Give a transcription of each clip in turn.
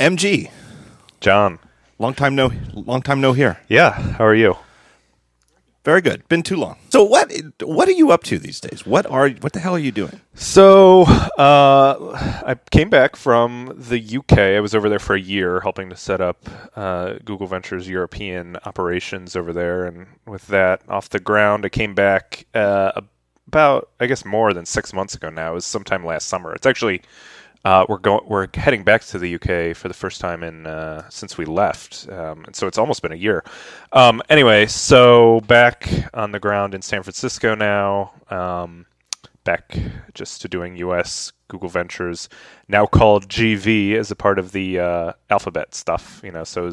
MG, John. long time no, long time no here. Yeah, how are you? Very good. Been too long. So what what are you up to these days? What are what the hell are you doing? So, uh, I came back from the UK. I was over there for a year helping to set up uh, Google Ventures European operations over there. And with that off the ground, I came back uh, about, I guess, more than six months ago now. It was sometime last summer. It's actually. Uh, we're going. We're heading back to the UK for the first time in uh, since we left, um, and so it's almost been a year. Um, anyway, so back on the ground in San Francisco now. Um, back just to doing US Google Ventures, now called GV as a part of the uh, Alphabet stuff. You know, so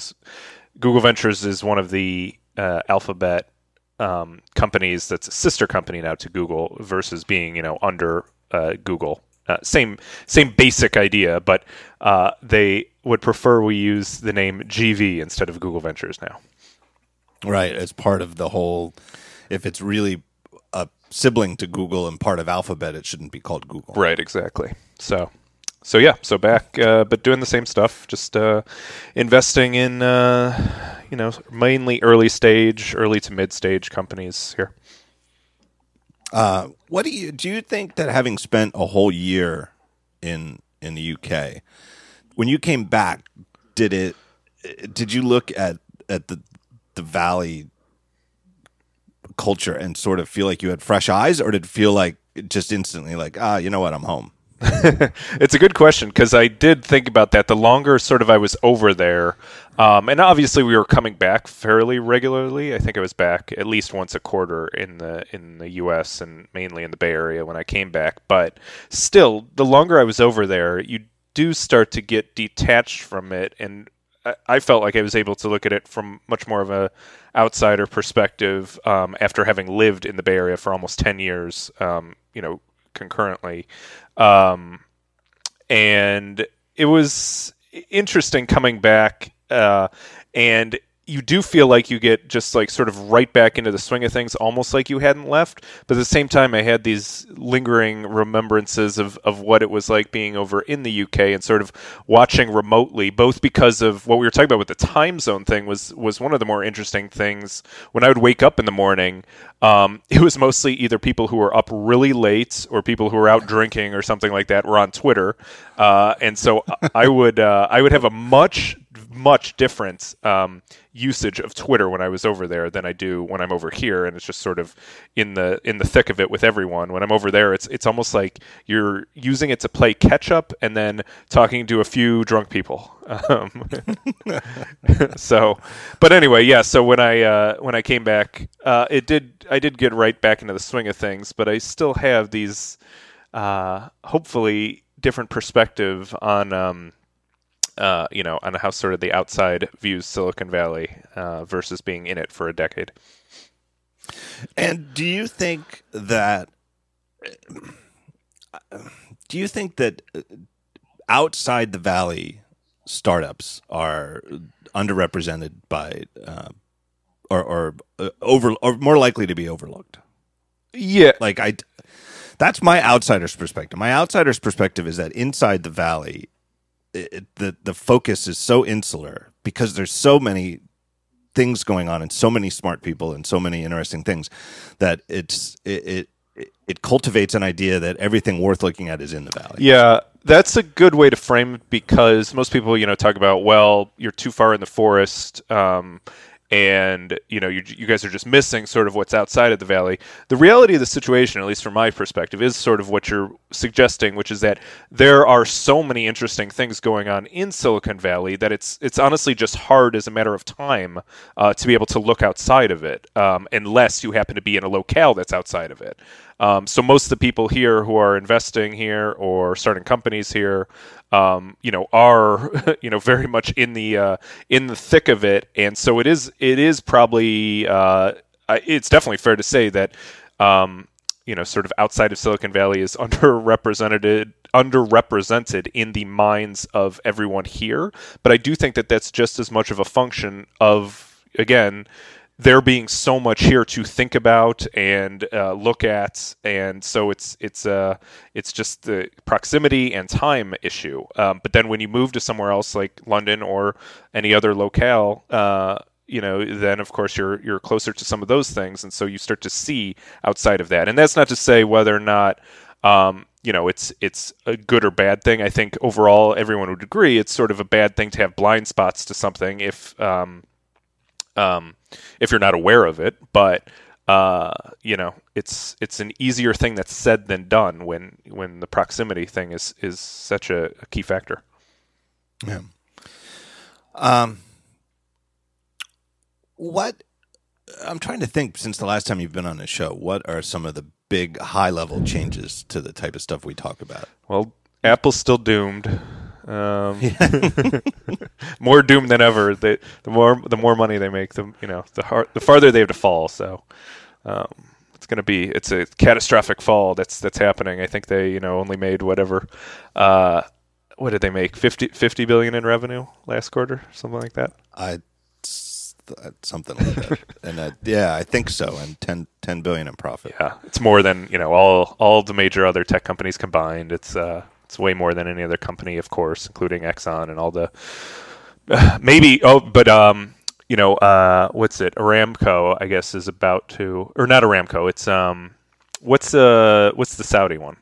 Google Ventures is one of the uh, Alphabet um, companies that's a sister company now to Google versus being you know under uh, Google. Uh, same same basic idea, but uh, they would prefer we use the name GV instead of Google Ventures now. Right, as part of the whole. If it's really a sibling to Google and part of Alphabet, it shouldn't be called Google. Right, exactly. So, so yeah, so back, uh, but doing the same stuff, just uh, investing in, uh, you know, mainly early stage, early to mid stage companies here. Uh, what do you do? You think that having spent a whole year in in the UK, when you came back, did it? Did you look at at the the Valley culture and sort of feel like you had fresh eyes, or did it feel like just instantly like ah, you know what, I'm home? it's a good question because I did think about that. The longer sort of I was over there, um, and obviously we were coming back fairly regularly. I think I was back at least once a quarter in the in the U.S. and mainly in the Bay Area when I came back. But still, the longer I was over there, you do start to get detached from it, and I, I felt like I was able to look at it from much more of a outsider perspective um, after having lived in the Bay Area for almost ten years. Um, you know, concurrently. Um, and it was interesting coming back. Uh, and you do feel like you get just like sort of right back into the swing of things, almost like you hadn't left. But at the same time, I had these lingering remembrances of, of what it was like being over in the UK and sort of watching remotely, both because of what we were talking about with the time zone thing was was one of the more interesting things. When I would wake up in the morning, um, it was mostly either people who were up really late or people who were out drinking or something like that were on Twitter, uh, and so I would uh, I would have a much much different um, usage of Twitter when I was over there than I do when I'm over here, and it's just sort of in the in the thick of it with everyone. When I'm over there, it's it's almost like you're using it to play catch up and then talking to a few drunk people. Um, so, but anyway, yeah. So when I uh, when I came back, uh, it did I did get right back into the swing of things, but I still have these uh, hopefully different perspective on. Um, uh, you know, on how sort of the outside views Silicon Valley uh, versus being in it for a decade. And do you think that? Do you think that outside the valley, startups are underrepresented by, uh, or or uh, over, or more likely to be overlooked? Yeah, like I. That's my outsider's perspective. My outsider's perspective is that inside the valley, it, the the focus is so insular because there's so many things going on and so many smart people and so many interesting things that it's it, it it cultivates an idea that everything worth looking at is in the valley. Yeah, that's a good way to frame it because most people, you know, talk about well, you're too far in the forest. Um, and you know you, you guys are just missing sort of what's outside of the valley the reality of the situation at least from my perspective is sort of what you're suggesting which is that there are so many interesting things going on in silicon valley that it's it's honestly just hard as a matter of time uh, to be able to look outside of it um, unless you happen to be in a locale that's outside of it um, so most of the people here who are investing here or starting companies here, um, you know, are you know very much in the uh, in the thick of it, and so it is it is probably uh, it's definitely fair to say that. Um, you know, sort of outside of Silicon Valley is underrepresented underrepresented in the minds of everyone here. But I do think that that's just as much of a function of again there being so much here to think about and uh, look at, and so it's it's uh it's just the proximity and time issue. Um, but then when you move to somewhere else like London or any other locale, uh, you know, then of course you're you're closer to some of those things, and so you start to see outside of that. And that's not to say whether or not. Um, you know, it's it's a good or bad thing. I think overall, everyone would agree it's sort of a bad thing to have blind spots to something if um, um, if you're not aware of it. But uh, you know, it's it's an easier thing that's said than done when when the proximity thing is is such a, a key factor. Yeah. Um. What I'm trying to think since the last time you've been on the show, what are some of the big high level changes to the type of stuff we talk about? Well, Apple's still doomed. Um, more doomed than ever. They, the more the more money they make, the you know the hard, the farther they have to fall. So um, it's going to be it's a catastrophic fall that's that's happening. I think they you know only made whatever. Uh, what did they make 50, 50 billion in revenue last quarter, something like that. I something like that. and uh, yeah, I think so. And 10, 10 billion in profit. Yeah, it's more than you know all all the major other tech companies combined. It's uh, it's way more than any other company, of course, including Exxon and all the uh, maybe. Oh, but um, you know, uh, what's it? Aramco, I guess, is about to, or not Aramco. It's um, what's the what's the Saudi one?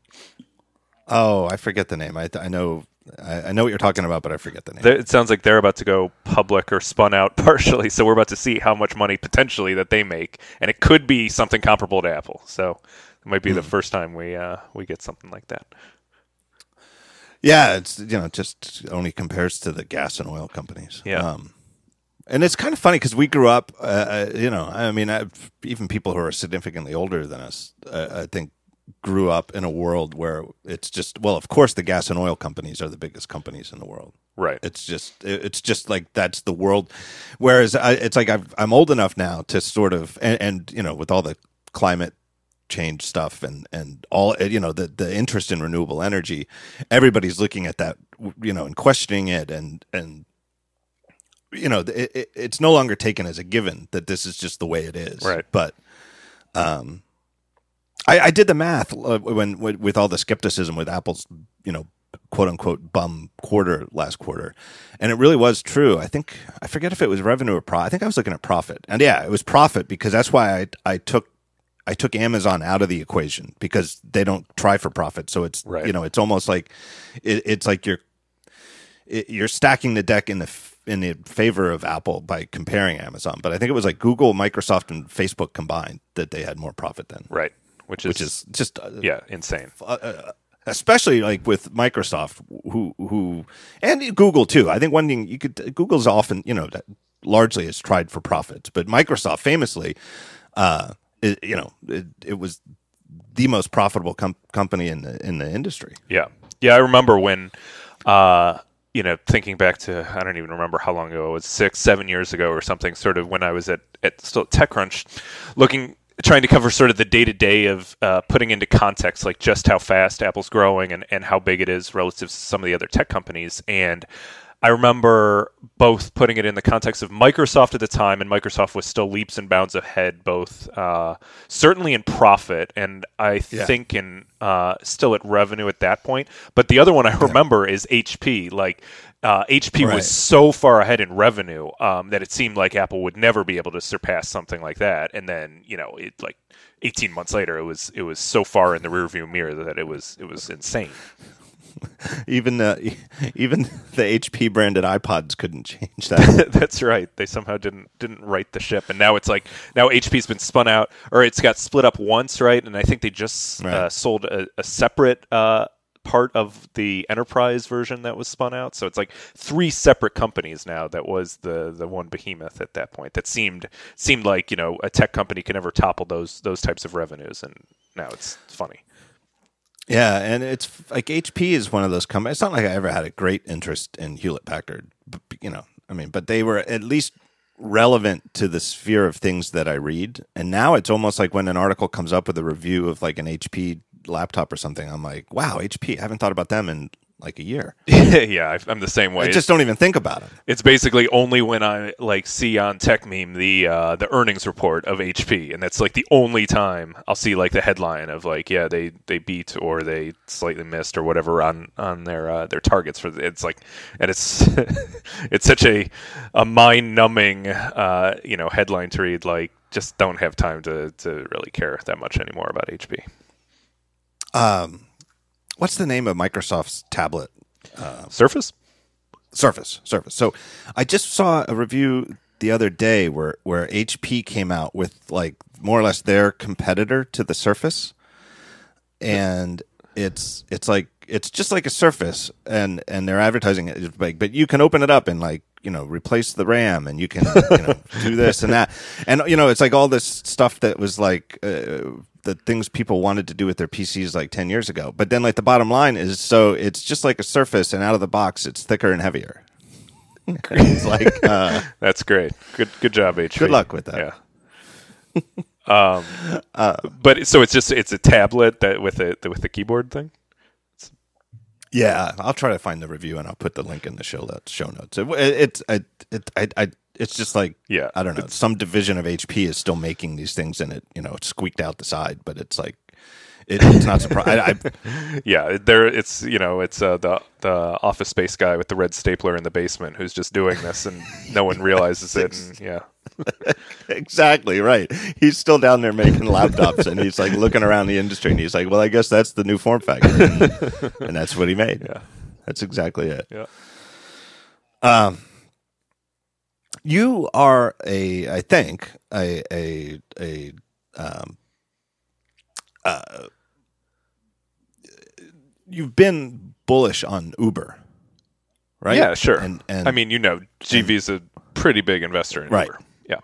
Oh, I forget the name. I, I know I, I, know what you're talking about, but I forget the name. It sounds like they're about to go public or spun out partially, so we're about to see how much money potentially that they make, and it could be something comparable to Apple. So it might be mm. the hmm. first time we uh, we get something like that. Yeah, it's you know just only compares to the gas and oil companies. Yeah. Um, and it's kind of funny because we grew up, uh, uh, you know, I mean, I've, even people who are significantly older than us, uh, I think, grew up in a world where it's just, well, of course, the gas and oil companies are the biggest companies in the world. Right. It's just, it's just like that's the world. Whereas I, it's like i am old enough now to sort of, and, and, you know, with all the climate change stuff and and all you know the the interest in renewable energy everybody's looking at that you know and questioning it and and you know it, it, it's no longer taken as a given that this is just the way it is right but um i i did the math uh, when with all the skepticism with apple's you know quote unquote bum quarter last quarter and it really was true i think i forget if it was revenue or profit i think i was looking at profit and yeah it was profit because that's why i i took I took Amazon out of the equation because they don't try for profit. So it's right. you know it's almost like it, it's like you're it, you're stacking the deck in the in the favor of Apple by comparing Amazon. But I think it was like Google, Microsoft, and Facebook combined that they had more profit than right, which is which is just uh, yeah insane. Uh, uh, especially like with Microsoft, who who and Google too. I think one thing you could Google's often you know largely is tried for profits, but Microsoft famously. Uh, it, you know, it, it was the most profitable com- company in the in the industry. Yeah, yeah. I remember when, uh, you know, thinking back to I don't even remember how long ago it was six, seven years ago or something. Sort of when I was at at still TechCrunch, looking trying to cover sort of the day to day of uh, putting into context like just how fast Apple's growing and and how big it is relative to some of the other tech companies and. I remember both putting it in the context of Microsoft at the time, and Microsoft was still leaps and bounds ahead, both uh, certainly in profit and I yeah. think in uh, still at revenue at that point. But the other one I remember yeah. is HP. Like uh, HP right. was so far ahead in revenue um, that it seemed like Apple would never be able to surpass something like that. And then you know, it like 18 months later, it was it was so far in the rearview mirror that it was it was insane. even the even the HP branded iPods couldn't change that. That's right. They somehow didn't didn't write the ship, and now it's like now HP's been spun out, or it's got split up once, right? And I think they just right. uh, sold a, a separate. Uh, part of the enterprise version that was spun out so it's like three separate companies now that was the the one behemoth at that point that seemed seemed like you know a tech company can never topple those those types of revenues and now it's funny yeah, and it's like HP is one of those companies. It's not like I ever had a great interest in Hewlett Packard, you know. I mean, but they were at least relevant to the sphere of things that I read. And now it's almost like when an article comes up with a review of like an HP laptop or something, I'm like, wow, HP. I haven't thought about them in like a year. yeah, I- I'm the same way. I just don't even think about it. It's basically only when I like see on Techmeme the uh, the earnings report of HP, and that's like the only time I'll see like the headline of like yeah they, they beat or they slightly missed or whatever on on their uh, their targets for the, it's like and it's it's such a a mind numbing uh, you know headline to read like just don't have time to to really care that much anymore about HP. Um, what's the name of Microsoft's tablet? Uh, Surface. Surface, Surface. So I just saw a review the other day where where HP came out with like more or less their competitor to the Surface, and it's it's like it's just like a Surface, and and they're advertising it like, but you can open it up and like you know replace the RAM, and you can you know do this and that, and you know it's like all this stuff that was like. Uh, the things people wanted to do with their PCs like 10 years ago. But then like the bottom line is so it's just like a surface and out of the box it's thicker and heavier. it's like uh, That's great. Good good job, HP. Good luck with that. Yeah. um, but so it's just it's a tablet that with a with the keyboard thing. Yeah, I'll try to find the review and I'll put the link in the show notes. Show notes. It, it, it, it, I, I, it's just like Yeah, I don't know. Some division of HP is still making these things, and it you know it's squeaked out the side, but it's like it, it's not surprising. I, I, Yeah, there it's you know it's uh, the the office space guy with the red stapler in the basement who's just doing this and no one realizes it. And yeah, exactly right. He's still down there making laptops, and he's like looking around the industry, and he's like, "Well, I guess that's the new form factor," and, and that's what he made. Yeah. that's exactly it. yeah. You are a, I think a a a um uh you've been bullish on Uber, right? Yeah, sure. And and I mean, you know, GV is a pretty big investor in Right. Uber. Yeah,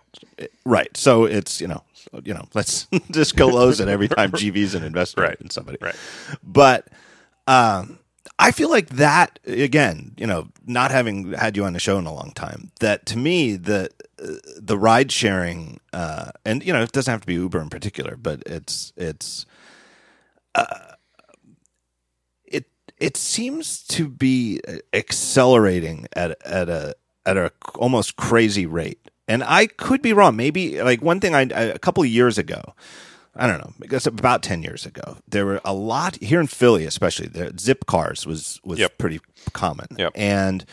right. So it's you know you know let's just close it every time GV's an investor Right. in somebody. right. But um, I feel like that again. You know, not having had you on the show in a long time, that to me the uh, the ride sharing, uh, and you know, it doesn't have to be Uber in particular, but it's it's uh, it it seems to be accelerating at at a at a almost crazy rate. And I could be wrong. Maybe like one thing I, a couple of years ago, I don't know, I guess about ten years ago, there were a lot here in Philly, especially. The Zipcars was was Yep. pretty common, Yep. and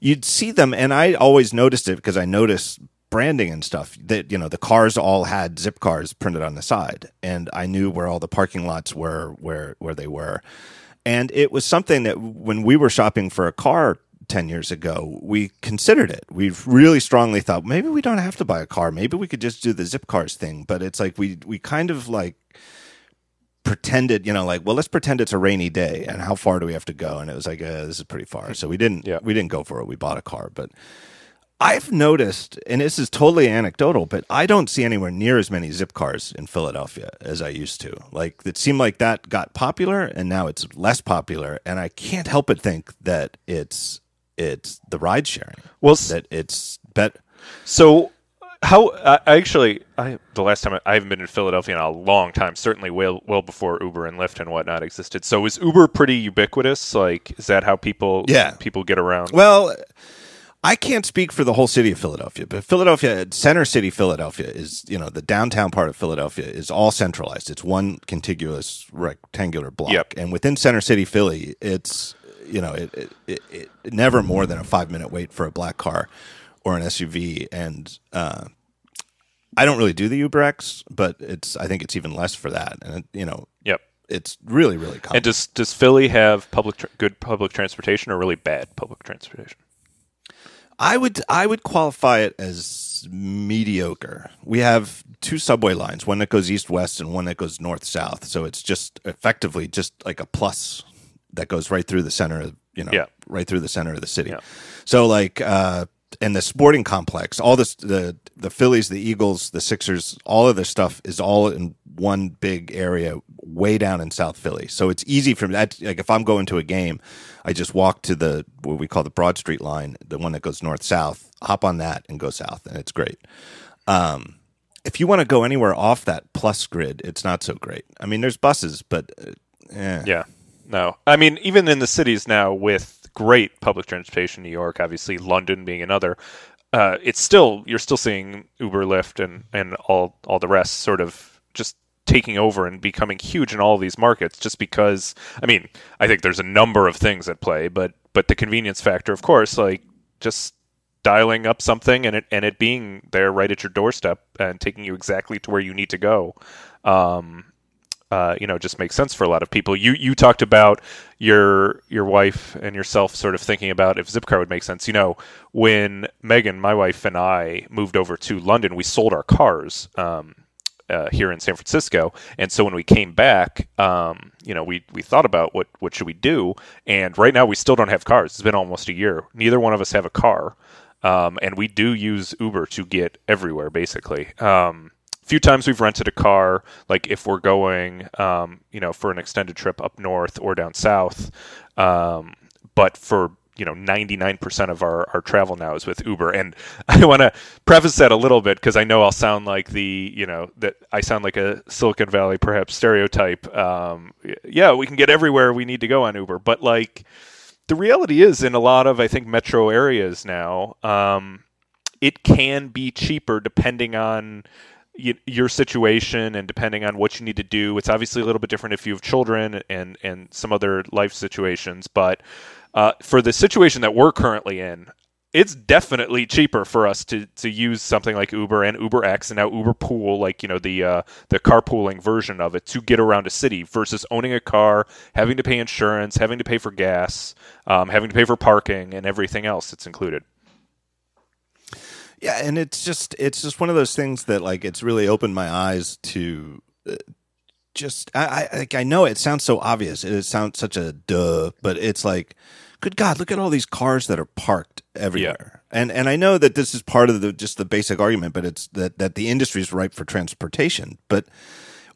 you'd see them, and I always noticed it because I noticed branding and stuff that you know the cars all had Zipcars printed on the side, and I knew where all the parking lots were, where where they were, and it was something that when we were shopping for a car. 10 years ago, we considered it. We really strongly thought maybe we don't have to buy a car. Maybe we could just do the Zipcars thing. But it's like we, we kind of like pretended, you know, like, well, let's pretend it's a rainy day and how far do we have to go? And it was like, uh, this is pretty far. So we didn't, Yeah. we didn't go for it. We bought a car. But I've noticed, and this is totally anecdotal, but I don't see anywhere near as many Zipcars in Philadelphia as I used to. Like, it seemed like that got popular and now it's less popular. And I can't help but think that it's, it's the ride sharing, Well, that it's bet. So, how I I actually, I the last time I, I haven't been in Philadelphia in a long time. Certainly, well, well before Uber and Lyft and whatnot existed. So, is Uber pretty ubiquitous? Like, is that how people, Yeah. people get around? Well, I can't speak for the whole city of Philadelphia, but Philadelphia, center city Philadelphia is, you know, the downtown part of Philadelphia is all centralized. It's one contiguous rectangular block. Yep. And within center city Philly, it's, you know, it, it, it, it never more than a five minute wait for a black car or an SUV. And, uh, I don't really do the UberX, but it's, I think it's even less for that. And, it, you know, Yep. it's really, really common. And does does Philly have public tr- good public transportation or really bad public transportation? I would I would qualify it as mediocre. We have two subway lines, one that goes east west and one that goes north south. So it's just effectively just like a plus that goes right through the center of you know Yeah. right through the center of the city. Yeah. So like uh and the sporting complex, all this the the Phillies, the Eagles, the Sixers, all of this stuff is all in one big area way down in South Philly. So it's easy for me. That, like if I'm going to a game, I just walk to the what we call the Broad Street line, the one that goes north south, hop on that and go south, and it's great. Um, if you want to go anywhere off that plus grid, it's not so great. I mean, there's buses, but uh, eh. Yeah. No. I mean, even in the cities now with great public transportation, New York, obviously, London being another. Uh, it's still you're still seeing Uber, Lyft, and and all all the rest sort of just taking over and becoming huge in all these markets. Just because, I mean, I think there's a number of things at play, but but the convenience factor, of course, like just dialing up something and it and it being there right at your doorstep and taking you exactly to where you need to go. Um, uh, you know, just makes sense for a lot of people. You you talked about your your wife and yourself sort of thinking about if Zipcar would make sense. You know, when Megan, my wife, and I moved over to London, we sold our cars. Um, uh, here in San Francisco. And so when we came back, um, you know, we, we thought about what, what should we do. And right now we still don't have cars. It's been almost a year. Neither one of us have a car. Um, and we do use Uber to get everywhere, basically. Um, few times we've rented a car, like if we're going, um, you know, for an extended trip up north or down south. Um, but for you know 99% of our, our travel now is with uber and i want to preface that a little bit because i know i'll sound like the you know that i sound like a silicon valley perhaps stereotype um, yeah we can get everywhere we need to go on uber but like the reality is in a lot of i think metro areas now um, it can be cheaper depending on your situation and depending on what you need to do it's obviously a little bit different if you have children and and some other life situations but uh, for the situation that we're currently in it's definitely cheaper for us to, to use something like Uber and Uber X and now Uber Pool, like you know the uh, the carpooling version of it, to get around a city versus owning a car, having to pay insurance, having to pay for gas, um, having to pay for parking, and everything else that's included. Yeah, and it's just it's just one of those things that like it's really opened my eyes to uh, just I, I like I know it sounds so obvious. It sounds such a duh, but it's like good god, look at all these cars that are parked everywhere. Yeah. And and I know that this is part of the just the basic argument, but it's that that the industry is ripe for transportation, but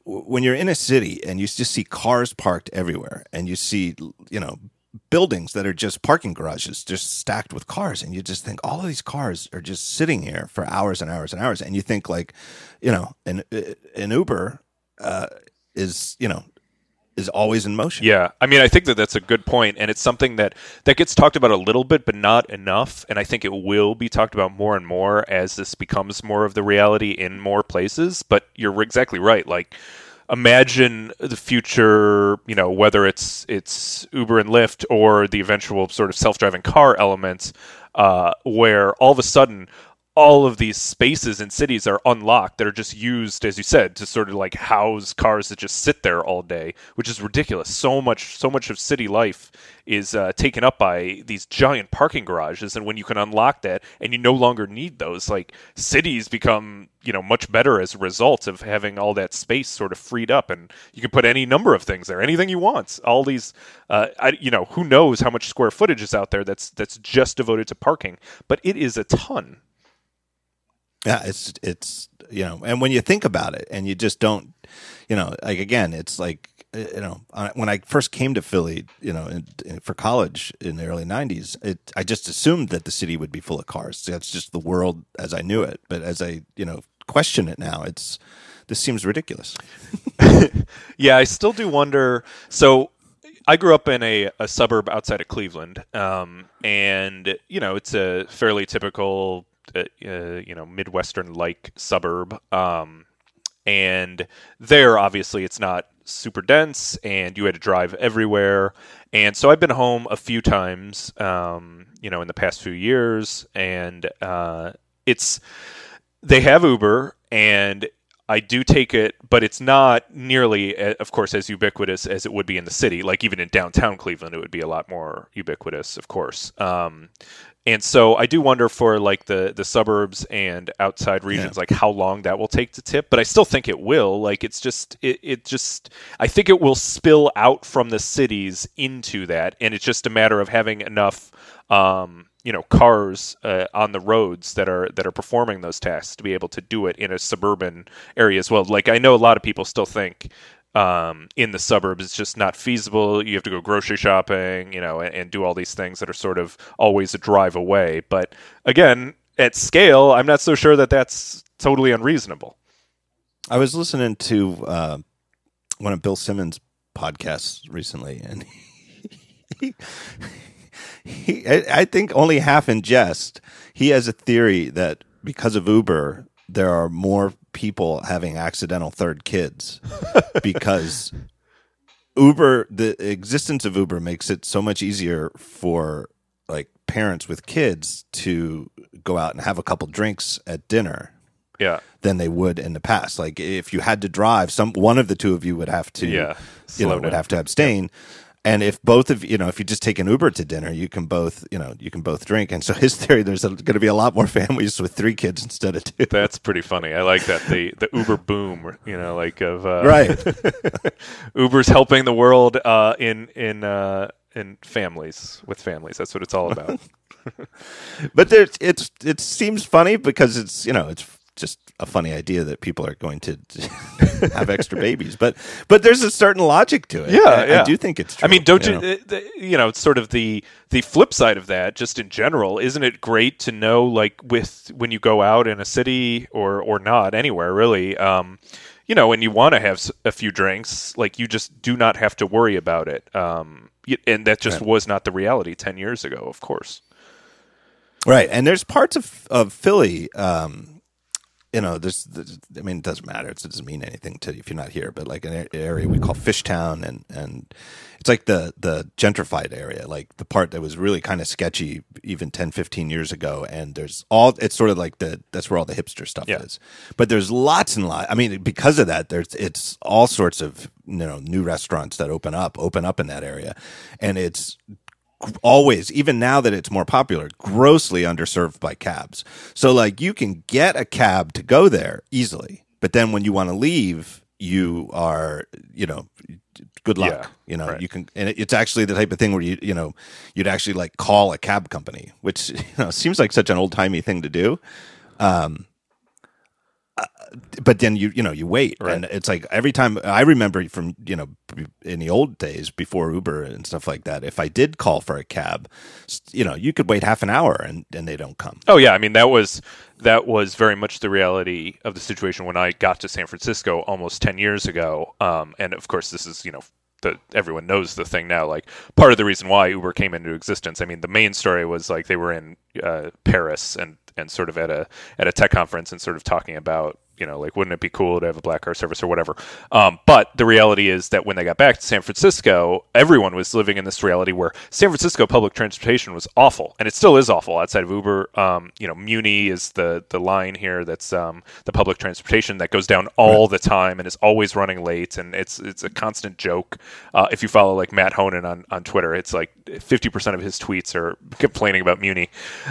when you're in a city and you just see cars parked everywhere and you see you know buildings that are just parking garages, just stacked with cars, and you just think all of these cars are just sitting here for hours and hours and hours, and you think like, you know, an an Uber uh, is you know is always in motion. Yeah, I mean, I think that that's a good point, and it's something that that gets talked about a little bit, but not enough. And I think it will be talked about more and more as this becomes more of the reality in more places. But you're exactly right, like imagine the future, you know, whether it's it's Uber and Lyft or the eventual sort of self-driving car elements, uh, where all of a sudden all of these spaces in cities are unlocked that are just used, as you said, to sort of like house cars that just sit there all day, which is ridiculous. So much, so much of city life is uh, taken up by these giant parking garages, and when you can unlock that, and you no longer need those, like cities become, you know, much better as a result of having all that space sort of freed up, and you can put any number of things there, anything you want. All these, uh, I, you know, who knows how much square footage is out there that's that's just devoted to parking, but it is a ton yeah, it's it's you know, and when you think about it, and you just don't, you know, like again, it's like you know, when I first came to Philly, you know, in, in, for college in the early '90s, it, I just assumed that the city would be full of cars. That's just the world as I knew it. But as I, you know, question it now, it's this seems ridiculous. yeah, I still do wonder. So I grew up in a, a suburb outside of Cleveland, um, and you know it's a fairly typical uh, uh, you know midwestern like suburb um, and there obviously it's not super dense and you had to drive everywhere and so i've been home a few times um, you know in the past few years and uh, it's they have uber and I do take it, but it's not nearly, uh, of course, as ubiquitous as it would be in the city. Like even in downtown Cleveland, it would be a lot more ubiquitous, of course. Um, and so I do wonder for like the the suburbs and outside regions, yeah. like how long that will take to tip. But I still think it will. Like it's just it, it just I think it will spill out from the cities into that, and it's just a matter of having enough. Um, you know, cars uh, on the roads that are that are performing those tasks to be able to do it in a suburban area as well. Like I know a lot of people still think um, in the suburbs. It's just not feasible. You have to go grocery shopping, you know, and, and, do all these things that are sort of always a drive away. But again, at scale, I'm not so sure that that's totally unreasonable. I was listening to uh, one of Bill Simmons' podcasts recently, and he, he, I I think only half in jest. He has a theory that because of Uber, there are more people having accidental third kids because Uber, the existence of Uber makes it so much easier for like parents with kids to go out and have a couple drinks at dinner Yeah. than they would in the past. Like if you had to drive, some one of the two of you would have to, Yeah. you know, Slow would have to abstain. And if both of you know, if you just take an Uber to dinner, you can both, you know, you can both drink. And so his theory, there's going to be a lot more families with three kids instead of two. That's pretty funny. I like that. The the Uber boom, you know, like of uh, Right. Uber's helping the world uh, in in uh, in families with families. That's what it's all about. but there's it's it seems funny because it's you know it's just a funny idea that people are going to have extra babies but but there's a certain logic to it Yeah, I, I do think it's true I mean, don't you? know? uh, the- you know, it's sort of the the flip side of that. Just in general, isn't it great to know, like, with when you go out in a city or or not anywhere really, um, you know, and you want to have a few drinks, like you just do not have to worry about it. Um, and that just Right. was not the reality ten years ago, of course. right and there's parts of of philly um you know, there's, there's, I mean, it doesn't matter. It's, it doesn't mean anything to if you're not here. But like an area we call Fishtown, and and it's like the the gentrified area, like the part that was really kind of sketchy even 10, 15 years ago. And there's all it's sort of like the that's where all the hipster stuff Yeah. is. But there's lots and lots. I mean, because of that, there's it's all sorts of you know new restaurants that open up open up in that area, and it's always even now that it's more popular grossly underserved by cabs. So like you can get a cab to go there easily but then when you want to leave you are you know good luck Yeah, you know? right. you can and it- it's actually the type of thing where you you know you'd actually like call a cab company which you know seems like such an old-timey thing to do. Um but then you you know you wait Right. and it's like every time i remember from you know in the old days before uber and stuff like that if i did call for a cab you know you could wait half an hour and and they don't come Oh yeah, I mean that was that was very much the reality of the situation when I got to San Francisco almost ten years ago. Um, and of course, this is you know the everyone knows the thing now. Like part of the reason why Uber came into existence. I mean, the main story was like they were in uh, Paris and and sort of at a at a tech conference and sort of talking about you know like wouldn't it be cool to have a black car service or whatever. Um, but the reality is that when they got back to San Francisco, everyone was living in this reality where San Francisco public transportation was awful, and it still is awful outside of Uber. Um, you know, Muni is the the line here that's um, the public transportation that goes down all the time and is always running late, and it's it's a constant joke. Uh, if you follow like Matt Honan on on Twitter, it's like fifty percent of his tweets are complaining about Muni.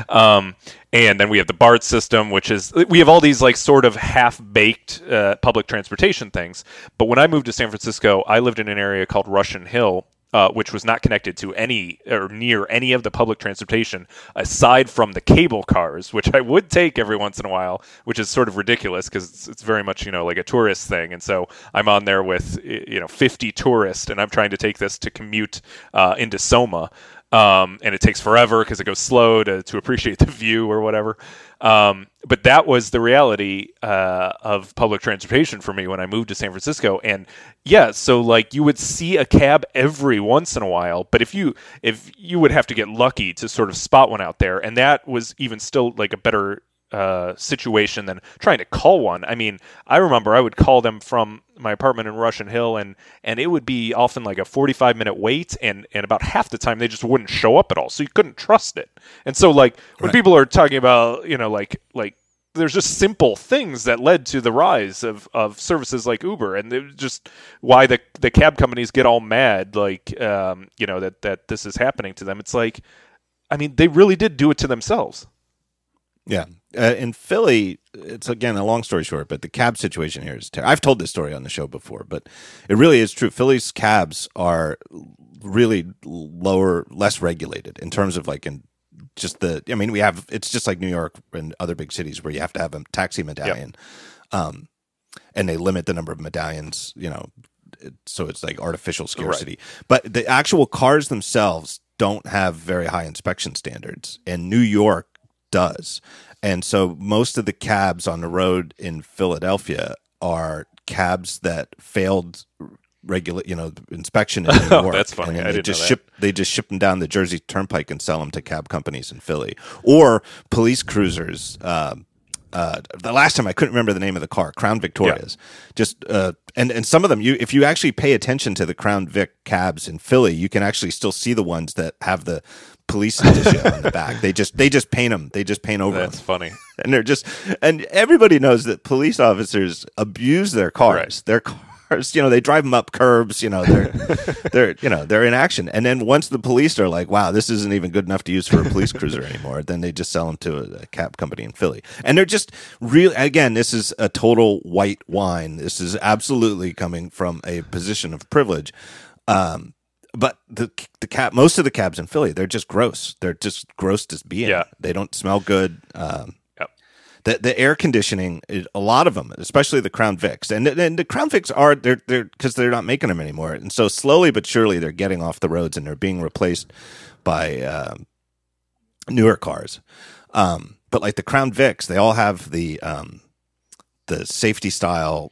Um, and then we have the BART system, which is we have all these like sort of half baked uh, public transportation things. But when I moved to San Francisco, I lived in an area called Russian Hill, uh, which was not connected to any or near any of the public transportation aside from the cable cars, which I would take every once in a while, which is sort of ridiculous because it's, it's very much you know like a tourist thing. And so I'm on there with you know 50 tourists, and I'm trying to take this to commute uh, into Soma. Um, and it takes forever because it goes slow to, to appreciate the view or whatever. Um, but that was the reality uh, of public transportation for me when I moved to San Francisco. And yeah, so like you would see a cab every once in a while, but if you if you would have to get lucky to sort of spot one out there, and that was even still like a better uh, situation than trying to call one. I mean, I remember I would call them from my apartment in Russian Hill, and and it would be often like a forty five minute wait, and and about half the time they just wouldn't show up at all, so you couldn't trust it. And so like when Right. people are talking about you know like like there's just simple things that led to the rise of, of services like Uber, and just why the the cab companies get all mad, like um, you know that that this is happening to them. It's like, I mean, they really did do it to themselves. Yeah. Uh, in Philly, it's again a long story short, but the cab situation here is terrible. I've told this story on the show before, but it really is true. Philly's cabs are really lower, less regulated in terms of like in just the. I mean, we have it's just like New York and other big cities where you have to have a taxi medallion, um, and they limit the number of medallions. You know, so it's like artificial scarcity. But the actual cars themselves don't have very high inspection standards, and New York does. And so most of the cabs on the road in Philadelphia are cabs that failed regular, you know, inspection in New Oh, York. that's funny. And they just that. ship they just ship them down the Jersey Turnpike and sell them to cab companies in Philly or police cruisers. Uh, uh, the last time I couldn't remember the name of the car, Crown Victorias. Just uh, and and some of them, you if you actually pay attention to the Crown Vic cabs in Philly, you can actually still see the ones that have the police on the back. They just they just paint them. They just paint over them. That's them funny. and they're just and everybody knows that police officers abuse their cars Right. their cars you know they drive them up curbs you know they're they're you know they're in action and then once the police are like wow this isn't even good enough to use for a police cruiser anymore then they just sell them to a, a cab company in philly and they're just real again this is a total white whine this is absolutely coming from a position of privilege um but the the cab most of the cabs in Philly they're just gross. They're just gross as being. Yeah. They don't smell good. Um, Yep. the the air conditioning, a lot of them, especially the Crown Vics, and and the Crown Vics are they're they're because they're not making them anymore, and so slowly but surely they're getting off the roads and they're being replaced by um, newer cars. Um, but like the Crown Vics, they all have the um, the safety style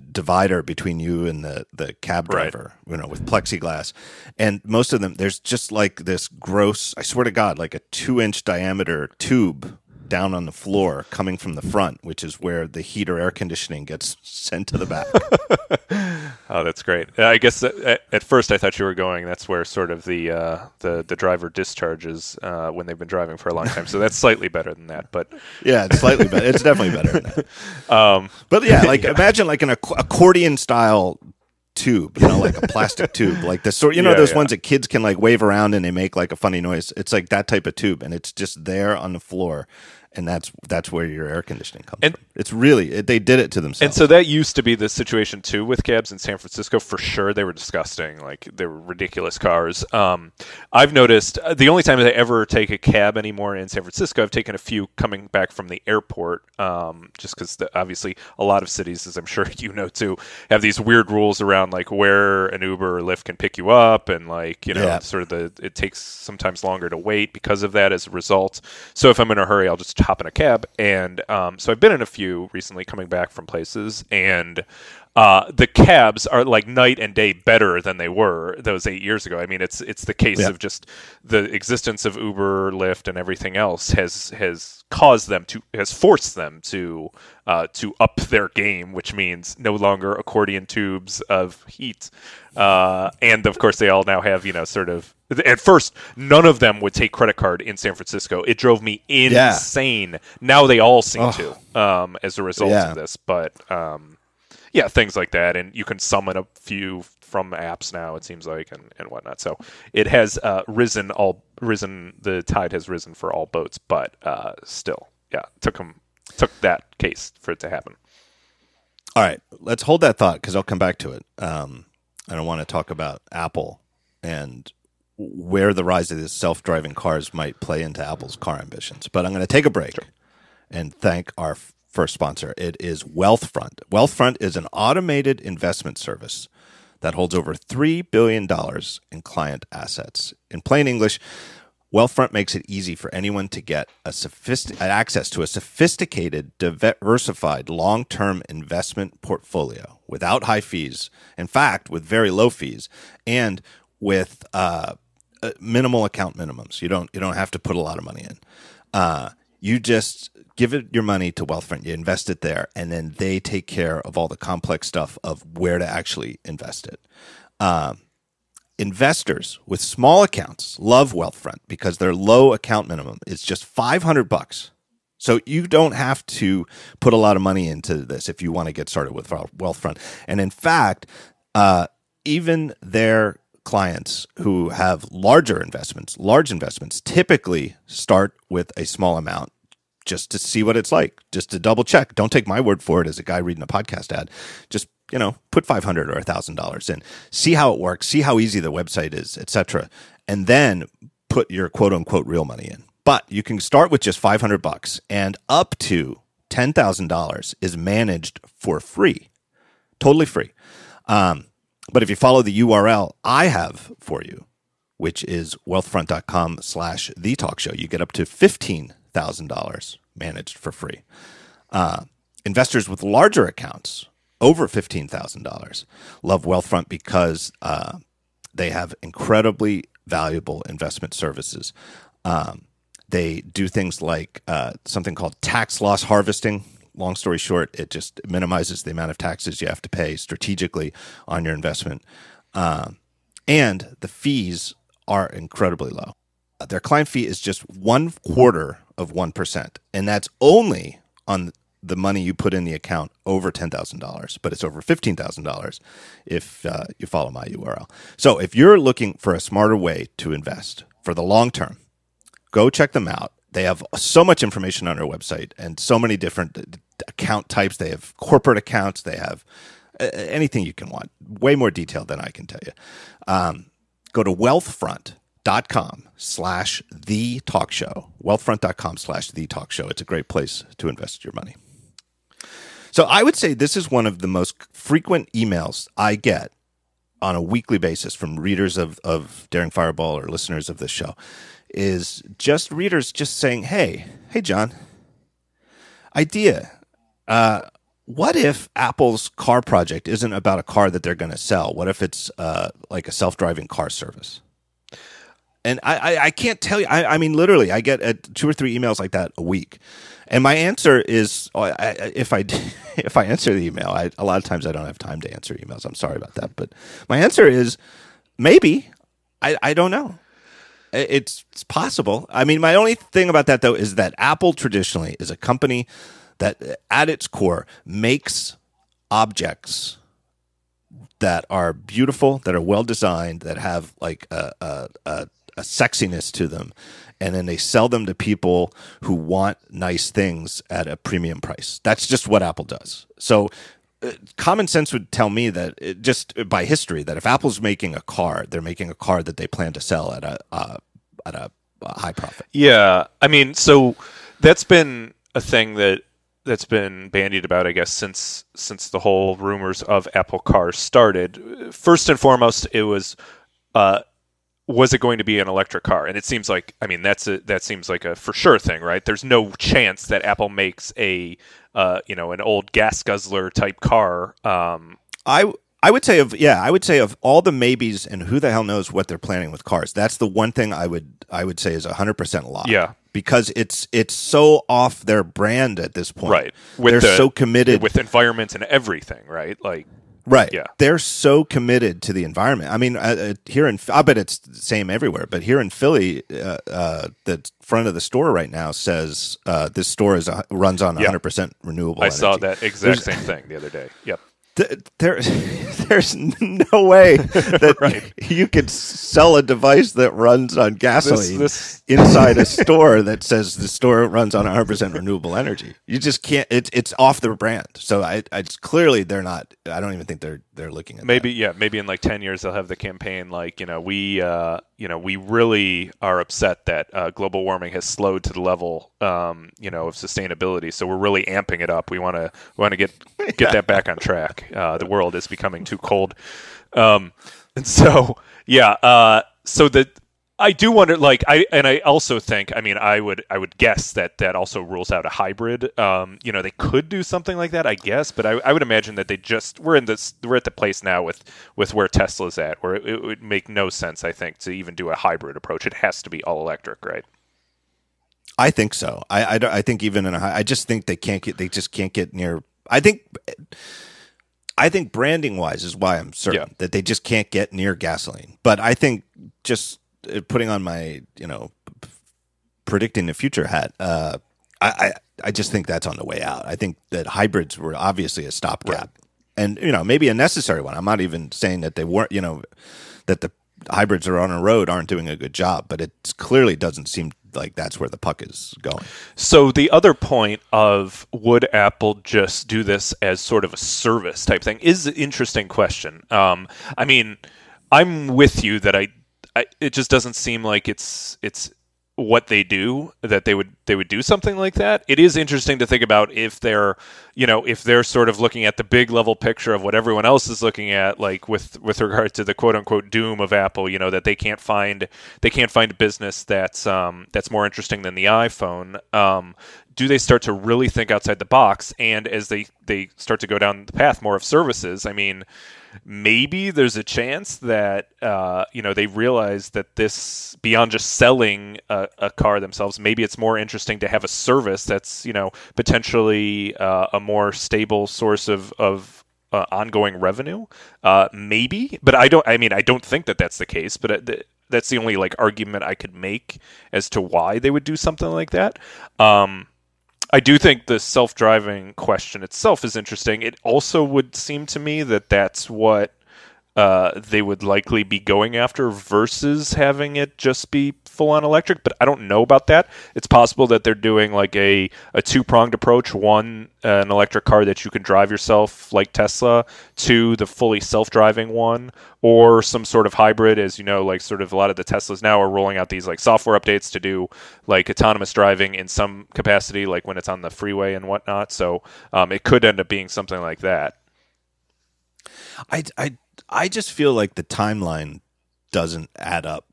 divider between you and the the cab Right. driver, you know, with plexiglass. And most of them, there's just like this gross, I swear to God, like a two inch diameter tube down on the floor coming from the front, which is where the heat or air conditioning gets sent to the back. Oh, that's great. Uh, I guess at, at first I thought you were going. That's where sort of the uh, the the driver discharges uh, when they've been driving for a long time. So that's slightly better than that. But yeah, it's slightly better. It's definitely better than that. um, But yeah, like imagine like an acc- accordion style tube, you know, like a plastic tube, like the sort, you know, Yeah, those yeah. ones that kids can like wave around and they make like a funny noise. It's like that type of tube, and it's just there on the floor, and that's that's where your air conditioning comes And- from. It's really it, they did it to themselves. and so that used to be the situation too with cabs in San Francisco. For sure, they were disgusting. Like they were ridiculous cars. Um, I've noticed uh, the only time that I ever take a cab anymore in San Francisco, I've taken a few coming back from the airport. Um, just because obviously a lot of cities, as I'm sure you know too, have these weird rules around like where an Uber or Lyft can pick you up, and like you know, Yeah. sort of the it takes sometimes longer to wait because of that as a result. So if I'm in a hurry, I'll just hop in a cab. And um, so I've been in a few recently coming back from places, and uh, the cabs are like night and day better than they were those eight years ago. I mean, it's it's the case Yeah. of just the existence of Uber, Lyft, and everything else has has caused them to has forced them to uh, to up their game, which means no longer accordion tubes of heat, uh, and of course they all now have you know sort of. At first, none of them would take credit card in San Francisco. It drove me Yeah. insane. Now they all seem to, um, as a result Yeah. of this. But um, yeah, things like that, and you can summon a few from apps now. It seems like, and, and whatnot. So it has uh, risen all risen. The tide has risen for all boats, but uh, still, yeah, took them took that case for it to happen. All right, let's hold that thought because I'll come back to it. Um, I don't want to talk about Apple and where the rise of these self-driving cars might play into Apple's car ambitions. But I'm going to take a break and thank our first sponsor. It is Wealthfront. Wealthfront is an automated investment service that holds over $3 billion in client assets. In plain English, Wealthfront makes it easy for anyone to get a sophistic- access to a sophisticated, diversified long-term investment portfolio without high fees. In fact, with very low fees and with uh, uh, minimal account minimums. You don't you don't have to put a lot of money in. Uh, you just give it your money to Wealthfront. You invest it there, and then they take care of all the complex stuff of where to actually invest it. Uh, investors with small accounts love Wealthfront because their low account minimum is just 500 bucks. So you don't have to put a lot of money into this if you want to get started with Wealthfront. And in fact, uh, even their clients who have larger investments, large investments, typically start with a small amount just to see what it's like, just to double check. Don't take my word for it as a guy reading a podcast ad. Just you know, put five hundred or thousand dollars in, see how it works, see how easy the website is, etc., and then put your quote unquote real money in. But you can start with just five hundred bucks, and up to ten thousand dollars is managed for free, totally free. Um, but if you follow the URL I have for you, which is wealthfront.com slash the talk show, you get up to $15,000 managed for free. Uh, investors with larger accounts over fifteen thousand dollars. Love Wealthfront because uh, they have incredibly valuable investment services. Um, they do things like uh, something called tax loss harvesting. Long story short, it just minimizes the amount of taxes you have to pay strategically on your investment. Um, and the fees are incredibly low. Their client fee is just one quarter of 1%. And that's only on the money you put in the account over $10,000, but it's over $15,000 if uh, you follow my URL. So if you're looking for a smarter way to invest for the long term, go check them out. They have so much information on their website and so many different account types. They have corporate accounts, they have anything you can want, way more detailed than I can tell you. Um, go to wealthfront.com slash the talk show. Wealthfront.com slash the talk show. It's a great place to invest your money. So I would say this is one of the most frequent emails I get on a weekly basis from readers of, of Daring Fireball or listeners of this show is just readers just saying, Hey, hey, John, idea. Uh, what if Apple's car project isn't about a car that they're going to sell? What if it's uh, like a self driving car service? And I, I, I, can't tell you. I, I mean, literally, I get uh, two or three emails like that a week, and my answer is, oh, if I if I answer the email, I, a lot of times I don't have time to answer emails. I'm sorry about that, but my answer is maybe. I, I don't know. It's, it's possible. I mean, my only thing about that though is that Apple traditionally is a company that at its core makes objects that are beautiful, that are well designed, that have like a, a, a, a sexiness to them, and then they sell them to people who want nice things at a premium price. That's just what Apple does. So uh, common sense would tell me that it, just by history that if Apple's making a car, they're making a car that they plan to sell at a uh, at a, a high profit. Yeah, I mean, so that's been a thing that that's been bandied about, I guess, since since the whole rumors of Apple Car started. First and foremost, it was uh, was it going to be an electric car? And it seems like, I mean, that's a, that seems like a for sure thing, right? There's no chance that Apple makes a uh, you know an old gas guzzler type car. Um, I I would say of yeah, I would say of all the maybes and who the hell knows what they're planning with cars. That's the one thing I would I would say is hundred percent a lie. Yeah, because it's it's so off their brand at this point. Right, with they're the, so committed with environment and everything. Right, like right. Yeah, they're so committed to the environment. I mean, uh, uh here in I bet it's the same everywhere, but here in Philly, uh, uh, the front of the store right now says uh, this store is runs on 100 percent renewable. I energy. saw that exact There's, same thing the other day. Yep there, there's no way that right. you could sell a device that runs on gasoline this, this... inside a store that says the store runs on 100% renewable energy. You just can't. It's it's off their brand. So I, I it's clearly they're not. I don't even think they're they're looking at maybe that. yeah maybe in like 10 years they'll have the campaign like you know we uh, you know we really are upset that uh, global warming has slowed to the level um, you know of sustainability. So we're really amping it up. We want to want to get get yeah. that back on track. Uh, the world is becoming too cold. Um, and so yeah uh, so the I do wonder, like, I and I also think, I mean, I would I would guess that that also rules out a hybrid. Um, you know, they could do something like that, I guess, but I, I would imagine that they just we're in this we're at the place now with with where Tesla's at, where it, it would make no sense, I think, to even do a hybrid approach. It has to be all electric, right? I think so. I, I, I think even in a I just think they can't get they just can't get near. I think. I think branding wise is why I'm certain yeah. that they just can't get near gasoline. But I think just putting on my you know predicting the future hat. Uh, I, I, I just think that's on the way out. I think that hybrids were obviously a stopgap, right. and you know maybe a necessary one. I'm not even saying that they weren't. You know that the hybrids are on a road aren't doing a good job, but it clearly doesn't seem like that's where the puck is going. So the other point of would Apple just do this as sort of a service type thing is an interesting question. Um, I mean, I'm with you that I I, it just doesn't seem like it's it's what they do that they would they would do something like that. It is interesting to think about if they're you know if they're sort of looking at the big level picture of what everyone else is looking at, like with with regard to the quote unquote doom of Apple. You know that they can't find they can't find a business that's um, that's more interesting than the iPhone. Um, do they start to really think outside the box? And as they they start to go down the path more of services, I mean, maybe there's a chance that uh, you know they realize that this beyond just selling a, a, car themselves, maybe it's more interesting to have a service that's you know potentially uh, a more stable source of of uh, ongoing revenue. Uh, maybe, but I don't. I mean, I don't think that that's the case. But uh, that's the only like argument I could make as to why they would do something like that. Um, I do think the self driving question itself is interesting. It also would seem to me that that's what uh, they would likely be going after versus having it just be full on electric. But I don't know about that. It's possible that they're doing like a, a two pronged approach one, uh, an electric car that you can drive yourself, like Tesla, two, the fully self driving one, or some sort of hybrid. As you know, like sort of a lot of the Teslas now are rolling out these like software updates to do like autonomous driving in some capacity, like when it's on the freeway and whatnot. So um, it could end up being something like that. I, I I just feel like the timeline doesn't add up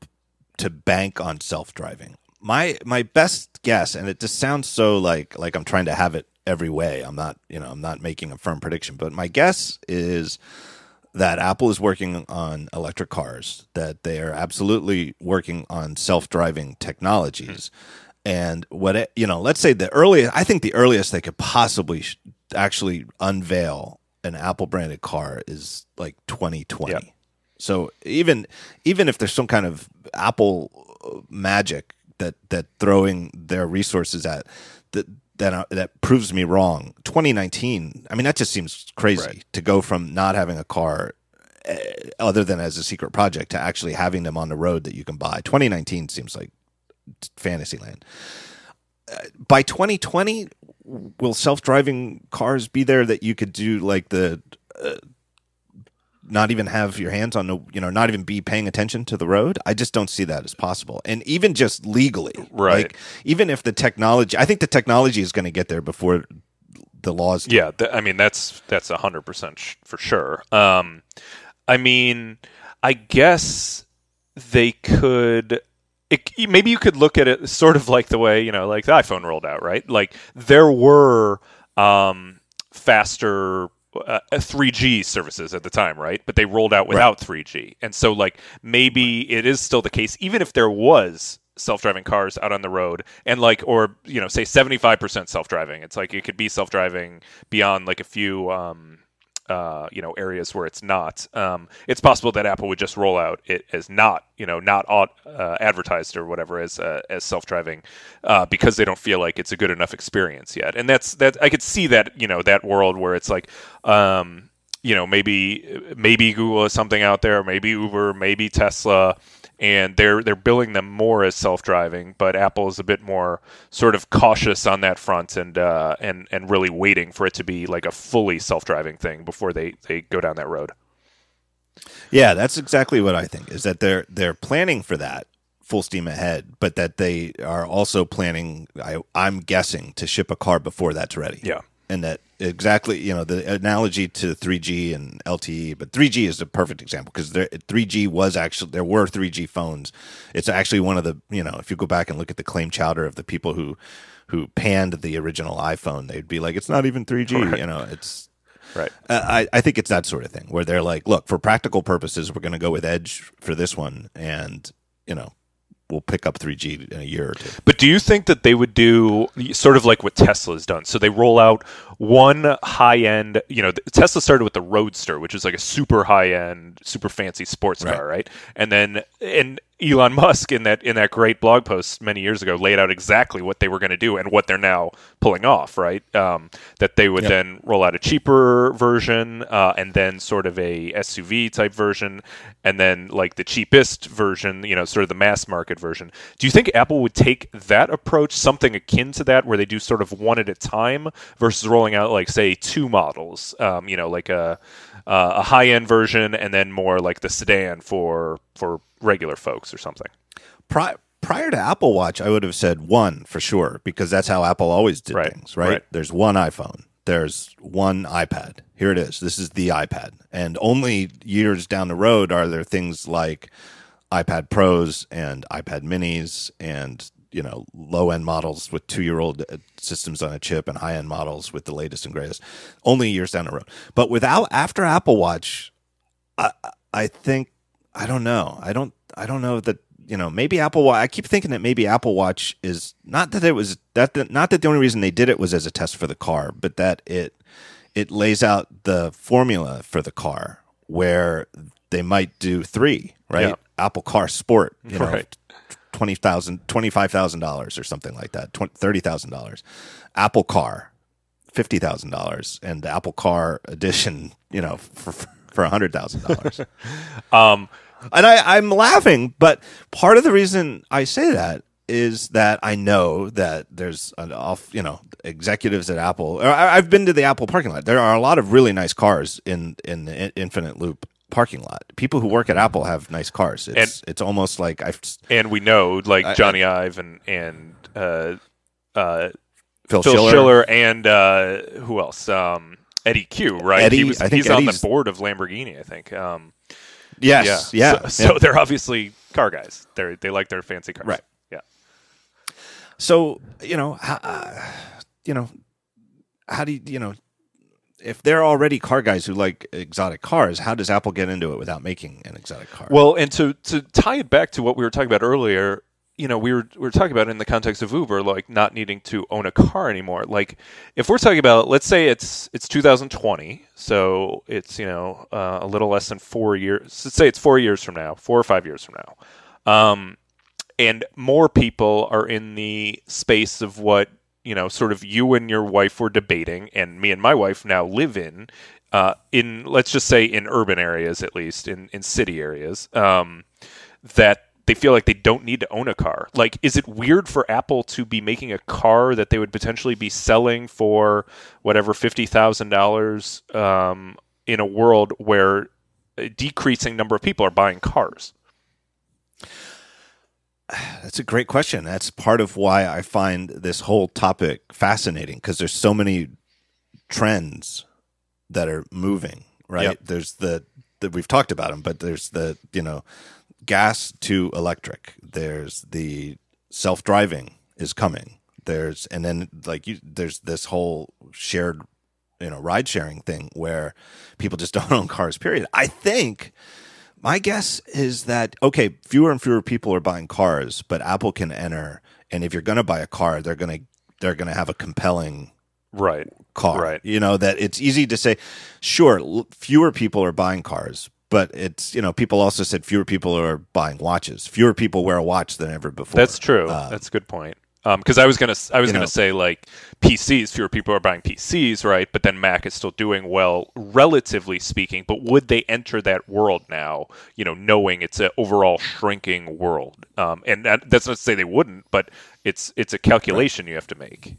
to bank on self driving. My my best guess, and it just sounds so like like I'm trying to have it every way. I'm not you know I'm not making a firm prediction, but my guess is that Apple is working on electric cars, that they are absolutely working on self driving technologies. Mm-hmm. And what it, you know, let's say the earliest, I think the earliest they could possibly sh- actually unveil an Apple branded car is like 2020. Yep. So even even if there's some kind of Apple uh, magic that that throwing their resources at that that uh, that proves me wrong. 2019. I mean, that just seems crazy right. to go from not having a car uh, other than as a secret project to actually having them on the road that you can buy. 2019 seems like fantasy land. Uh, by 2020, will self-driving cars be there that you could do like the uh, not even have your hands on the you know not even be paying attention to the road i just don't see that as possible and even just legally right like, even if the technology i think the technology is going to get there before the laws do. yeah th- i mean that's that's 100% sh- for sure um i mean i guess they could it, maybe you could look at it sort of like the way you know, like the iPhone rolled out, right? Like there were um, faster uh, 3G services at the time, right? But they rolled out without right. 3G, and so like maybe it is still the case, even if there was self-driving cars out on the road and like or you know say 75% self-driving it's like it could be self-driving beyond like a few um uh, you know areas where it's not. Um, it's possible that Apple would just roll out it as not you know not uh, advertised or whatever as uh, as self driving uh, because they don't feel like it's a good enough experience yet. And that's that I could see that you know that world where it's like. Um, you know, maybe maybe Google is something out there, maybe Uber, maybe Tesla, and they're they're billing them more as self-driving, but Apple is a bit more sort of cautious on that front and uh, and and really waiting for it to be like a fully self-driving thing before they they go down that road. Yeah, that's exactly what I think. Is that they're they're planning for that full steam ahead, but that they are also planning. I, I'm guessing to ship a car before that's ready. Yeah, and that exactly you know the analogy to 3G and LTE, but 3G is a perfect example because 3G was actually there were 3G phones. It's actually one of the you know if you go back and look at the claim chowder of the people who who panned the original iPhone, they'd be like, it's not even 3G. Right. You know, it's right. Uh, I I think it's that sort of thing where they're like, look, for practical purposes, we're going to go with Edge for this one, and you know will pick up 3G in a year or two. But do you think that they would do sort of like what Tesla's done? So they roll out one high end, you know, Tesla started with the Roadster, which is like a super high end, super fancy sports car, right? right? And then and Elon Musk in that in that great blog post many years ago laid out exactly what they were going to do and what they're now pulling off. Right, um, that they would yep. then roll out a cheaper version uh, and then sort of a SUV type version, and then like the cheapest version, you know, sort of the mass market version. Do you think Apple would take that approach, something akin to that, where they do sort of one at a time versus rolling out like say two models, um, you know, like a uh, a high end version and then more like the sedan for for regular folks or something. Pri- prior to Apple Watch, I would have said one for sure because that's how Apple always did right. things. Right? right? There's one iPhone. There's one iPad. Here it is. This is the iPad. And only years down the road are there things like iPad Pros and iPad Minis and you know low end models with two year old uh, systems on a chip and high end models with the latest and greatest. Only years down the road, but without after Apple Watch, I I think I don't know. I don't I don't know that you know maybe Apple Watch. I keep thinking that maybe Apple Watch is not that it was that the, not that the only reason they did it was as a test for the car, but that it it lays out the formula for the car where they might do three right. Yeah. Apple Car Sport, you know, Right. Twenty thousand, twenty five thousand dollars or something like that, thirty thousand dollars. Apple Car, fifty thousand dollars, and the Apple Car Edition, you know, for for hundred thousand dollars. Um, and I, I'm laughing, but part of the reason I say that is that I know that there's an off, you know, executives at Apple. Or I, I've been to the Apple parking lot. There are a lot of really nice cars in in the Infinite Loop parking lot. People who work at Apple have nice cars. It's it's almost like I've and we know like I- Jony Ive and and uh, uh, Phil, Phil Schiller. Schiller, and uh, who else? Um, Eddy Cue, right? Eddie- he was, I think he's on the board of Lamborghini, I think. Um, Yes, yeah, yeah. So, so yeah. they're obviously car guys. They they like their fancy cars, Right. Yeah. So you know, how, uh, you know, how do you, you know, if they're already car guys who like exotic cars, how does Apple get into it without making an exotic car? Well, and to to tie it back to what we were talking about earlier, you know, we were we were talking about in the context of Uber, like not needing to own a car anymore. Like, if we're talking about, let's say it's it's 2020, so it's you know uh, a little less than four years. Let's say it's four years from now, four or five years from now, um, and more people are in the space of what you know, sort of you and your wife were debating, and me and my wife now live in. Uh, in let's just say in urban areas at least in, in city areas um, that they feel like they don't need to own a car. Like, is it weird for Apple to be making a car that they would potentially be selling for whatever fifty thousand dollars um, in a world where a decreasing number of people are buying cars? That's a great question. That's part of why I find this whole topic fascinating because there's so many trends that are moving, right? Yep. There's the that we've talked about them, but there's the, you know, gas to electric. There's the self-driving is coming. There's and then like you there's this whole shared, you know, ride sharing thing where people just don't own cars period. I think my guess is that okay, fewer and fewer people are buying cars, but Apple can enter, and if you're going to buy a car, they're going to they're going to have a compelling Right. car. Right. You know that it's easy to say, sure, l- fewer people are buying cars, but it's you know people also said fewer people are buying watches. Fewer people wear a watch than ever before. That's true. Uh, That's a good point. Because I was gonna, I was you gonna know- say like PCs, fewer people are buying PCs, right? But then Mac is still doing well, relatively speaking. But would they enter that world now? You know, knowing it's an overall shrinking world, um, and that, that's not to say they wouldn't, but it's it's a calculation you have to make.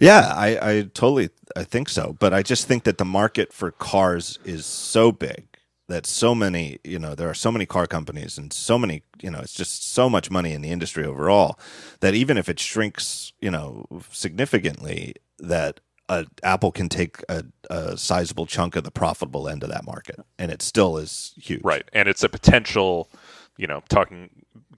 Yeah, I, I totally I think so. But I just think that the market for cars is so big that so many, you know, there are so many car companies and so many, you know, it's just so much money in the industry overall that even if it shrinks, you know, significantly, that uh, Apple can take a, a sizable chunk of the profitable end of that market, and it still is huge. Right. And it's a potential, you know, talking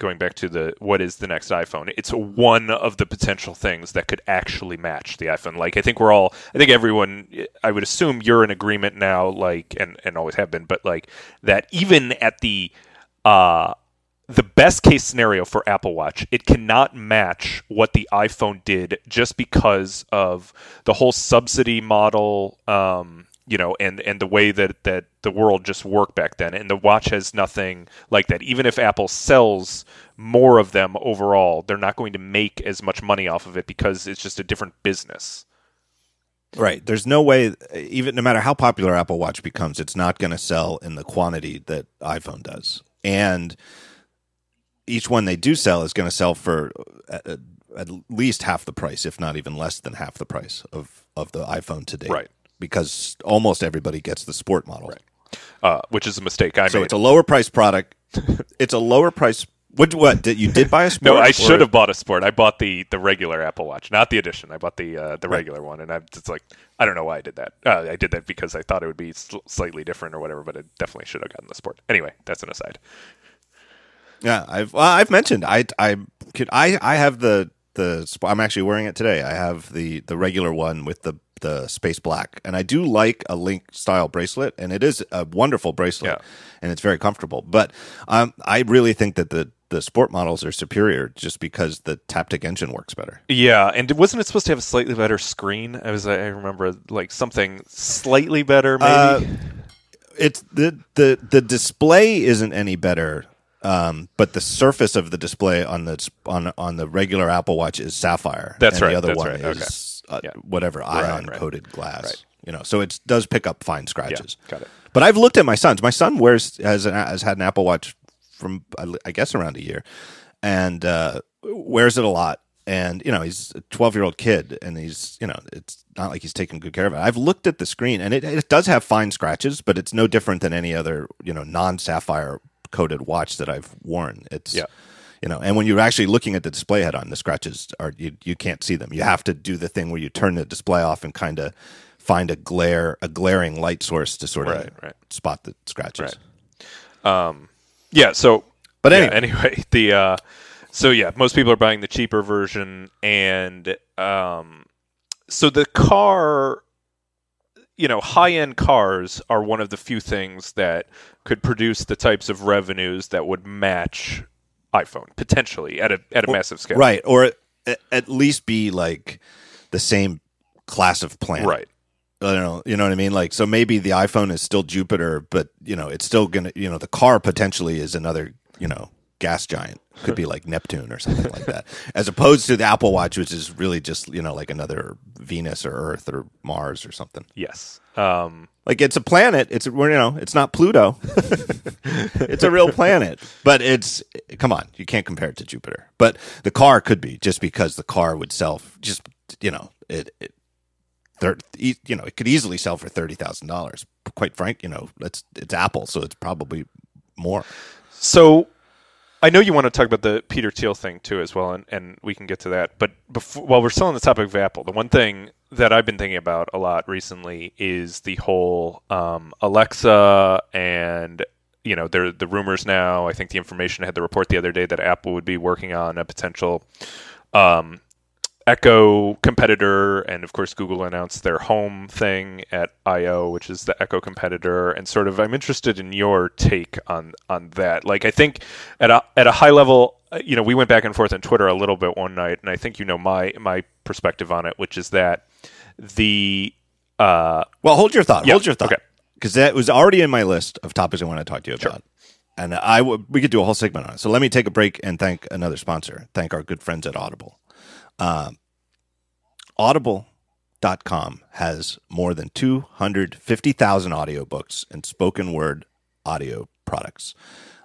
going back to the what is the next iPhone. It's one of the potential things that could actually match the iPhone. Like I think we're all I think everyone I would assume you're in agreement now like and and always have been, but like that even at the uh the best case scenario for Apple Watch, it cannot match what the iPhone did just because of the whole subsidy model, um, you know, and, and the way that, that the world just worked back then. And the watch has nothing like that. Even if Apple sells more of them overall, they're not going to make as much money off of it because it's just a different business. Right. There's no way, even no matter how popular Apple Watch becomes, it's not going to sell in the quantity that iPhone does. And each one they do sell is going to sell for at, at least half the price, if not even less than half the price of, of the iPhone today. Right. Because almost everybody gets the sport model. Right. Uh, which is a mistake I So made. it's a lower price product. it's a lower price. What? What? Did you did buy a sport? No, I should have bought a sport. I bought the the regular Apple Watch, not the edition. I bought the uh, the regular one, and I'm just like, I don't know why I did that. Uh, I did that because I thought it would be sl- slightly different or whatever, but I definitely should have gotten the sport. Anyway, that's an aside. Yeah, I've well, I've mentioned I I could I I have the the I'm actually wearing it today. I have the the regular one with the the space black, and I do like a link style bracelet, and it is a wonderful bracelet, Yeah. and it's very comfortable. But um, I really think that the the sport models are superior just because the Taptic engine works better. Yeah, and wasn't it supposed to have a slightly better screen? I was I remember like something slightly better, maybe. Uh, It's the the the display isn't any better. Um, but the surface of the display on the on on the regular Apple Watch is sapphire. That's and right, The other one right, is uh, Yeah. whatever ion right. coated glass. Right. You know, so it does pick up fine scratches. got it. But I've looked at my son's. My son wears has an, has had an Apple Watch from I I guess around a year, and uh, wears it a lot. And you know, he's a twelve year old kid, and he's you know, it's not like he's taking good care of it. I've looked at the screen, and it, it does have fine scratches, but it's no different than any other you know non sapphire coated watch that I've worn. It's Yeah. you know, and when you're actually looking at the display head on, the scratches are you you can't see them. You have to do the thing where you turn the display off and kind of find a glare a glaring light source to sort of Right, right. spot the scratches. Um, Yeah. So, But yeah, anyway. anyway, the uh, so yeah, most people are buying the cheaper version, and um, so the car, you know, high end cars are one of the few things that could produce the types of revenues that would match iPhone potentially at a at a massive scale. Right, or at, at least be like the same class of planet. Right. I don't know. You know what I mean? Like, so maybe the iPhone is still Jupiter, but you know, it's still gonna. You know, the car potentially is another. You know, gas giant could be like Neptune or something like that, as opposed to the Apple Watch, which is really just you know like another Venus or Earth or Mars or something. Yes. Um, Like it's a planet. It's we're you know it's not Pluto. it's a real planet, but it's come on, you can't compare it to Jupiter. But the car could be just because the car would sell just you know it. it thir- e- you know, it could easily sell for thirty thousand dollars. Quite frank, you know, it's it's Apple, so it's probably more. So I know you want to talk about the Peter Thiel thing too as well, and, and we can get to that. But before, while we're still on the topic of Apple, the one thing that I've been thinking about a lot recently is the whole um, Alexa and you know there the rumors now. I think the information had the report the other day that Apple would be working on a potential um, Echo competitor, and of course, Google announced their home thing at I/O, which is the Echo competitor. And sort of, I'm interested in your take on on that. Like, I think at a at a high level, uh, you know, we went back and forth on Twitter a little bit one night, and I think you know my my perspective on it, which is that the uh, Well, hold your thought. Yeah, hold your thought. okay. Because that was already in my list of topics I want to talk to you about. And I w- we could do a whole segment on it. So let me take a break and thank another sponsor. Thank our good friends at Audible. Um, Audible.com has more than 250,000 audiobooks and spoken word audio products.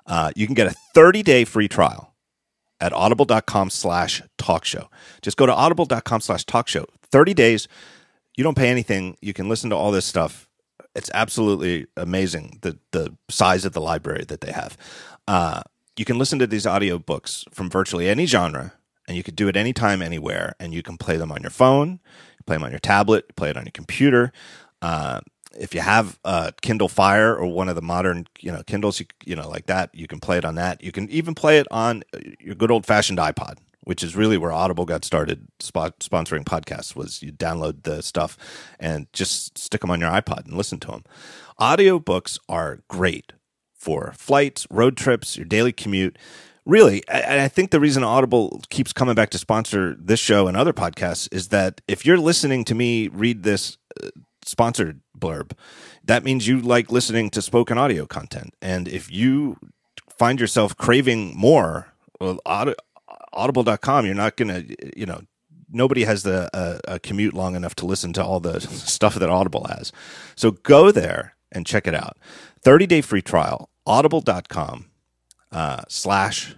Uh, you can get a 30 day free trial at audible.com slash talk show. Just go to audible.com slash talk show. 30 days. You don't pay anything. You can listen to all this stuff. It's absolutely amazing the the size of the library that they have. Uh, you can listen to these audiobooks from virtually any genre, and you could do it anytime, anywhere, and you can play them on your phone, play them on your tablet, play it on your computer. Uh, if you have a Kindle Fire or one of the modern, you know, Kindles, you, you know, like that, you can play it on that. You can even play it on your good old fashioned iPod, which is really where Audible got started spot, sponsoring podcasts. Was you download the stuff and just stick them on your iPod and listen to them. Audiobooks are great for flights, road trips, your daily commute. Really, and I think the reason Audible keeps coming back to sponsor this show and other podcasts is that if you're listening to me read this uh, sponsored blurb, that means you like listening to spoken audio content. And if you find yourself craving more, well, Aud- audible.com, you're not going to, you know, nobody has the uh, a commute long enough to listen to all the stuff that Audible has. So go there and check it out. 30 day free trial, audible.com uh, slash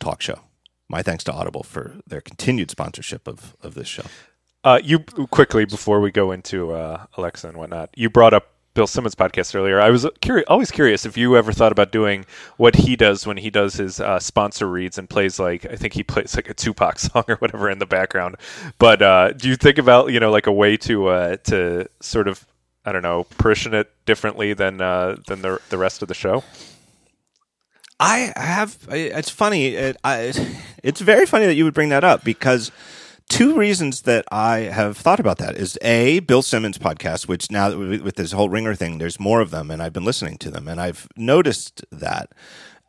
talk show. My thanks to Audible for their continued sponsorship of, of this show. Uh, you quickly before we go into uh, Alexa and whatnot, you brought up Bill Simmons' podcast earlier. I was always curious if you ever thought about doing what he does when he does his uh, sponsor reads and plays like I think he plays like a Tupac song or whatever in the background. But uh, do you think about you know like a way to uh, to sort of I don't know parishioner it differently than uh, than the the rest of the show? I have. It's funny. It, I, it's very funny that you would bring that up because two reasons that I have thought about that is a Bill Simmons podcast, which now with this whole ringer thing, there's more of them, and I've been listening to them, and I've noticed that,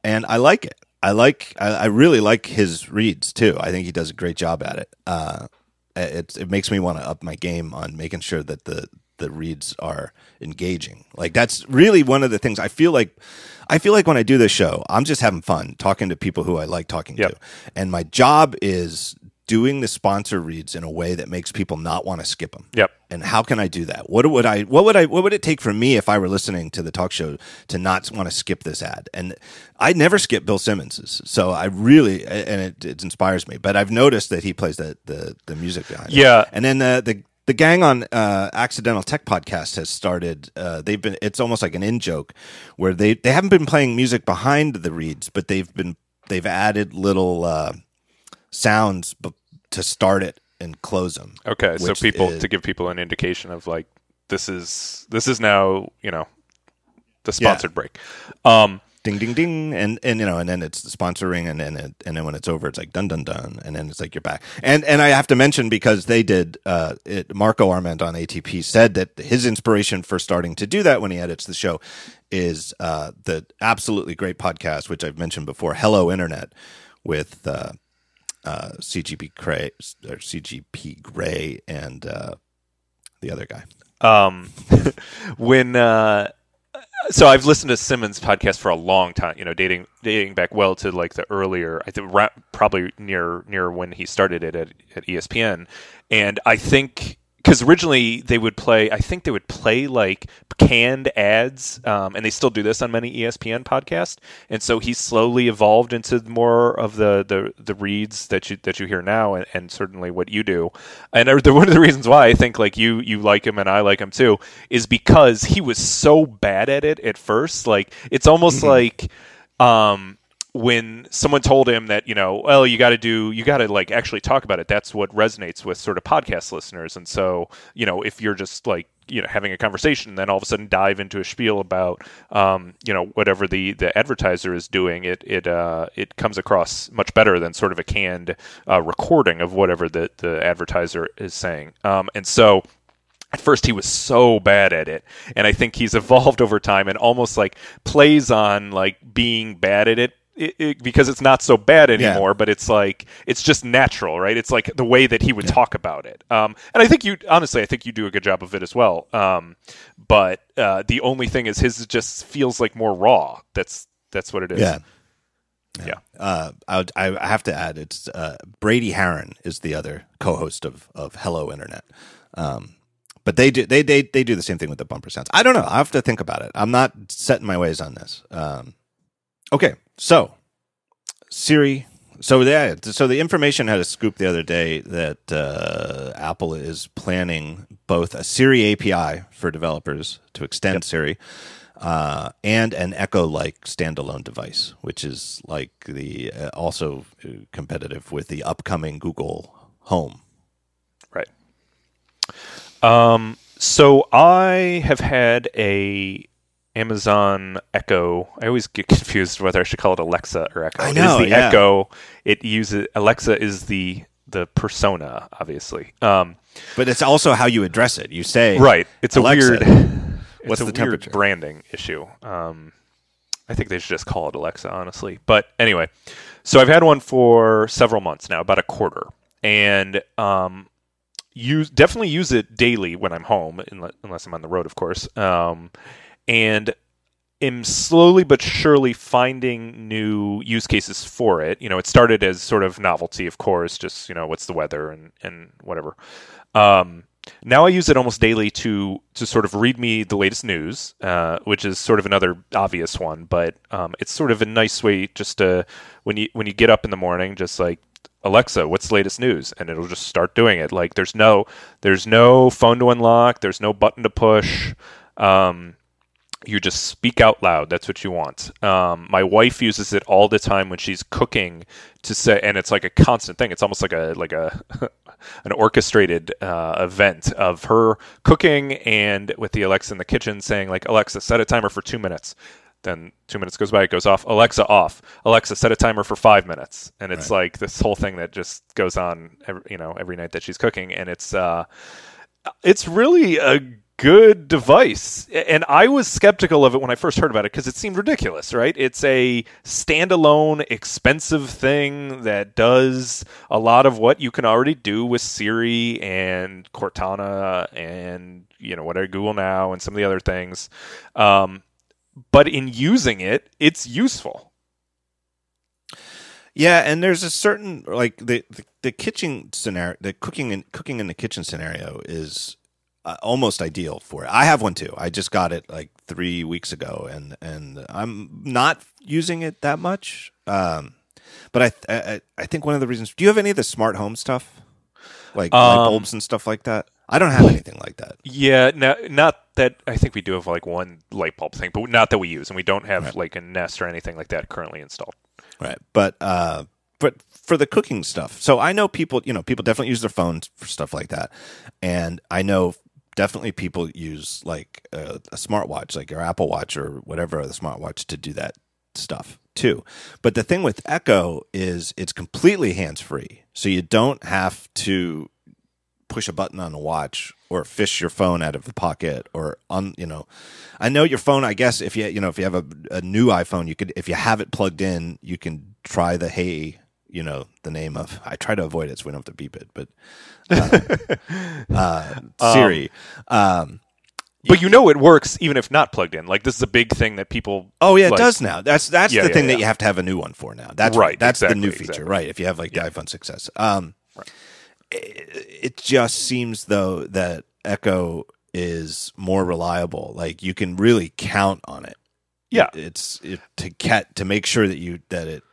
and I like it. I like. I, I really like his reads too. I think he does a great job at it. Uh, it it makes me want to up my game on making sure that the the reads are engaging. Like that's really one of the things I feel like I feel like when I do this show, I'm just having fun talking to people who I like talking Yep. to. And my job is doing the sponsor reads in a way that makes people not want to skip them. Yep. And how can I do that? What would I what would I what would it take for me if I were listening to the talk show to not want to skip this ad? And I never skip Bill Simmons's. So I really and it, it inspires me. But I've noticed that he plays the the, the music behind it. Yeah. And then the the the gang on uh, Accidental Tech Podcast has started. Uh, they've been. It's almost like an in joke, where they they haven't been playing music behind the reads, but they've been they've added little uh, sounds b- to start it and close them. Okay, so people is- to give people an indication of like this is this is now you know the sponsored break. Um, ding ding ding and and you know and then it's the sponsoring and then it, and then when it's over it's like dun dun dun and then it's like you're back. And and I have to mention because they did uh it, Marco Arment on ATP said that his inspiration for starting to do that when he edits the show is uh the absolutely great podcast which I've mentioned before Hello Internet with uh uh CGP Gray or CGP Gray and uh the other guy. Um, when uh, so I've listened to Simmons podcast for a long time, you know, dating dating back well to like the earlier, I think ra- probably near near when he started it at, at ESPN, and I think because originally they would play, I think they would play like canned ads, um, and they still do this on many ESPN podcasts, and so he slowly evolved into more of the the, the reads that you that you hear now, and, and certainly what you do, and the- one of the reasons why I think like you you like him and I like him too is because he was so bad at it at first, like it's almost like um when someone told him that you know well you got to do you got to like actually talk about it that's what resonates with sort of podcast listeners. And so you know if you're just like you know having a conversation then all of a sudden dive into a spiel about um, you know whatever the the advertiser is doing it it uh, it comes across much better than sort of a canned uh, recording of whatever the the advertiser is saying. Um, and so at first he was so bad at it and i think he's evolved over time and almost like plays on like being bad at it, it, it- because it's not so bad anymore but it's like it's just natural right? It's like the way that he would talk about it. Um, and i think you honestly i think you do a good job of it as well. Um, but uh, the only thing is his just feels like more raw. That's that's what it is. Yeah. Yeah. Uh, I, would, I have to add, it's uh, Brady Haran is the other co-host of of Hello Internet. Um, but they do they, they they do the same thing with the bumper sounds. I don't know. I have to think about it. I'm not setting my ways on this. Um, okay, so Siri. So yeah, so the information had a scoop the other day that uh, Apple is planning both a Siri API for developers to extend Siri, uh, and an Echo-like standalone device, which is like the uh, also uh, competitive with the upcoming Google Home. Right. Um, so I have had a Amazon Echo. I always get confused whether I should call it Alexa or Echo. I know, is the yeah. Echo. It uses Alexa is the the persona, obviously. Um, But it's also how you address it. You say right. It's a Alexa, weird. it's what's a the weird temperature? branding issue. Um, I think they should just call it Alexa, honestly. But anyway, so I've had one for several months now, about a quarter, and um, use definitely use it daily when I'm home, unless, unless I'm on the road, of course. Um, and am slowly but surely finding new use cases for it. You know, it started as sort of novelty, of course, just you know, what's the weather and and whatever. Um, now I use it almost daily to to sort of read me the latest news, uh, which is sort of another obvious one, but um, it's sort of a nice way just to when you when you get up in the morning, just like Alexa, what's the latest news? And it'll just start doing it. Like there's no there's no phone to unlock, there's no button to push. Um, you just speak out loud. That's what you want. Um, my wife uses it all the time when she's cooking to say, and it's like a constant thing. It's almost like a like a an orchestrated uh, event of her cooking and with the Alexa in the kitchen saying like Alexa, set a timer for two minutes. Then two minutes goes by, it goes off. Alexa off. Alexa set a timer for five minutes, and it's Right. like this whole thing that just goes on, every, you know, every night that she's cooking, and it's uh, it's really a good device. And I was skeptical of it when I first heard about it because it seemed ridiculous, right? It's a standalone, expensive thing that does a lot of what you can already do with Siri and Cortana and you know whatever Google Now and some of the other things. Um, but in using it, it's useful. Yeah, and there's a certain like the the, the kitchen scenario, the cooking and cooking in the kitchen scenario is uh, almost ideal for it. I have one too. I just got it like three weeks ago, and and I'm not using it that much. Um, but I, I I think one of the reasons. Do you have any of the smart home stuff, like light Um, bulbs and stuff like that? I don't have anything like that. Yeah, no, not that I think we do have like one light bulb thing, but not that we use, and we don't have like a Nest or anything like that currently installed. Right. But uh but for the cooking stuff. So I know people, you know, people definitely use their phones for stuff like that. And I know definitely people use like a, a smartwatch, like your Apple Watch or whatever the smartwatch to do that stuff too. But the thing with Echo is it's completely hands-free. So you don't have to push a button on the watch or fish your phone out of the pocket or on you know i know your phone i guess if you you know if you have a, a new iphone you could if you have it plugged in you can try the hey you know the name of i try to avoid it so we don't have to beep it but uh, uh, siri um, But you know it works even if not plugged in. Like this is a big thing that people. Oh yeah, it like- does now. That's that's Yeah, the yeah, thing that you have to have a new one for now. That's Right, right. That's the new feature, exactly. right? If you have like the iPhone 6s, Um, it, it just seems though that Echo is more reliable. Like you can really count on it. Yeah. It- it's it, to cat to make sure that you that it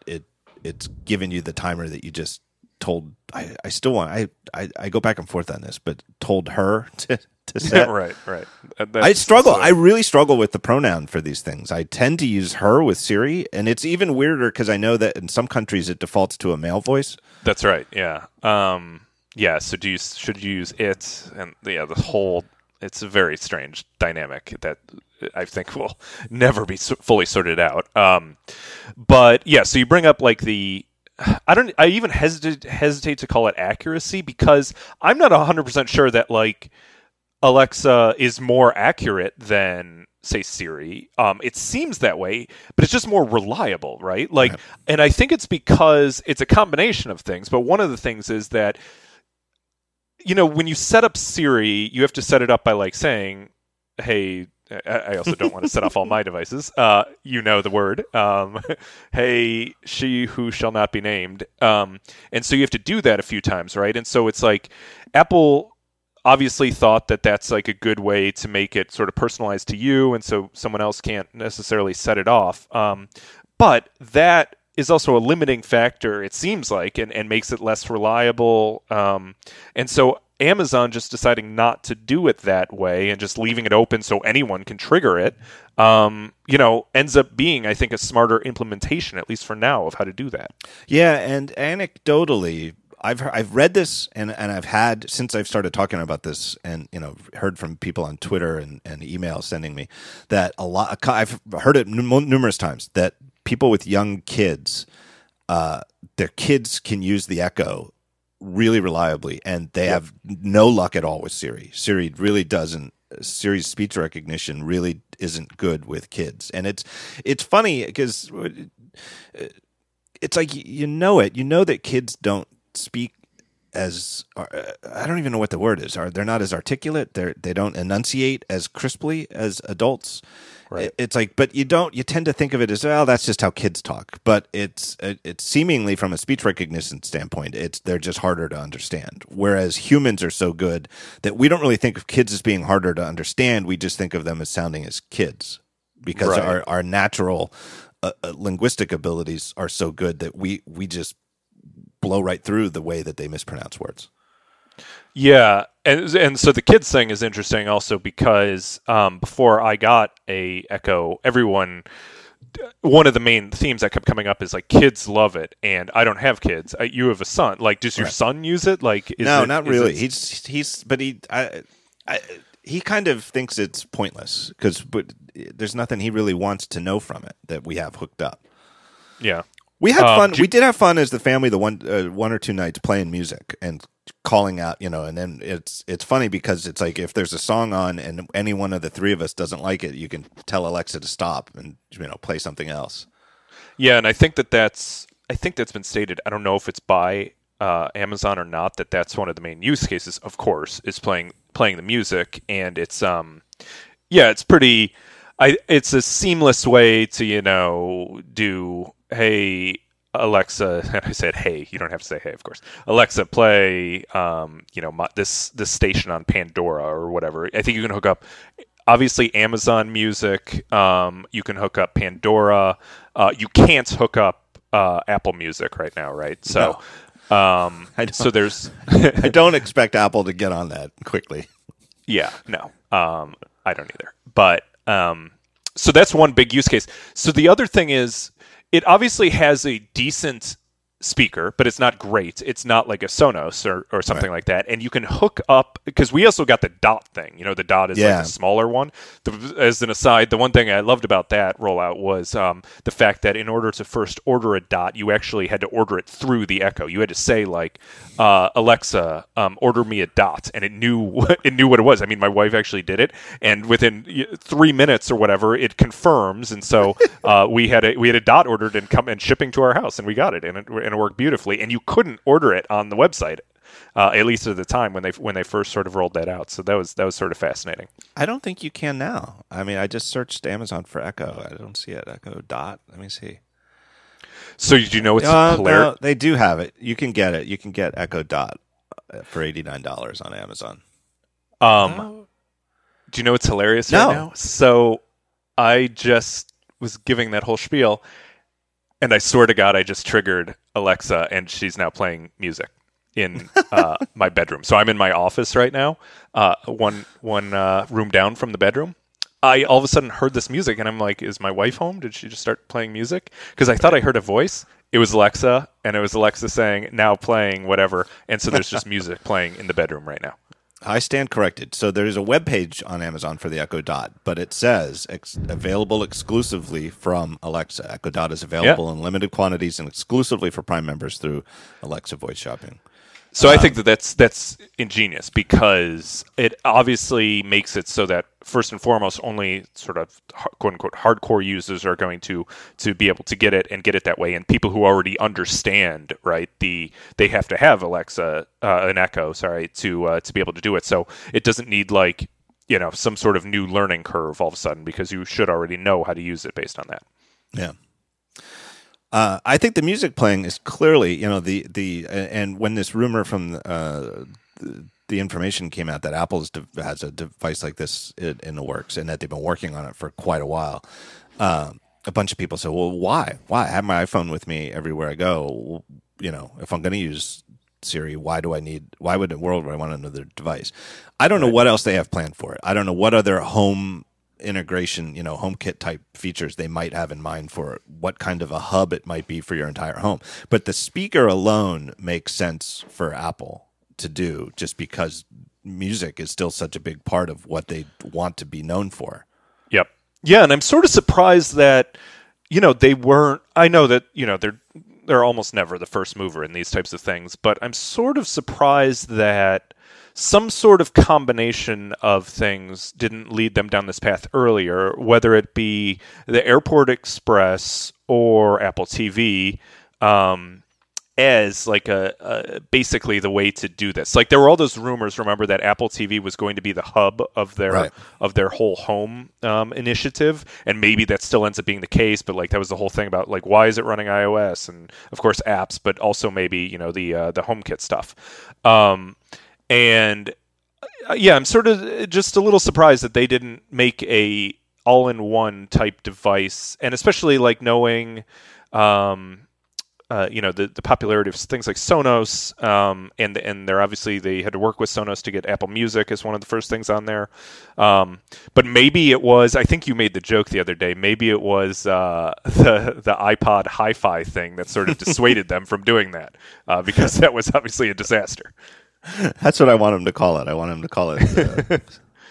it's giving you the timer that you just told. I, I still want. I, I I go back and forth on this, but told her to to set. right, right. Uh, I struggle. so- I really struggle with the pronoun for these things. I tend to use her with Siri, and it's even weirder because I know that in some countries it defaults to a male voice. That's right. Yeah. Um, yeah. So do you should you use it and yeah the whole it's a very strange dynamic that I think will never be fully sorted out. Um, but yeah, so you bring up like the I don't I even hesitate hesitate to call it accuracy because I'm not 100% sure that like Alexa is more accurate than say Siri. Um, it seems that way, but it's just more reliable, right? Like, Right. and I think it's because it's a combination of things. But one of the things is that you know when you set up Siri, you have to set it up by like saying, "Hey." I also don't want to set off all my devices. Uh, you know the word. Um, hey, she who shall not be named. Um, and so you have to do that a few times, right? And so it's like Apple obviously thought that that's like a good way to make it sort of personalized to you, and so someone else can't necessarily set it off. Um, but that is also a limiting factor, it seems like, and, and makes it less reliable. Um, and so Amazon just deciding not to do it that way and just leaving it open so anyone can trigger it, um, you know, ends up being, I think, a smarter implementation, at least for now, of how to do that. Yeah, and anecdotally, I've I've read this and and I've had since I've started talking about this and you know heard from people on Twitter and and emails sending me that a lot I've heard it num- numerous times that people with young kids, uh, their kids can use the Echo really reliably and they have no luck at all with Siri. Siri really doesn't. Siri's speech recognition really isn't good with kids, and it's it's funny because it's like you know it. You know that kids don't speak as uh, I don't even know what the word is. Are they're not as articulate? They they don't enunciate as crisply as adults. Right. It- It's like, but you don't. You tend to think of it as well. That's just how kids talk. But it's it- it's seemingly from a speech recognition standpoint, it's they're just harder to understand. Whereas humans are so good that we don't really think of kids as being harder to understand. We just think of them as sounding as kids because Right. our our natural uh, uh, linguistic abilities are so good that we we just blow right through the way that they mispronounce words. Yeah, and and so the kids thing is interesting also because um, before I got a Echo, everyone one of the main themes that kept coming up is like kids love it, and I don't have kids. I, you have a son. Like, does your Right. son use it? Like, is no, it- not really. it- He's he's but he I, I he kind of thinks it's pointless because but there's nothing he really wants to know from it that we have hooked up. Yeah. We had Um, fun. we did have fun as the family the one uh, one or two nights playing music and calling out, you know, and then it's it's funny because it's like if there's a song on and any one of the three of us doesn't like it, you can tell Alexa to stop and you know play something else. Yeah, and I think that that's I think that's been stated. I don't know if it's by uh, Amazon or not. That that's one of the main use cases. Of course, is playing playing the music, and it's um, yeah, it's pretty. I it's a seamless way to you know do hey Alexa, and I said, "Hey, you don't have to say hey, of course. Alexa, play, um, you know, my, this this station on Pandora or whatever. I think you can hook up, obviously, Amazon Music. Um, you can hook up Pandora. Uh, you can't hook up uh, Apple Music right now, right? So, um, so there's, I don't expect Apple to get on that quickly. yeah, no, um, I don't either. But um, so that's one big use case. So the other thing is, it obviously has a decent speaker, but it's not great. It's not like a Sonos or, or something like that. And you can hook up because we also got the dot thing. You know, the dot is Yeah. like a smaller one. The, as an aside, the one thing I loved about that rollout was um, the fact that in order to first order a dot, you actually had to order it through the Echo. You had to say like, uh, Alexa, um, order me a dot, and it knew it knew what it was. I mean, my wife actually did it, and within three minutes or whatever, it confirms. And so uh, we had a we had a dot ordered and come and shipping to our house, and we got it, and it, and it worked beautifully. And you couldn't order it on the website. Uh, at least at the time when they when they first sort of rolled that out, so that was that was sort of fascinating. I don't think you can now. I mean, I just searched Amazon for Echo. I don't see it. Echo Dot. Let me see. So do you know it's Uh, hilarious? no, they do have it. You can get it. You can get Echo Dot uh, for eighty nine dollars on Amazon. Um, do you know what's hilarious No. right now? So I just was giving that whole spiel, and I swear to God, I just triggered Alexa, and she's now playing music in uh, my bedroom. So I'm in my office right now, uh, one one uh, room down from the bedroom. I all of a sudden heard this music, and I'm like, "Is my wife home? Did she just start playing music?" Because I thought I heard a voice. It was Alexa, and it was Alexa saying, "Now playing whatever," and so there's just music playing in the bedroom right now. I stand corrected. So there's a web page on Amazon for the Echo Dot, but it says ex- available exclusively from Alexa. Echo Dot is available in limited quantities and exclusively for Prime members through Alexa Voice Shopping. So I think that that's that's ingenious because it obviously makes it so that first and foremost, only sort of quote unquote hardcore users are going to to be able to get it and get it that way, and people who already understand right the they have to have Alexa uh, an Echo, sorry, to uh, to be able to do it. So it doesn't need like you know some sort of new learning curve all of a sudden because you should already know how to use it based on that. Yeah. Uh, I think the music playing is clearly, you know, the the and when this rumor from uh, the, the information came out that Apple has a device like this in, in the works and that they've been working on it for quite a while. Um, a bunch of people said, "Well, why? Why? I have my iPhone with me everywhere I go. You know, if I'm going to use Siri, why do I need? Why would in the world would I want another device? I don't know what else they have planned for it. I don't know what other home integration, you know, HomeKit type features they might have in mind for what kind of a hub it might be for your entire home. But the speaker alone makes sense for Apple to do just because music is still such a big part of what they want to be known for. Yep. Yeah, and I'm sort of surprised that you know they weren't. I know that you know they're they're almost never the first mover in these types of things, but I'm sort of surprised that some sort of combination of things didn't lead them down this path earlier, whether it be the Airport Express or Apple TV. Um, as like a, a basically the way to do this. Like there were all those rumors. Remember that Apple TV was going to be the hub of their Right. of their whole home um, initiative, and maybe that still ends up being the case. But like that was the whole thing about like why is it running iOS and of course apps, but also maybe you know the uh, the HomeKit stuff. Um, and uh, yeah, I'm sort of just a little surprised that they didn't make a all-in-one type device, and especially like knowing. Um, uh, you know the, the popularity of things like Sonos, um, and and they're obviously they had to work with Sonos to get Apple Music as one of the first things on there. Um, but maybe it was I think you made the joke the other day. Maybe it was uh, the the iPod Hi-Fi thing that sort of dissuaded them from doing that uh, because that was obviously a disaster. That's what I want him to call it. I want him to call it uh,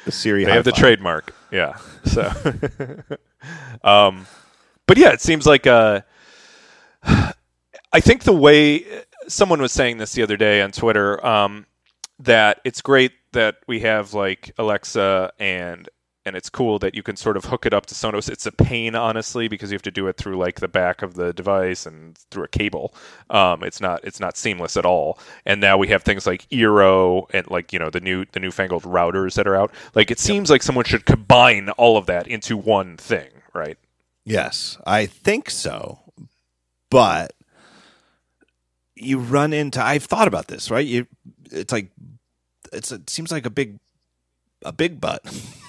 the Siri. They have the trademark. Yeah. So, um, but yeah, it seems like uh, I think the way someone was saying this the other day on Twitter um, that it's great that we have like Alexa and and it's cool that you can sort of hook it up to Sonos. It's a pain, honestly, because you have to do it through like the back of the device and through a cable. Um, it's not it's not seamless at all. And now we have things like Eero and like you know the new the newfangled routers that are out. Like it seems like someone should combine all of that into one thing, right? Yes, I think so. But you run into I've thought about this, right? You it's like it's it seems like a big a big butt.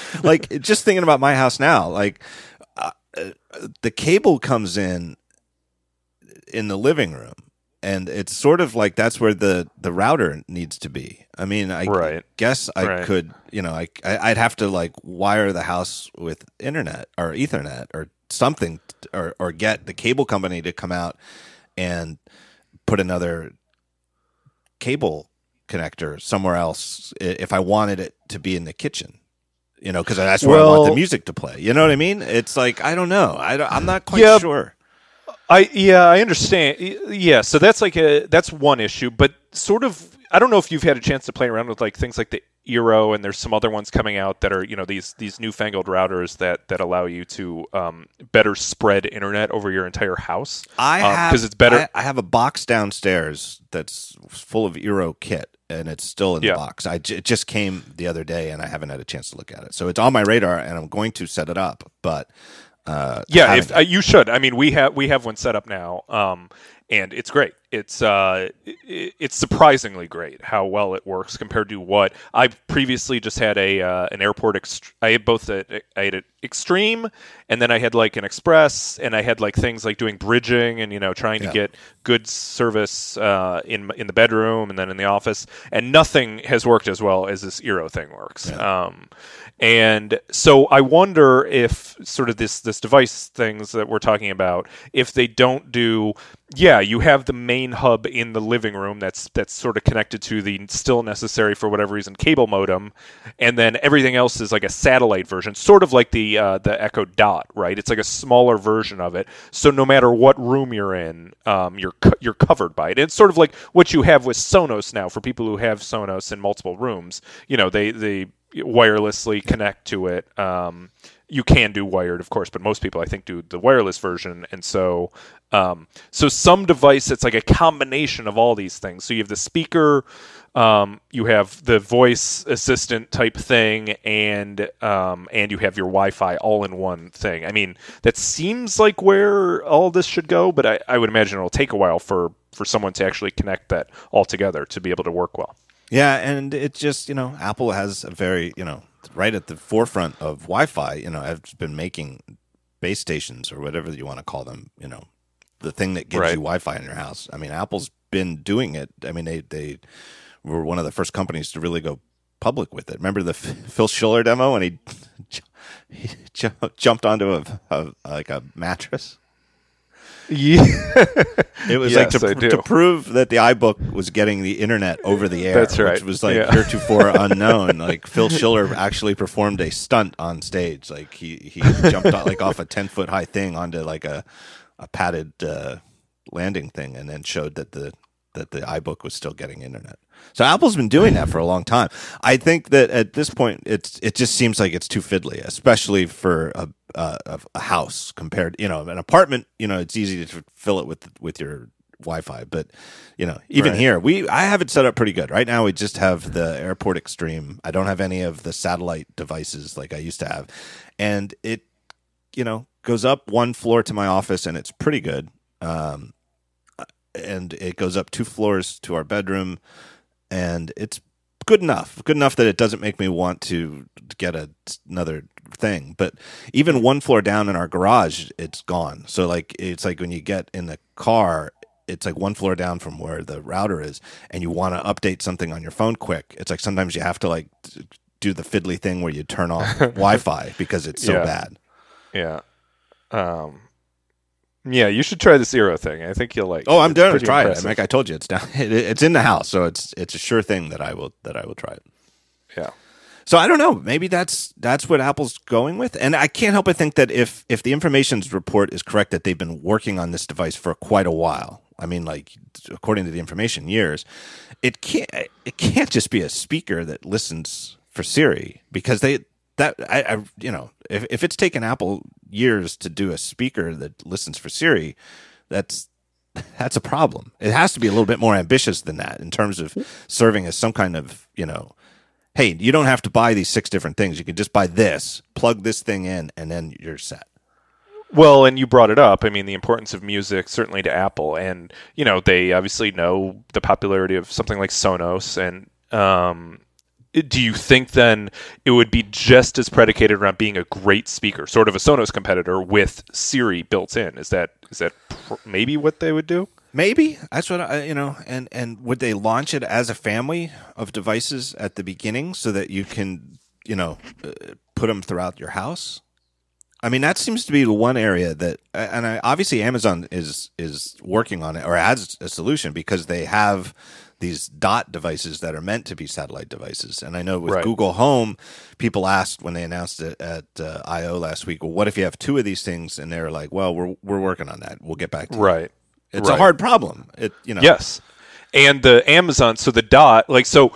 like just thinking about my house now, like uh, the cable comes in in the living room and it's sort of like that's where the the router needs to be. I mean, I Right. guess I Right. could, you know, I I- I'd have to like wire the house with internet or Ethernet or something, or or get the cable company to come out and put another cable connector somewhere else if I wanted it to be in the kitchen. You know, because that's where I want the music to play. You know what I mean? It's like I don't know. I don't, I'm not quite Yeah, sure. I yeah, I understand. Yeah, so that's like a that's one issue, but sort of I don't know if you've had a chance to play around with like things like the Eero and there's some other ones coming out that are you know these these newfangled routers that that allow you to um, better spread internet over your entire house. I Um, have 'cause it's better- I, I have a box downstairs that's full of Eero kit, and it's still in Yeah. the box. I j- it just came the other day, and I haven't had a chance to look at it. So it's on my radar, and I'm going to set it up. But uh, Yeah, if uh, you should. I mean, we have we have one set up now, um, and it's great. It's uh, it's surprisingly great how well it works compared to what I previously just had a uh, an airport. Ext- I had both a, I had an extreme, and then I had like an express, and I had like things like doing bridging and you know trying Yeah. to get good service uh, in in the bedroom and then in the office, and nothing has worked as well as this Eero thing works. Um, and so I wonder if sort of this this device things that we're talking about, if they don't do, yeah, you have the main hub in the living room that's that's sort of connected to the still necessary for whatever reason cable modem, and then everything else is like a satellite version, sort of like the uh, the Echo Dot, right? It's like a smaller version of it. So no matter what room you're in, um, you're you're covered by it. It's sort of like what you have with Sonos now for people who have Sonos in multiple rooms. You know, they they wirelessly connect to it. Um, you can do wired, of course, but most people, I think, do the wireless version. And so, um, so some device it's like a combination of all these things. So you have the speaker, um, you have the voice assistant type thing, and um, and you have your Wi-Fi all in one thing. I mean, that seems like where all this should go, but I, I would imagine it'll take a while for for someone to actually connect that all together to be able to work well. Yeah, and it's just you know Apple has a very you know right at the forefront of Wi-Fi. You know, I've been making base stations or whatever you want to call them. You know, the thing that gives Right. you Wi-Fi in your house. I mean, Apple's been doing it. I mean, they they were one of the first companies to really go public with it. Remember the F- Phil Schiller demo when he, he ju- jumped onto a, a like a mattress. Yeah, It was Yes, like to, to prove that the iBook was getting the internet over the air. That's right. Which was like Yeah. heretofore unknown. Like Phil Schiller actually performed a stunt on stage. Like he he jumped on, like off a ten foot high thing onto like a a padded uh, landing thing, and then showed that the that the iBook was still getting internet. So Apple's been doing that for a long time. I think that at this point, it's it just seems like it's too fiddly, especially for a a, a house compared, you know, an apartment. You know, it's easy to fill it with with your Wi-Fi, but you know, even Right. here, we I have it set up pretty good. Right now, we just have the Airport Extreme. I don't have any of the satellite devices like I used to have, and it, you know, goes up one floor to my office, and it's pretty good. Um, and it goes up two floors to our bedroom, and it's good enough. Good enough that it doesn't make me want to get a, another thing. But even one floor down in our garage, it's gone. So like it's like when you get in the car, it's like one floor down from where the router is, and you want to update something on your phone quick. It's like sometimes you have to like do the fiddly thing where you turn off Wi-Fi because it's so Yeah. bad. yeah, um, yeah. You should try the Eero thing. I think you'll like. Oh, I'm done to try impressive. it. Like I told you, it's down. It, it's in the house, so it's it's a sure thing that I will that I will try it. Yeah. So I don't know. Maybe that's that's what Apple's going with, and I can't help but think that if if the information's report is correct, that they've been working on this device for quite a while. I mean, like according to the information, years. It can't it can't just be a speaker that listens for Siri because they that I, I you know if if it's taken Apple years to do a speaker that listens for Siri, that's that's a problem. It has to be a little bit more ambitious than that in terms of serving as some kind of you know hey, you don't have to buy these six different things. You can just buy this, plug this thing in, and then you're set. Well, and you brought it up. I mean, the importance of music certainly to Apple, and you know they obviously know the popularity of something like Sonos. And um, do you think then it would be just as predicated around being a great speaker, sort of a Sonos competitor with Siri built in? Is that is that pr- maybe what they would do? Maybe that's what I, you know, and and would they launch it as a family of devices at the beginning so that you can, you know, uh, put them throughout your house? I mean, that seems to be the one area that, and I, obviously Amazon is is working on it or has a solution because they have these dot devices that are meant to be satellite devices. And I know with Right. Google Home, people asked when they announced it at uh, I/O last week, well, what if you have two of these things? And they're like, well, we're we're working on that. We'll get back to you. Right. It's a hard problem. It you know. Yes. And the Amazon, so the dot, like so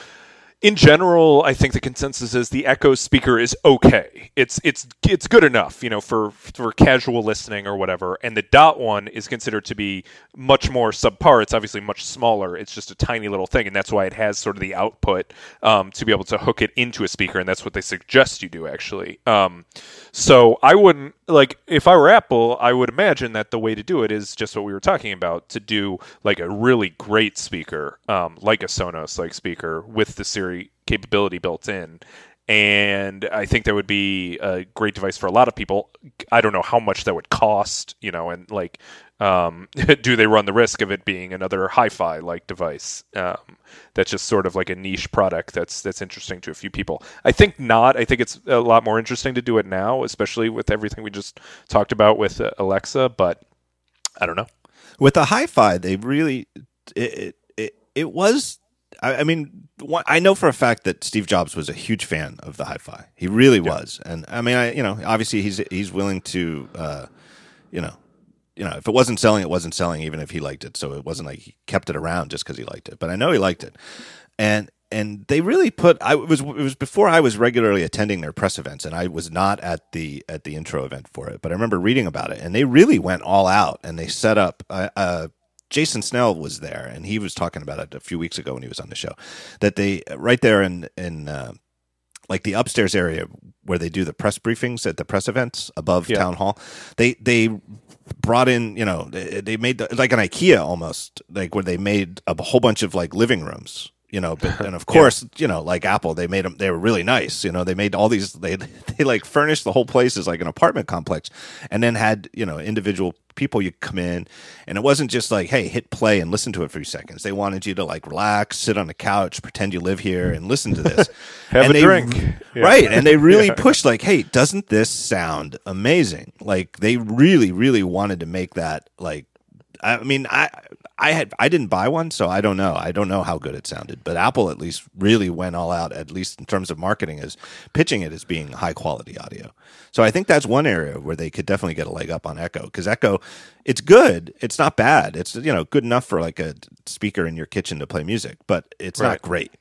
in general, I think the consensus is the Echo speaker is okay. It's it's it's good enough, you know, for for casual listening or whatever. And the dot one is considered to be much more subpar. It's obviously much smaller. It's just a tiny little thing, and that's why it has sort of the output um, to be able to hook it into a speaker, and that's what they suggest you do actually. Um, so I wouldn't like if I were Apple, I would imagine that the way to do it is just what we were talking about to do like a really great speaker, um, like a Sonos like speaker with the Siri capability built in. And I think that would be a great device for a lot of people. I don't know how much that would cost, you know, and like, um, do they run the risk of it being another hi-fi like device? Um, that's just sort of like a niche product that's that's interesting to a few people. I think not. I think it's a lot more interesting to do it now, especially with everything we just talked about with uh, Alexa. But I don't know. with the hi-fi they really it it, it, it was I, I mean one, i know for a fact that steve jobs was a huge fan of the hi-fi. He really was. And i mean i you know obviously he's he's willing to uh you know you know if it wasn't selling it wasn't selling even if he liked it. So it wasn't like he kept it around just because he liked it. But i know he liked it. And and they really put I it was it was before I was regularly attending their press events and I was not at the at the intro event for it. But I remember reading about it and they really went all out and they set up uh, uh, Jason Snell was there and he was talking about it a few weeks ago when he was on the show that they right there in in uh, like the upstairs area where they do the press briefings at the press events above Yeah. town hall they they brought in you know they, they made the, like an ikea almost like where they made a whole bunch of like living rooms you know but and of course you know like apple they made them they were really nice you know they made all these they they like furnished the whole place as like an apartment complex and then had you know individual people you come in and it wasn't just like hey hit play and listen to it for a few seconds they wanted you to like relax sit on the couch pretend you live here and listen to this Have And a they- drink. Yeah. right and they really Yeah. pushed like hey doesn't this sound amazing like they really really wanted to make that like i mean i i had i didn't buy one so i don't know. I don't know how good it sounded but apple at least really went all out at least in terms of marketing as pitching it as being high quality audio. So i think that's one area where they could definitely get a leg up on echo because echo it's good it's not bad it's you know good enough for like a speaker in your kitchen to play music but it's Right. not great.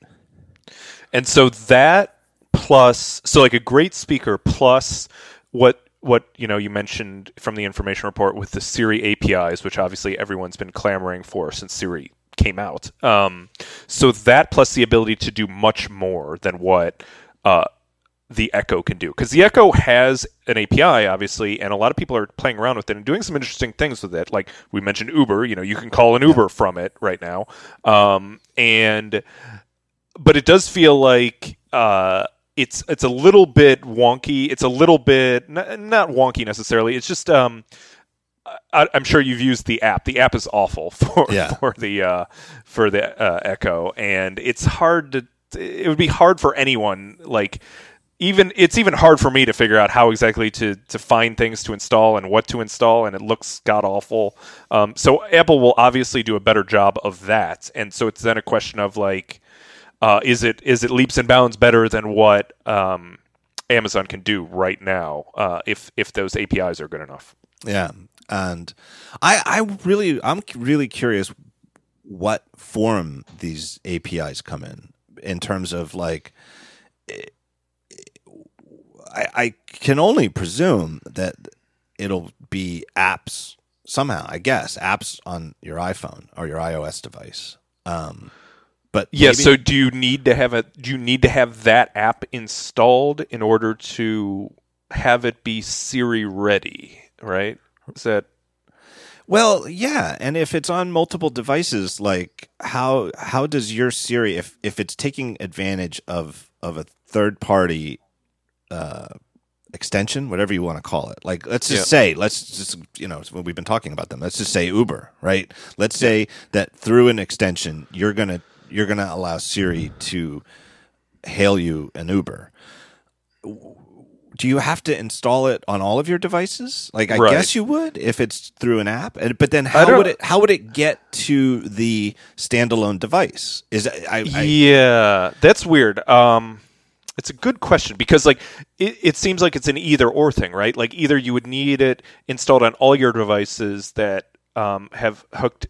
And so that plus so like a great speaker plus what what you know you mentioned from the information report with the Siri APIs, which obviously everyone's been clamoring for since Siri came out. Um, so that plus the ability to do much more than what uh, the Echo can do, because the Echo has an API, obviously, and a lot of people are playing around with it and doing some interesting things with it. Like we mentioned Uber, you know, you can call an Uber from it right now, um, and but it does feel like uh, it's it's a little bit wonky. It's a little bit n- not wonky necessarily. It's just um, I, I'm sure you've used the app. The app is awful for Yeah. for the uh, for the uh, Echo, and it's hard to. It would be hard for anyone like. Even it's even hard for me to figure out how exactly to to find things to install and what to install, and it looks god awful. Um, so Apple will obviously do a better job of that, and so it's then a question of like, uh, is it is it leaps and bounds better than what um, Amazon can do right now uh, if if those APIs are good enough. Yeah, and I I really I'm really curious what form these APIs come in in terms of like. I, I can only presume that it'll be apps somehow. I guess apps on your iPhone or your iOS device. Um, but yeah, maybe- so do you need to have a do you need to have that app installed in order to have it be Siri ready, right? Is that Well, yeah, and if it's on multiple devices, like how how does your Siri if if it's taking advantage of of a third party uh, extension, whatever you want to call it, like let's just Yeah. say let's just you know we've been talking about them, let's just say Uber, right? Let's say that through an extension, you're gonna you're gonna allow Siri to hail you an Uber. Do you have to install it on all of your devices? Like I Right. guess you would if it's through an app. But then how would it how would it get to the standalone device? Is I, I yeah, that's weird. Um, it's a good question because like it, it seems like it's an either or thing, right? Like either you would need it installed on all your devices that um, have hooked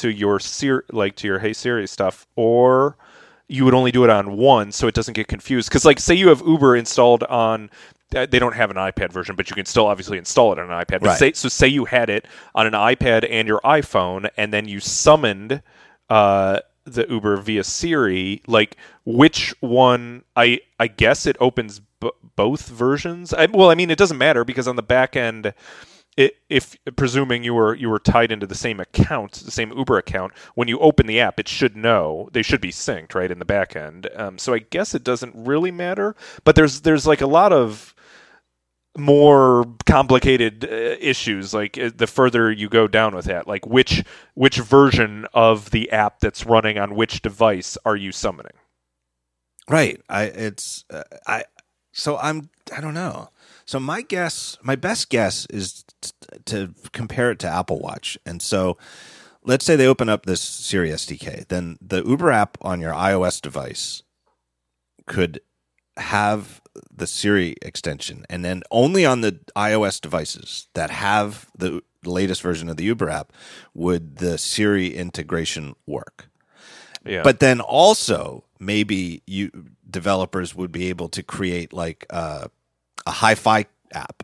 to your Siri, like to your Hey Siri stuff, or you would only do it on one, so it doesn't get confused. Because like say you have Uber installed on. uh, They don't have an iPad version, but you can still obviously install it on an iPad. But Right. say, so say you had it on an iPad and your iPhone, and then you summoned uh, the Uber via Siri. Like which one? I I guess it opens b- both versions. I, well, I mean, it doesn't matter because on the back end, if presuming you were you were tied into the same account, the same Uber account, when you open the app, it should know they should be synced right in the back end. Um, so I guess it doesn't really matter. But there's there's like a lot of more complicated uh, issues like uh, the further you go down with that like which which version of the app that's running on which device are you summoning right. I it's uh, I so I'm I don't know. So my guess, my best guess is to compare it to Apple Watch. And so let's say they open up this Siri SDK, then the Uber app on your iOS device could have the Siri extension, and then only on the iOS devices that have the latest version of the Uber app would the Siri integration work. yeah But then also maybe you developers would be able to create like uh, a hi-fi app.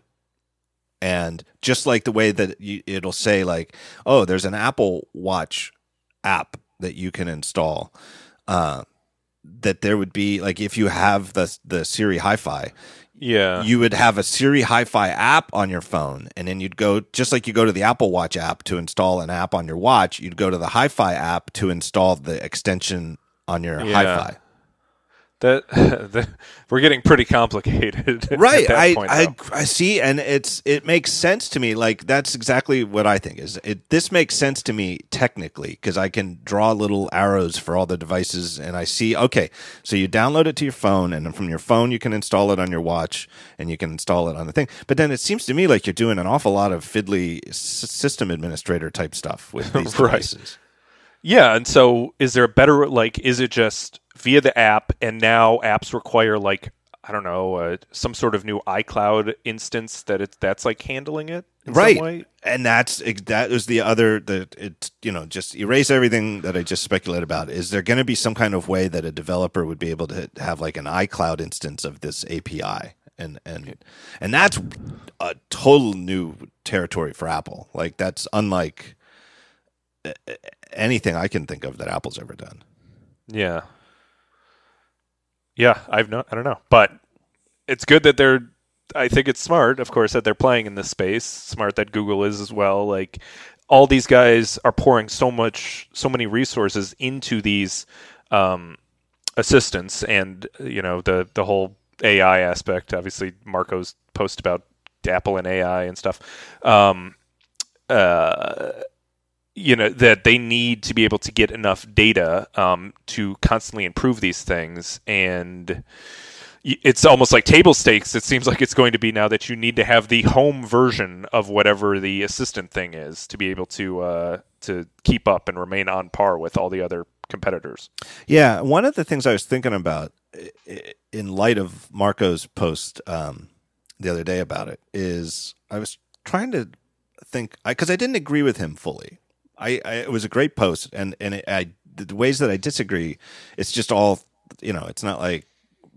And just like the way that you, it'll say like, oh, there's an Apple Watch app that you can install. Uh, that there would be like if you have the the Siri Hi-Fi, yeah you would have a Siri Hi-Fi app on your phone, and then you'd go just like you go to the Apple Watch app to install an app on your watch. You'd go to the Hi-Fi app to install the extension on your Yeah. Hi-Fi. That, that we're getting pretty complicated at Right. that I, point, I. I see, and it's it makes sense to me. Like that's exactly what I think is. It this makes sense to me technically because I can draw little arrows for all the devices, and I see. Okay, so you download it to your phone, and then from your phone you can install it on your watch, and you can install it on the thing. But then it seems to me like you're doing an awful lot of fiddly s- system administrator type stuff with these Right. Yeah, and so is there a better like is it just via the app and now apps require like I don't know, uh, some sort of new iCloud instance that it's that's like handling it in right. some way? and that's that was the other that it you know just erase everything that i just speculated about. Is there going to be some kind of way that a developer would be able to have like an icloud instance of this api and and and that's a total new territory for apple. Like that's unlike anything i can think of that apple's ever done Yeah. Yeah, I've no I don't know. But it's good that they're I think it's smart, of course, that they're playing in this space. Smart that Google is as well. Like all these guys are pouring so much so many resources into these um assistants and you know the the whole AI aspect. Obviously Marco's post about Apple and AI and stuff. Um uh you know that they need to be able to get enough data um, to constantly improve these things and it's almost like table stakes. It seems like it's going to be now that you need to have the home version of whatever the assistant thing is to be able to uh, to keep up and remain on par with all the other competitors. Yeah, one of the things I was thinking about i- i- in light of Marco's post um, the other day about it is I was trying to think because I, didn't agree with him fully. I, I it was a great post, and and it, I the ways that I disagree, it's just all you know. It's not like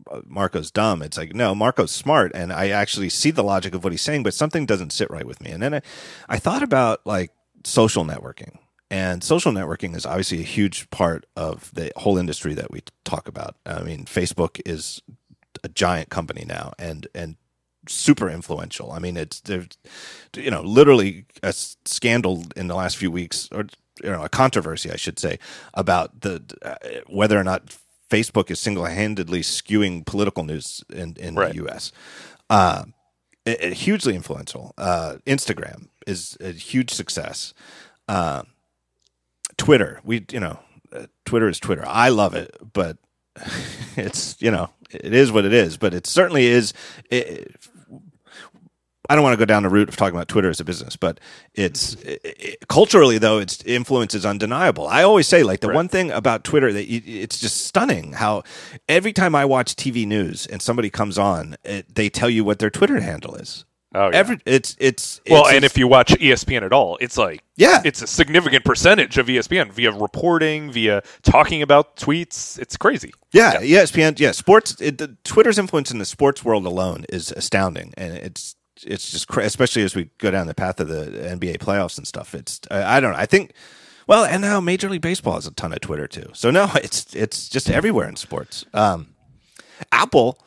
uh, Marco's dumb. It's like no, Marco's smart, and I actually see the logic of what he's saying, but something doesn't sit right with me. And then I, I thought about like social networking, and social networking is obviously a huge part of the whole industry that we talk about. I mean, Facebook is a giant company now, and and super influential. I mean, it's you know literally a scandal in the last few weeks, or you know a controversy, I should say, about the uh, whether or not Facebook is single handedly skewing political news in in Right. the U.S. Uh, it- it- hugely influential. Uh, Instagram is a huge success. Uh, Twitter, we you know, uh, Twitter is Twitter. I love it, but it's you know it is what it is. But it certainly is. It, I don't want to go down the route of talking about Twitter as a business, but it's it, it- culturally though its influence is undeniable. I always say like the Right. one thing about Twitter that you, it's just stunning how every time I watch TV news and somebody comes on, it, they tell you what their Twitter handle is. Oh, yeah. Every it's it's well, it's- and if you watch ESPN at all, it's like Yeah. it's a significant percentage of ESPN via reporting, via talking about tweets. It's crazy. Yeah, E ESPN. Yeah, sports. It, the, Twitter's influence in the sports world alone is astounding, and it's it's just cra- especially as we go down the path of the NBA playoffs and stuff. It's I, I don't know. I think well, and now Major League Baseball has a ton of Twitter too. So no, it's it's just everywhere in sports. Um, Apple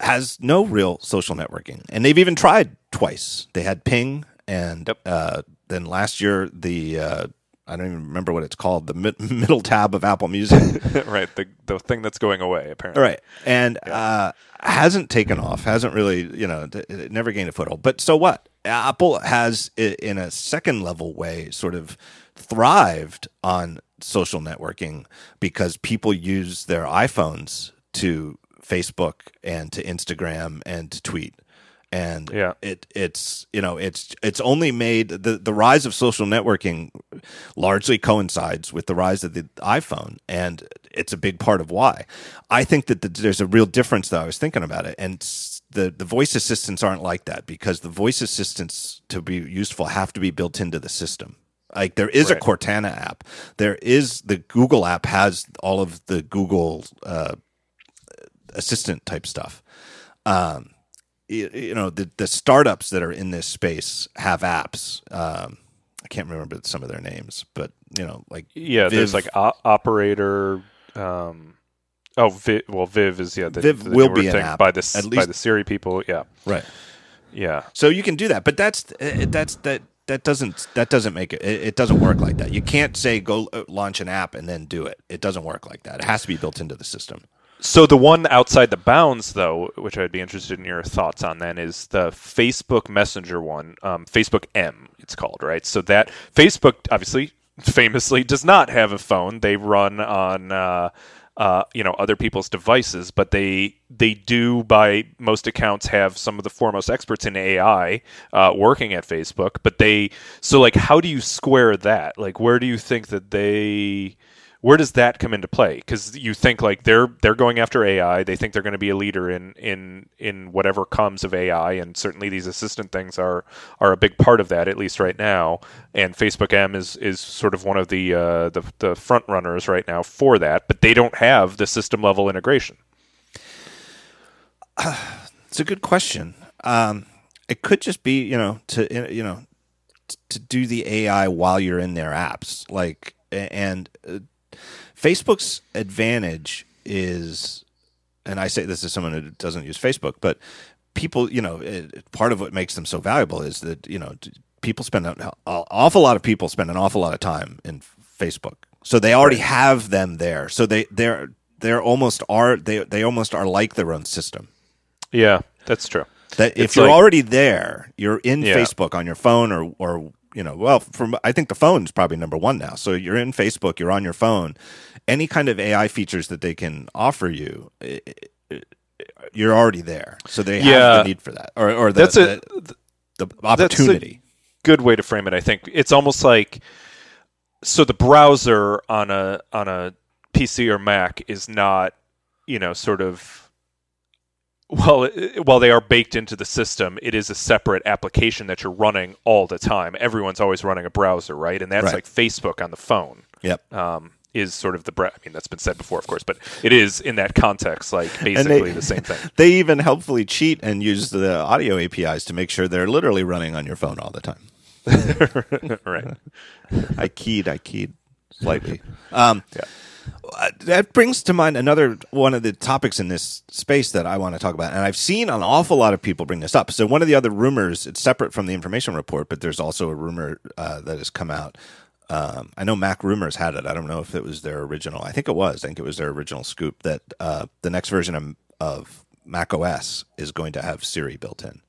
has no real social networking, and they've even tried twice. They had Ping, and uh, then last year the uh, I don't even remember what it's called, the mid- middle tab of Apple Music. right, the the thing that's going away apparently. Right. And uh, hasn't taken off, hasn't really, you know, it never gained a foothold. But so what? Apple has, in a second level way, sort of thrived on social networking because people use their iPhones to Facebook and to Instagram and to tweet. And Yeah. it it's you know it's it's only made the the rise of social networking largely coincides with the rise of the iPhone, and it's a big part of why. I think that the, there's a real difference, though. I was thinking about it, and the the voice assistants aren't like that because the voice assistants to be useful have to be built into the system. Like there is Right. a Cortana app, there is the Google app has all of the Google uh, assistant type stuff. Um, you, know the the startups that are in this space have apps. Um, I can't remember some of their names, but you know, like Yeah, there's like o- operator. Um, oh, Viv, well, Viv is yeah. The, Viv the will be an app, by the at by the Siri people. Yeah, right. yeah. So you can do that, but that's uh, that's that that doesn't that doesn't make it, it it doesn't work like that. You can't say go uh, launch an app and then do it. It doesn't work like that. It has to be built into the system. So the one outside the bounds, though, which I'd be interested in your thoughts on, then is the Facebook Messenger one, um, Facebook M. It's called right. So that Facebook obviously famously does not have a phone. They run on. Uh, uh, you know other people's devices, but they they do by most accounts have some of the foremost experts in AI uh, working at Facebook. But they so like how do you square that? Like where do you think that they where does that come into play? Because you think like they're they're going after AI, they think they're going to be a leader in in in whatever comes of AI, and certainly these assistant things are are a big part of that, at least right now. And Facebook M is is sort of one of the uh, the the front runners right now for that, but they don't have the system level integration. It's a good question. Um, it could just be you know to you know to do the AI while you're in their apps, like and uh, Facebook's advantage is, and I say this as someone who doesn't use Facebook, but people, you know, it, part of what makes them so valuable is that you know people spend an awful lot of people spend an awful lot of time in Facebook, so they already have them there. So they they're they're almost are they they almost are like their own system. Yeah, that's true. That if It's you're like- already there, you're in Yeah. Facebook on your phone or or you know, well, from I think the phone's probably number one now. So you're in Facebook, you're on your phone. Any kind of AI features that they can offer you, You're already there, so they Yeah. have the need for that, or or the, That's a the, the opportunity. good way to frame it. I think it's almost like so the browser on a on a PC or Mac is not you know sort of well while they are baked into the system, it is a separate application that you're running all the time. Everyone's always running a browser, right? And that's Right. like Facebook on the phone. Yep. Um, is sort of the bra- I mean that's been said before, of course, but it is in that context like they- basically the same thing. They even helpfully cheat and use the audio APIs to make sure they're literally running on your phone all the time. right. I keyed, I keyed slightly. Um, Yeah. Uh, that brings to mind another one of the topics in this space that I want to talk about, and I've seen an awful lot of people bring this up. So one of the other rumors, it's separate from the information report, but there's also a rumor uh, that has come out. Um, I know Mac Rumors had it. I don't know if it was their original. I think it was. I think it was their original scoop that uh, the next version of, of Mac OS is going to have Siri built in.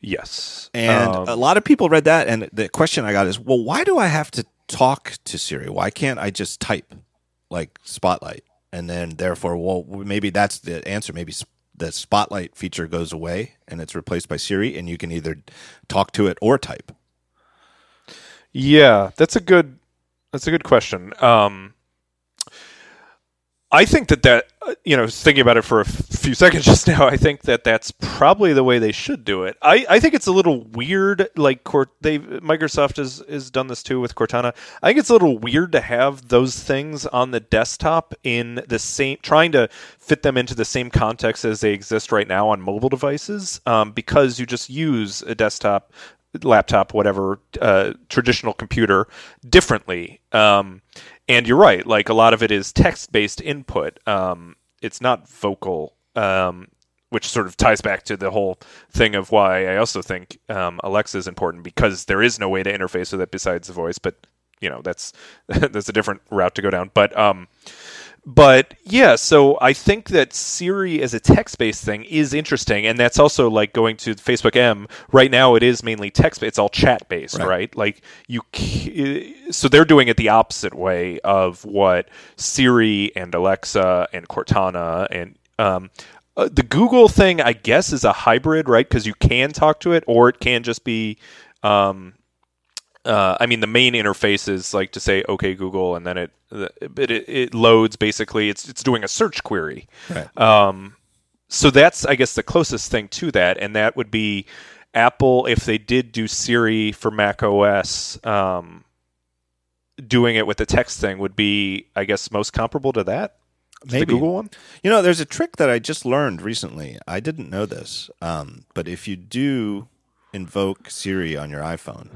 Yes. And Um, a lot of people read that, and the question I got is, well, why do I have to talk to Siri? Why can't I just type like Spotlight? And then, therefore, well, maybe that's the answer. Maybe the Spotlight feature goes away and it's replaced by Siri, and you can either talk to it or type. Yeah, that's a good that's a good question. Um, I think that that you know, thinking about it for a few seconds just now, I think that that's probably the way they should do it. I, I think it's a little weird. Like Cort- they Microsoft has has done this too with Cortana. I think it's a little weird to have those things on the desktop in the same, trying to fit them into the same context as they exist right now on mobile devices, um, because you just use a desktop laptop, whatever uh, traditional computer differently. Um, and you're right; like a lot of it is text-based input. Um, it's not vocal, um, which sort of ties back to the whole thing of why I also think um, Alexa is important because there is no way to interface with it besides the voice. But you know, that's that's a different route to go down. But um, but yeah, so I think that Siri as a text-based thing is interesting, and that's also like going to Facebook M. Right now, it is mainly text. Based it's all chat-based, Right. right? Like you, c- so they're doing it the opposite way of what Siri and Alexa and Cortana and um, uh, the Google thing. I guess is a hybrid, right? Because you can talk to it, or it can just be. Um, uh, I mean, the main interface is like to say "Okay, Google," and then it, but it, it loads. Basically, it's it's doing a search query. Right. Um, so that's, I guess, the closest thing to that, and that would be Apple if they did do Siri for Mac OS. Um, doing it with the text thing would be, I guess, most comparable to that. The Maybe. Google one. You know, there's a trick that I just learned recently. I didn't know this, um, but if you do invoke Siri on your iPhone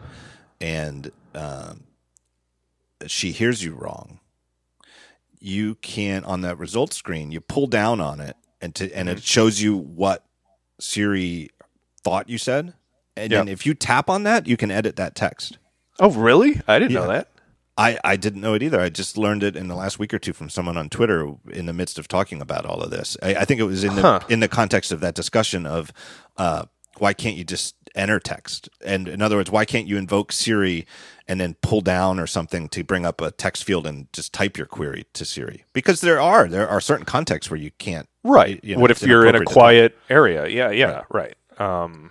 and um, she hears you wrong, you can on that results screen you pull down on it and to, and Mm-hmm. it shows you what Siri thought you said. And Yeah. then if you tap on that, you can edit that text. Oh, really? I didn't know that. I, I didn't know it either. I just learned it in the last week or two from someone on Twitter in the midst of talking about all of this. I, I think it was in the Huh. in the context of that discussion of uh, why can't you just enter text? And in other words, why can't you invoke Siri and then pull down or something to bring up a text field and just type your query to Siri? Because there are there are certain contexts where you can't. Right. you know, what if you're in a quiet area? Yeah, yeah, right. Um,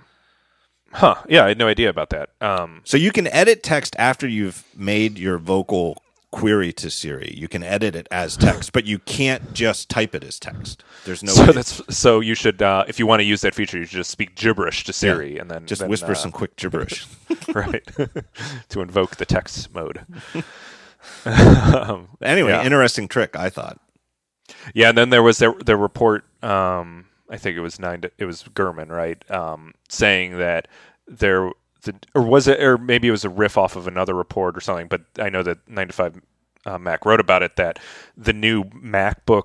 huh. Yeah, I had no idea about that. Um, So you can edit text after you've made your vocal query to Siri. You can edit it as text, but you can't just type it as text. There's no so way. that's so you should uh, if you want to use that feature, you should just speak gibberish to Siri and then just then, whisper uh, some quick gibberish. right to invoke the text mode. um, Anyway, Yeah. interesting trick, I thought. Yeah, and then there was the, the report. Um, I think it was nine. To, it was Gurman, right? Um, saying that there, the, or was it, or maybe it was a riff off of another report or something. But I know that nine to five uh, Mac wrote about it that the new MacBook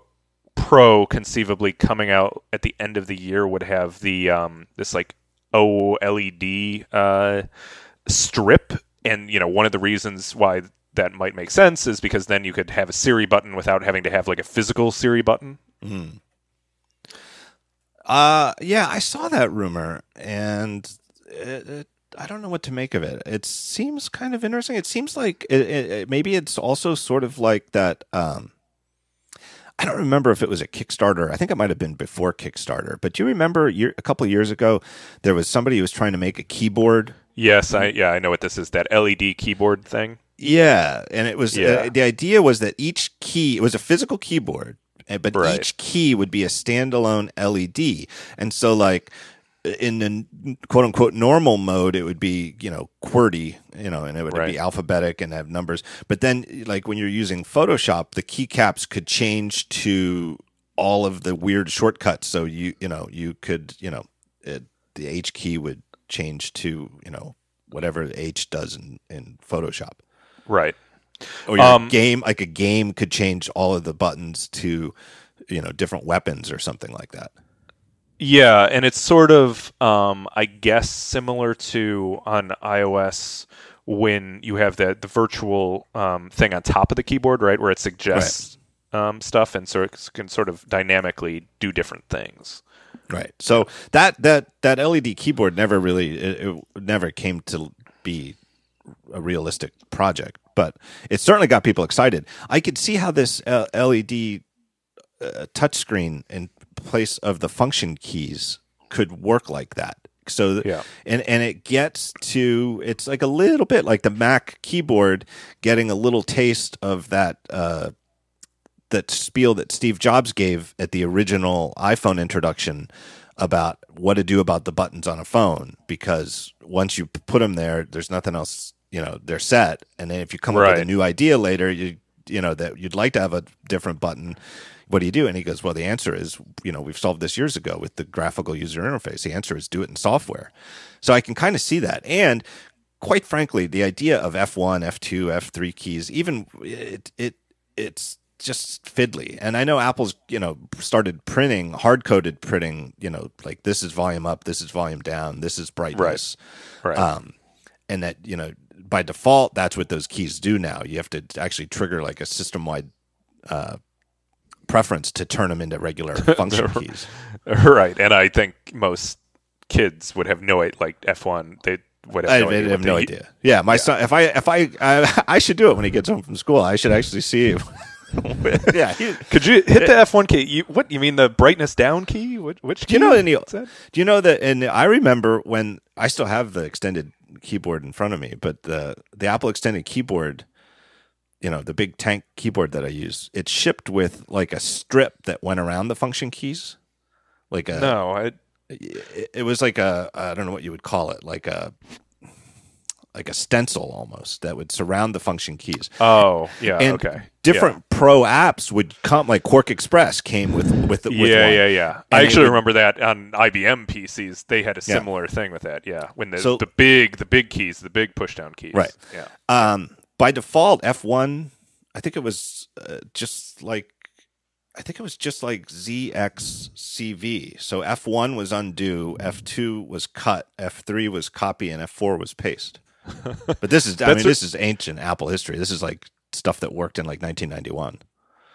Pro, conceivably coming out at the end of the year, would have the um, this like OLED uh, strip, and you know one of the reasons why that might make sense is because then you could have a Siri button without having to have like a physical Siri button. Uh yeah, I saw that rumor and it, it, I don't know what to make of it. It seems kind of interesting. It seems like it, it, maybe it's also sort of like that um I don't remember if it was a Kickstarter. I think it might have been before Kickstarter. But do you remember year, a couple of years ago there was somebody who was trying to make a keyboard? Yes, I yeah I know what this is. That LED keyboard thing. Yeah, and it was Yeah. uh, the idea was that each key it was a physical keyboard, uh, but Right. each key would be a standalone LED, and so like in the quote unquote normal mode, it would be you know QWERTY, you know, and it would Right. be alphabetic and have numbers. But then like when you're using Photoshop, the keycaps could change to all of the weird shortcuts. So you you know you could you know it, the H key would change to you know whatever H does in in Photoshop Right. or your Um, game like a game could change all of the buttons to you know different weapons or something like that Yeah, and it's sort of, um, I guess, similar to on iOS when you have the the virtual um, thing on top of the keyboard, right, where it suggests um, stuff, and so it can sort of dynamically do different things. right. So that that that led keyboard never really it, it never came to be a realistic project but it certainly got people excited. I could see how this uh, led uh, touchscreen in place of the function keys could work like that. So Yeah. and and it gets to it's like a little bit like the mac keyboard getting a little taste of that uh that spiel that Steve Jobs gave at the original iPhone introduction about what to do about the buttons on a phone because once you put them there there's nothing else you know they're set. And then if you come up with a new idea later you you know that you'd like to have a different button what do you do? And he goes well the answer is you know we've solved this years ago with the graphical user interface. The answer is do it in software. So i can kind of see that. And quite frankly the idea of f1 f2 f3 keys even it it it's just fiddly. And i know apple's you know started printing hard coded printing you know like this is volume up this is volume down this is brightness. Right. um, and that you know by default that's what those keys do now. You have to actually trigger like a system wide uh, preference to turn them into regular function keys right, and I think most kids would have no idea, like F1, they would have no I idea. have no idea. Yeah, my son. If I if I I, I should do it when he gets home from school. I should actually see. him. yeah, he, Could you hit the F1 key? You, what you mean the brightness down key? Which, which key? Do you know any? Do you know that? And I remember when I still have the extended keyboard in front of me, but the the Apple extended keyboard, you know, the big tank keyboard that I use, it shipped with like a strip that went around the function keys, like a. No, I, It, it was like a I don't know what you would call it, like a like a stencil almost that would surround the function keys. oh yeah, and okay, different pro apps would come like QuarkXPress came with with, with Yeah, one. yeah, yeah. And I actually would- remember that on IBM PCs. They had a Yeah. similar thing with that. Yeah, when the So- the big the big keys, the big push down keys. Right. Yeah. Um, by default, F one, I think it was uh, just like, I think it was just like ZXCV. So F one was undo, F two was cut, F three was copy, and F four was paste. But this is, I mean, a- this is ancient Apple history. This is like stuff that worked in like 1991.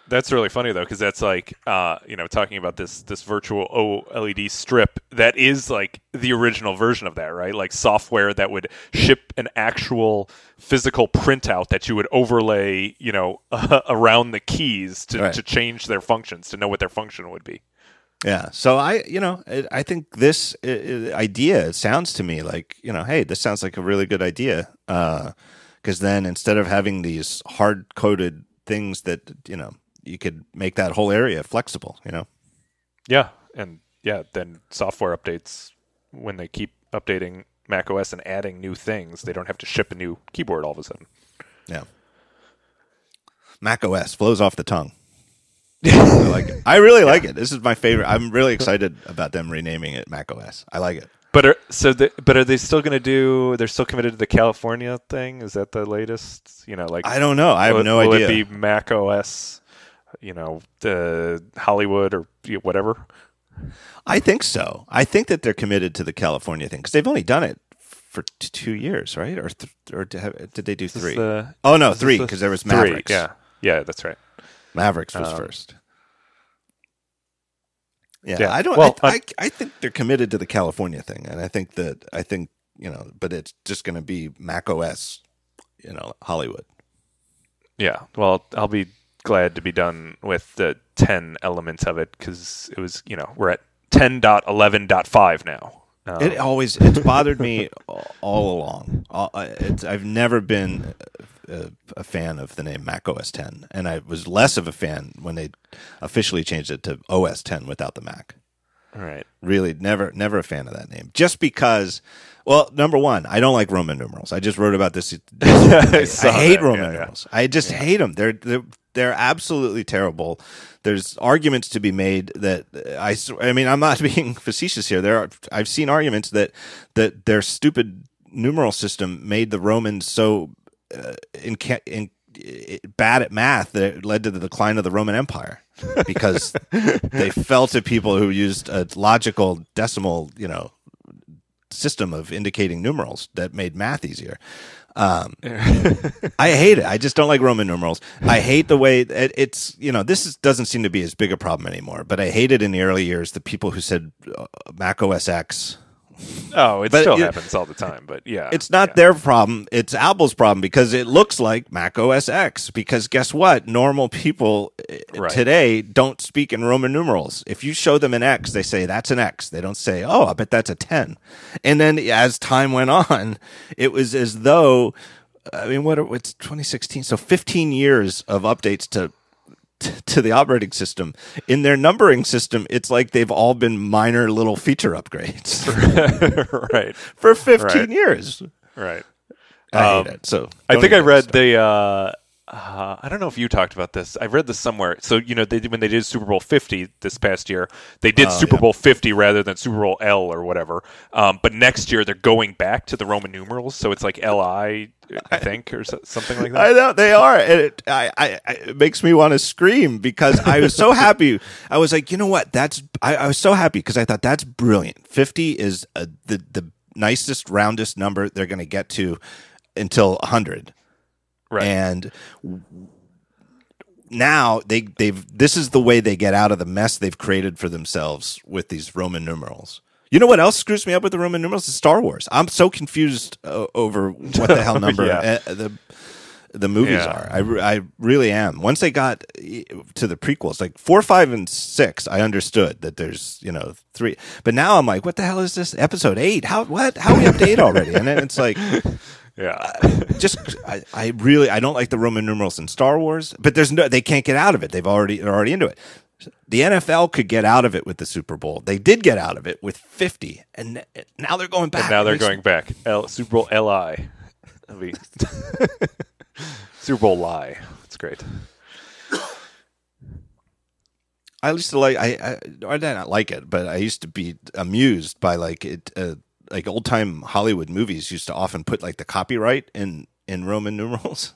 That's really funny though, because that's like, uh, you know, talking about this this virtual OLED strip. That is like the original version of that, right? Like software that would ship an actual physical printout that you would overlay, you know, around the keys to, Right. to change their functions to know what their function would be. Yeah. So I, you know, I- think this uh, uh, idea sounds to me like, you know, hey, this sounds like a really good idea. Because then instead of having these hard coded things that, you know, you could make that whole area flexible, you know? Yeah, and yeah, then software updates when they keep updating Mac OS and adding new things, they don't have to ship a new keyboard all of a sudden. Yeah. Mac OS flows off the tongue. I like it. I really like it. This is my favorite. I'm really excited about them renaming it Mac OS. I like it. But are, so, the, but are they still going to do? They're still committed to the California thing. Is that the latest? You know, like I don't know. I have will, no will idea. it be Mac OS? You know, the Hollywood or whatever. I think so. I think that they're committed to the California thing because they've only done it for t- two years, right? Or th- or did they do three? the- oh no, three the because there was three? Mavericks. Yeah, yeah, that's right. Mavericks was Um, first. Yeah, yeah. I don't. Well, I, I- I, I think they're committed to the California thing, and I think that I think you know, but it's just going to be Mac OS, you know, Hollywood. Yeah. Well, I'll be glad to be done with the 10 elements of it because it was, you know, we're at 10.11.5 now. Um, It always it's bothered me all along. All- I- It's, I've never been a, a fan of the name Mac OS 10, and I was less of a fan when they officially changed it to OS 10 without the Mac. all right. Really, never never a fan of that name. Just because, well, number one, I don't like Roman numerals. I just wrote about this. I, saw hate that. Roman Yeah, yeah. numerals. I just hate them. They're, they're they're absolutely terrible. There's arguments to be made that I, I mean, I'm not being facetious here. There are. I've seen arguments that that their stupid numeral system made the Romans so uh, in, in, bad at math that it led to the decline of the Roman Empire because they fell to people who used a logical decimal, you know, system of indicating numerals that made math easier. Um, I hate it. I just don't like Roman numerals. I hate the way it, it's, you know, this is, doesn't seem to be as big a problem anymore, but I hated in the early years the people who said uh, Mac OS X Oh, it But still you- happens all the time, but yeah. it's not yeah. their problem. It's Apple's problem because it looks like Mac OS X. Because guess what? Normal people eh, Right. today don't speak in Roman numerals. If you show them an X, they say that's an X. They don't say, oh, I bet that's a 10. And then as time went on, it was as though, I mean, what, it's 2016. So 15 years of updates to, to the operating system. In their numbering system, it's like they've all been minor little feature upgrades right, for 15 Right. years. right. I Um, hate it. So I think I read the. Uh, uh, I don't know if you talked about this. I read this somewhere. So you know, they did, when they did Super Bowl Fifty this past year, they did Super Oh, yeah. Bowl Fifty rather than Super Bowl L or whatever. Um, but next year they're going back to the Roman numerals, so it's like L I, I think, or so, something like that. I know they are. And it, I, I, it makes me want to scream because I was so happy. I was like, you know what? That's. I, I was so happy because I thought that's brilliant. Fifty is uh the the nicest, roundest number they're going to get to until hundred. Right. and now they they've this is the way they get out of the mess they've created for themselves with these Roman numerals. You know what else screws me up with the Roman numerals? Is Star Wars. I'm so confused uh, over what the hell number Yeah. uh, the the movies Yeah. are. I, re- I really am. Once they got to the prequels, like four, five, and six, I understood that there's you know three. But now I'm like, what the hell is this? Episode eight? How what? How are we up to eight already? And then it's like yeah. just I, I really I don't like the Roman numerals in Star Wars, but there's no they can't get out of it. They've already they're already into it. The NFL could get out of it with the Super Bowl. They did get out of it with 50, and now they're going back. And now they're going back. L, Super Bowl L I. That'd be Super Bowl lie. That's great. I used to like I I, I did not like it, but I used to be amused by like it. Uh, like old time Hollywood movies used to often put like the copyright in in Roman numerals.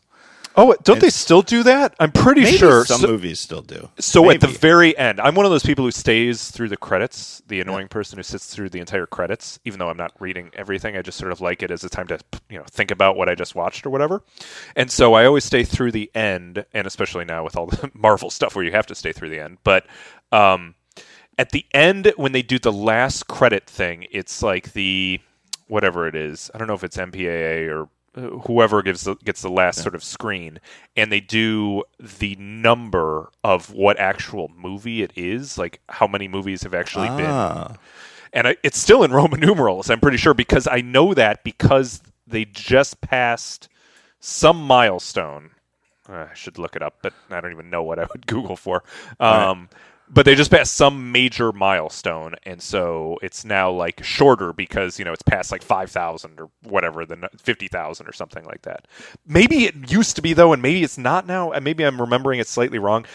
Oh, don't they still do that? I'm pretty Maybe sure. some So- movies still do. So at the very end, I'm one of those people who stays through the credits, the annoying person who sits through the entire credits, even though I'm not reading everything. I just sort of like it as a time to you know think about what I just watched or whatever. And so I always stay through the end, and especially now with all the Marvel stuff where you have to stay through the end. But um, at the end, when they do the last credit thing, it's like the whatever it is. I don't know if it's MPAA or whoever gives the, gets the last sort of screen, and they do the number of what actual movie it is, like how many movies have actually been, Ah, and I, it's still in Roman numerals. I'm pretty sure because I know that because they just passed some milestone. Uh, I should look it up, but I don't even know what I would Google for. Um, But they just passed some major milestone, and so it's now like shorter because you know it's past like five thousand or whatever, the fifty thousand or something like that. Maybe it used to be though, and maybe it's not now. and Maybe I'm remembering it slightly wrong.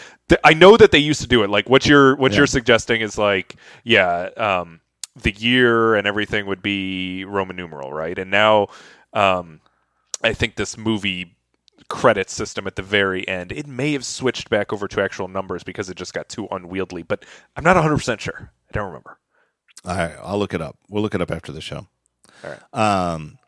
I know that they used to do it. Like what you're what Yeah. you're suggesting is like yeah, um, the year and everything would be Roman numeral, right? And now um, I think this movie credit system at the very end, it may have switched back over to actual numbers because it just got too unwieldy, but I'm not 100% sure. I don't remember. all right, I'll look it up. We'll look it up after the show. All right. Um,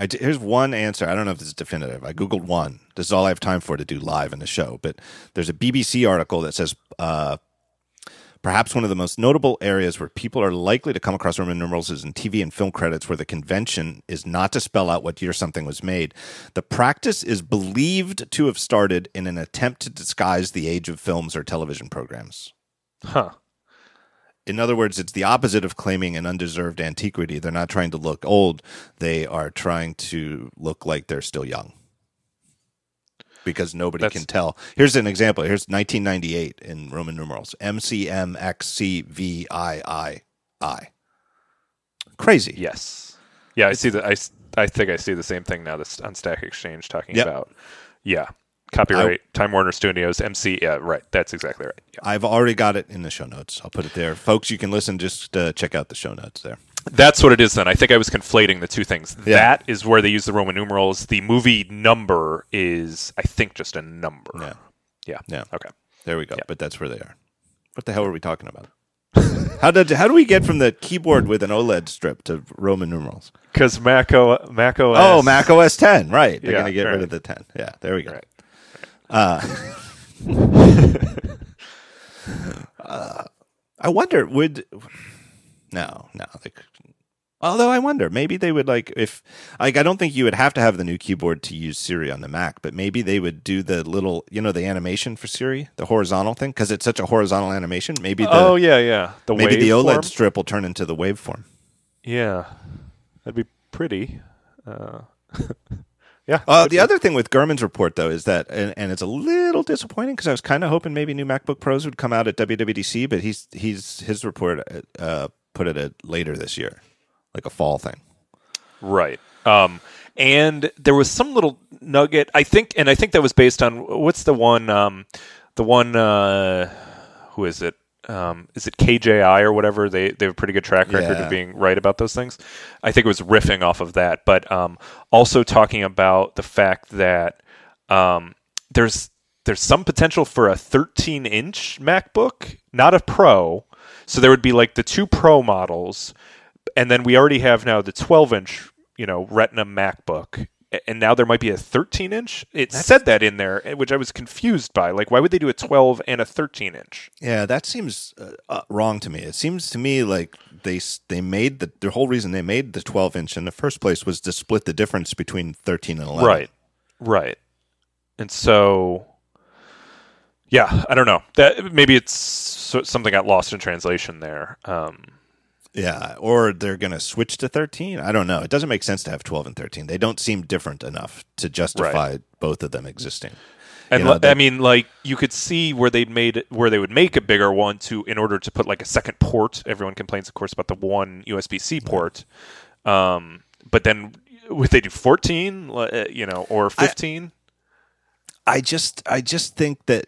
I here's one answer. I don't know if this is definitive. I googled one. This is all I have time for to do live in the show. But there's a BBC article that says uh, Perhaps one of the most notable areas where people are likely to come across Roman numerals is in TV and film credits, where the convention is not to spell out what year something was made. The practice is believed to have started in an attempt to disguise the age of films or television programs. Huh. In other words, it's the opposite of claiming an undeserved antiquity. They're not trying to look old, they are trying to look like they're still young because nobody That's- can tell. Here's an example. Here's 1998 in Roman numerals MCMXCVIII. Crazy. Yes. Yeah, I see that. I think I see the same thing now that's on Stack Exchange talking Yep. about. Yeah. Copyright, Time Warner Studios, MC. Yeah, right. That's exactly right. Yeah. I've already got it in the show notes. I'll put it there. Folks, you can listen. Just uh, check out the show notes there. That's what it is then. I think I was conflating the two things. Yeah. That is where they use the Roman numerals. The movie number is, I think, just a number. Yeah. Yeah. Yeah. Okay. There we go. Yeah. But that's where they are. What the hell are we talking about? how did how do we get from the keyboard with an OLED strip to Roman numerals? Because Mac, o, Mac OS. Oh, Mac OS 10. Right. They're Yeah, going to get right. rid of the 10. Yeah. There we go. Right. Uh, I wonder would no no like although I wonder maybe they would like if like I don't think you would have to have the new keyboard to use Siri on the Mac but maybe they would do the little you know the animation for Siri the horizontal thing because it's such a horizontal animation maybe the oh, yeah, yeah. The maybe the OLED waveform? strip will turn into the waveform. Yeah. That'd be pretty. Uh, yeah. Uh, the be. other thing with Gurman's report, though, is that, and, and it's a little disappointing because I was kind of hoping maybe new MacBook Pros would come out at WWDC, but he's he's his report uh, put it at later this year, like a fall thing. Right. Um, and there was some little nugget, I think, and I think that was based on what's the one, um, the one, uh, who is it? Um, is it KJI or whatever? They they have a pretty good track record Yeah. of being right about those things. I think it was riffing off of that, but um, also talking about the fact that um, there's there's some potential for a 13 inch MacBook, not a Pro. So there would be like the two Pro models, and then we already have now the 12 inch, you know, Retina MacBook, and now there might be a 13 inch. It said that in there, eh, which I was confused by. Like, why would they do a 12 and a 13 inch? Yeah, that seems uh, uh, wrong to me. It seems to me like they they made the the whole reason they made the 12 inch in the first place was to split the difference between 13 and 11. Right, right. And so, yeah, I don't know. That maybe it's something got lost in translation there. Um, Yeah, or they're going to switch to 13. I don't know. It doesn't make sense to have 12 and 13. They don't seem different enough to justify both of them existing. And You know, that- I mean, like you could see where they'd made where they would make a bigger one to in order to put like a second port. Everyone complains, of course, about the one USB C port. Um, but then would they do fourteen? uh, You know, or fifteen? I just I just think that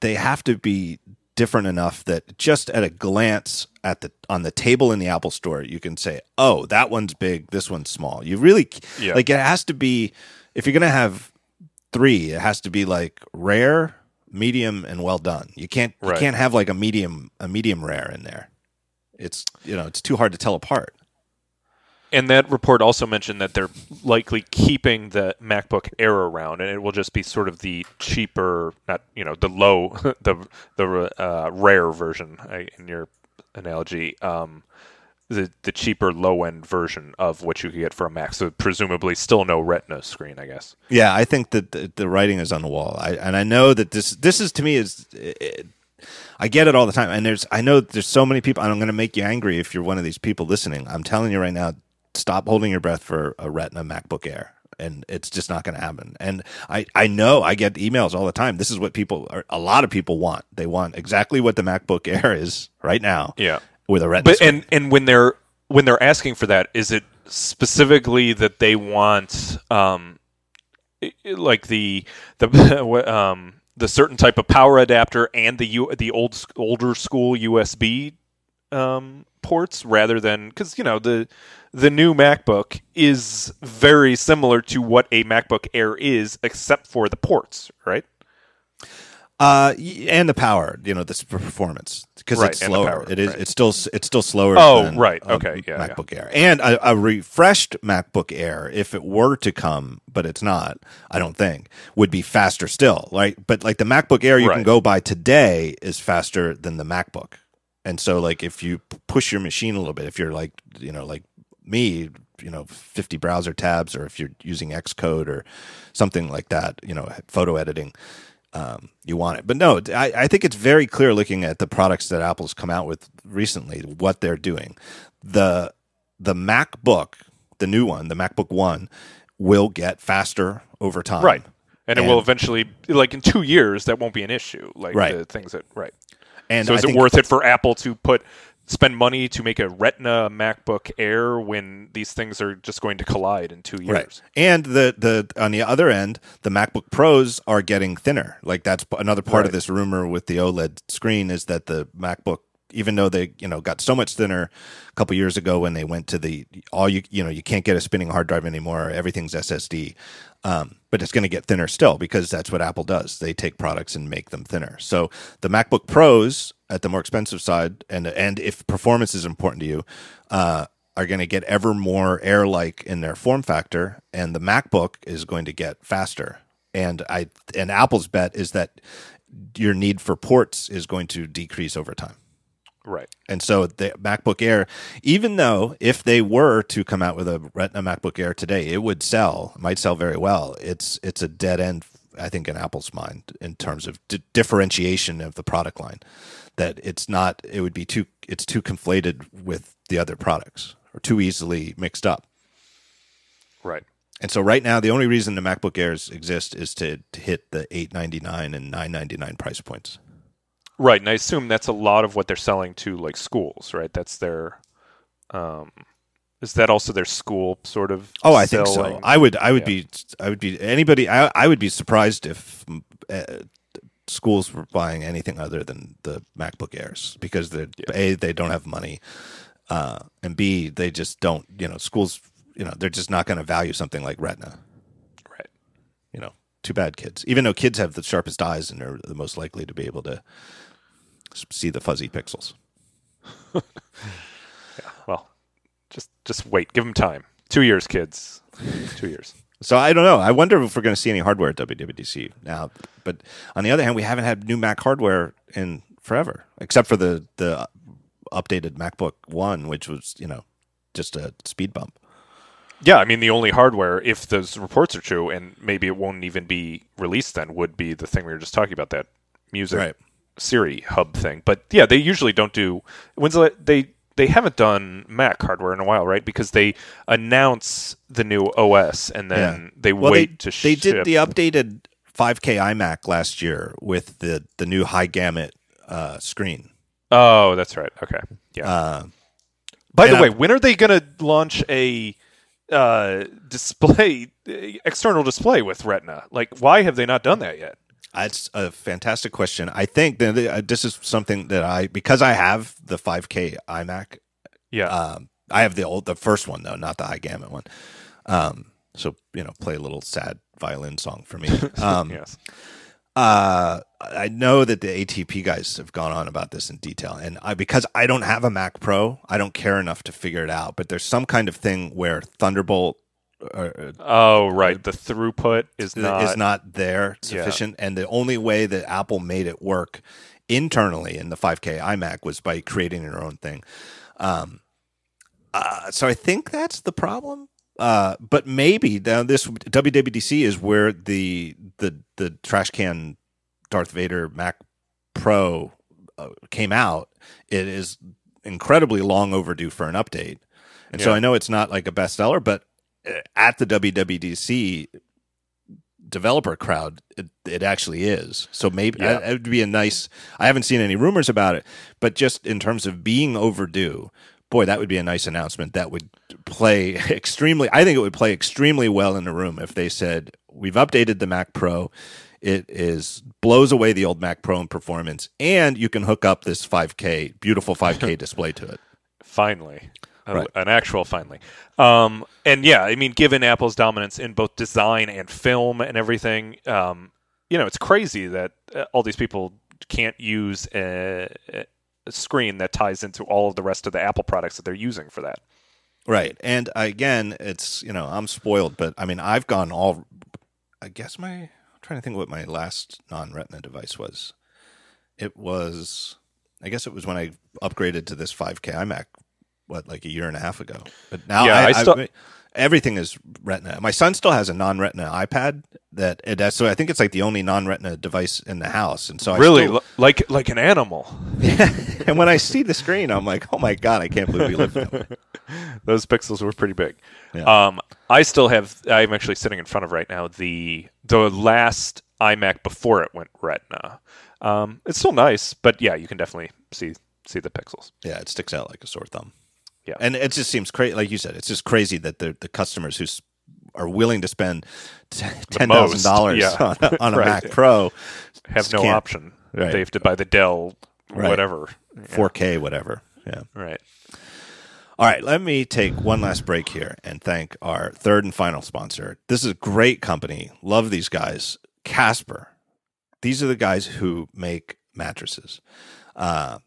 they have to be different enough that just at a glance at the on the table in the Apple store you can say, "Oh, that one's big, this one's small." You really Yeah. like it has to be if you're going to have 3, it has to be like rare, medium and well done. You can't you can't have like a medium a medium rare in there. It's you know, it's too hard to tell apart. And that report also mentioned that they're likely keeping the MacBook Air around, and it will just be sort of the cheaper, not you know, the low, the the uh, rare version in your analogy, um, the the cheaper low end version of what you get for a Mac. So presumably, still no Retina screen, I guess. Yeah, I think that the, the writing is on the wall. I, and I know that this this is to me is it, I get it all the time. And there's I know there's so many people. and I'm going to make you angry if you're one of these people listening. I'm telling you right now, stop holding your breath for a Retina MacBook Air. And it's just not going to happen. And I, I know I get emails all the time. This is what people, a lot of people want. They want exactly what the MacBook Air is right now. Yeah. with a Retina. But screen. and and when they're when they're asking for that, is it specifically that they want um like the the um the certain type of power adapter and the U, the old older school USB um ports rather than because you know the the new MacBook is very similar to what a MacBook Air is, except for the ports, right? Uh, and the power, you know, this performance because Right, it's slower. power, it is. right. It's still. It's still slower. Oh, than right, okay, yeah, yeah. MacBook Air and a, a refreshed MacBook Air, if it were to come, but it's not. I don't think would be faster still. Like, but like the MacBook Air you can go buy today is faster than the MacBook. And so, like, if you push your machine a little bit, if you're like, you know, like me, you know, 50 browser tabs, or if you're using Xcode or something like that, you know, photo editing, um, you want it. But no, I, I think it's very clear looking at the products that Apple's come out with recently, what they're doing. The the MacBook, the new one, the MacBook One, will get faster over time. Right. And, it will eventually, like in two years, that won't be an issue. Like Right. the things that, right. And So I is it worth it for Apple to put spend money to make a Retina MacBook Air when these things are just going to collide in two years? Right. And the the on the other end, the MacBook Pros are getting thinner. Like that's another part of this rumor with the OLED screen is that the MacBook even though they, you know, got so much thinner a couple years ago when they went to the all you you know, you can't get a spinning hard drive anymore, everything's SSD. Um, but it's going to get thinner still because that's what Apple does. They take products and make them thinner. So the MacBook Pros at the more expensive side, and and if performance is important to you, uh, are going to get ever more air-like in their form factor, and the MacBook is going to get faster. And I and Apple's bet is that your need for ports is going to decrease over time. Right. And so the MacBook Air, even though if they were to come out with a Retina MacBook Air today, it would sell, might sell very well. It's it's a dead end, I think, in Apple's mind in terms of di- differentiation of the product line. That it's not, it would be too, it's too conflated with the other products or too easily mixed up. Right. And so right now, the only reason the MacBook Airs exist is to, to hit the eight ninety nine and nine ninety nine price points. Right. And I assume that's a lot of what they're selling to like schools, right? That's their um is that also their school sort of Oh, I think so. I would, I would Yeah. be, I would be anybody. I, I would be surprised if uh, schools were buying anything other than the MacBook Airs because they a they don't have money, uh, and b they just don't. You know, schools. You know, they're just not going to value something like Retina. Right. You know, too bad kids. Even though kids have the sharpest eyes and are the most likely to be able to see the fuzzy pixels. yeah, Well, just just wait. Give them time. Two years, kids. Two years. So I don't know. I wonder if we're going to see any hardware at WWDC now. But on the other hand, we haven't had new Mac hardware in forever, except for the the updated MacBook One, which was you know just a speed bump. Yeah, I mean the only hardware, if those reports are true, and maybe it won't even be released then, would be the thing we were just talking about that music Right. Siri hub thing. But yeah, they usually don't do. When's the, they they haven't done Mac hardware in a while, right? Because they announce the new OS and then they well, wait they, to they ship. did the updated 5K iMac last year with the the new high gamut uh, screen. oh, that's right. Okay, yeah. Uh, By the way, I'm- when are they going to launch a uh, display, external display with Retina? Like, why have they not done that yet? That's a fantastic question. I think that uh, this is something that I because I have the 5K iMac. Yeah, Um, I have the old, the first one though, not the high gamut one. Um, so you know, play a little sad violin song for me. Um, yes. uh, I know that the ATP guys have gone on about this in detail, and I because I don't have a Mac Pro, I don't care enough to figure it out. But there's some kind of thing where Thunderbolt uh, Oh, right. The throughput is not. is not there sufficient, and the only way that Apple made it work internally in the 5K iMac was by creating their own thing. Um, uh, so I think that's the problem. Uh, but maybe now this WWDC is where the the the trash can Darth Vader Mac Pro uh, came out. It is incredibly long overdue for an update, and so I know it's not like a bestseller, but at the WWDC developer crowd, it, it actually is. So maybe Yeah. uh, it would be a nice. I haven't seen any rumors about it, but just in terms of being overdue, boy, that would be a nice announcement. That would play extremely. I think it would play extremely well in a room if they said we've updated the Mac Pro. It is blows away the old Mac Pro in performance, and you can hook up this 5K beautiful 5K display to it. finally Right. an actual finally um, and yeah i mean given apple's dominance in both design and film and everything um, you know it's crazy that uh, all these people can't use a, a screen that ties into all of the rest of the apple products that they're using for that Right. And again, it's, you know, I'm spoiled, but I mean, I've gone all, I guess my, I'm trying to think what my last non retina device was. It was, I guess it was when I upgraded to this 5K iMac, what like a year and a half ago. But now Yeah, I, I still- I- everything is Retina. My son still has a non-Retina iPad that it has, so I think it's like the only non-Retina device in the house. And so I really still- like like an animal. and when I see the screen, I'm like, oh my god, I can't believe we live that way. Those pixels were pretty big. Yeah. Um, I still have. I'm actually sitting in front of right now the the last iMac before it went Retina. Um, it's still nice, but yeah, you can definitely see see the pixels. Yeah, it sticks out like a sore thumb. Yeah. and it just seems crazy. Like you said, it's just crazy that the the customers who are willing to spend ten thousand dollars yeah. on a, on a Right. Mac Pro Have no option. Right. They have to buy the Dell, Right. whatever. 4K, whatever. Yeah. Right. All right, let me take one last break here and thank our third and final sponsor. This is a great company. Love these guys. Casper. These are the guys who make mattresses. Uh,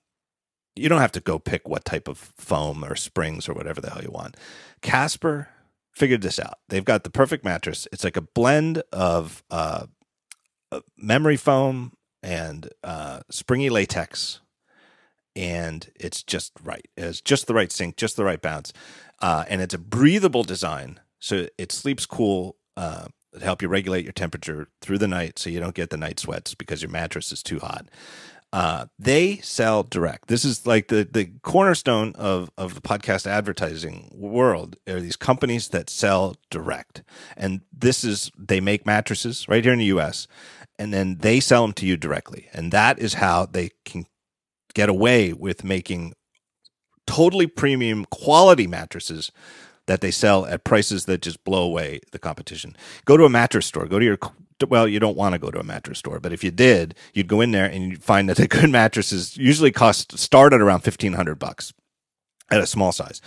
you don't have to go pick what type of foam or springs or whatever the hell you want. Casper figured this out. They've got the perfect mattress. It's like a blend of uh, uh, memory foam and uh, springy latex and it's just right. It's just the right sink, just the right bounce, uh, and it's a breathable design, so it sleeps cool. Uh, it help you regulate your temperature through the night, so you don't get the night sweats because your mattress is too hot. Uh, they sell direct. This is like the the cornerstone of of the podcast advertising world. Are these companies that sell direct, and this is they make mattresses right here in the U.S. and then they sell them to you directly, and that is how they can get away with making totally premium quality mattresses that they sell at prices that just blow away the competition. Go to a mattress store. Go to your well, you don't want to go to a mattress store, but if you did, you'd go in there and you'd find that the good mattresses usually cost start at around fifteen hundred bucks at a small size.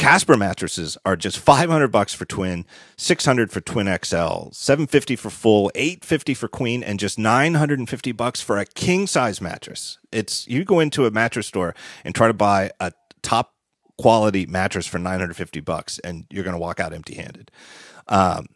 Casper mattresses are just 500 bucks for twin, 600 for twin XL, 750 for full, 850 for queen and just 950 bucks for a king size mattress. It's you go into a mattress store and try to buy a top quality mattress for 950 bucks and you're going to walk out empty-handed. Um,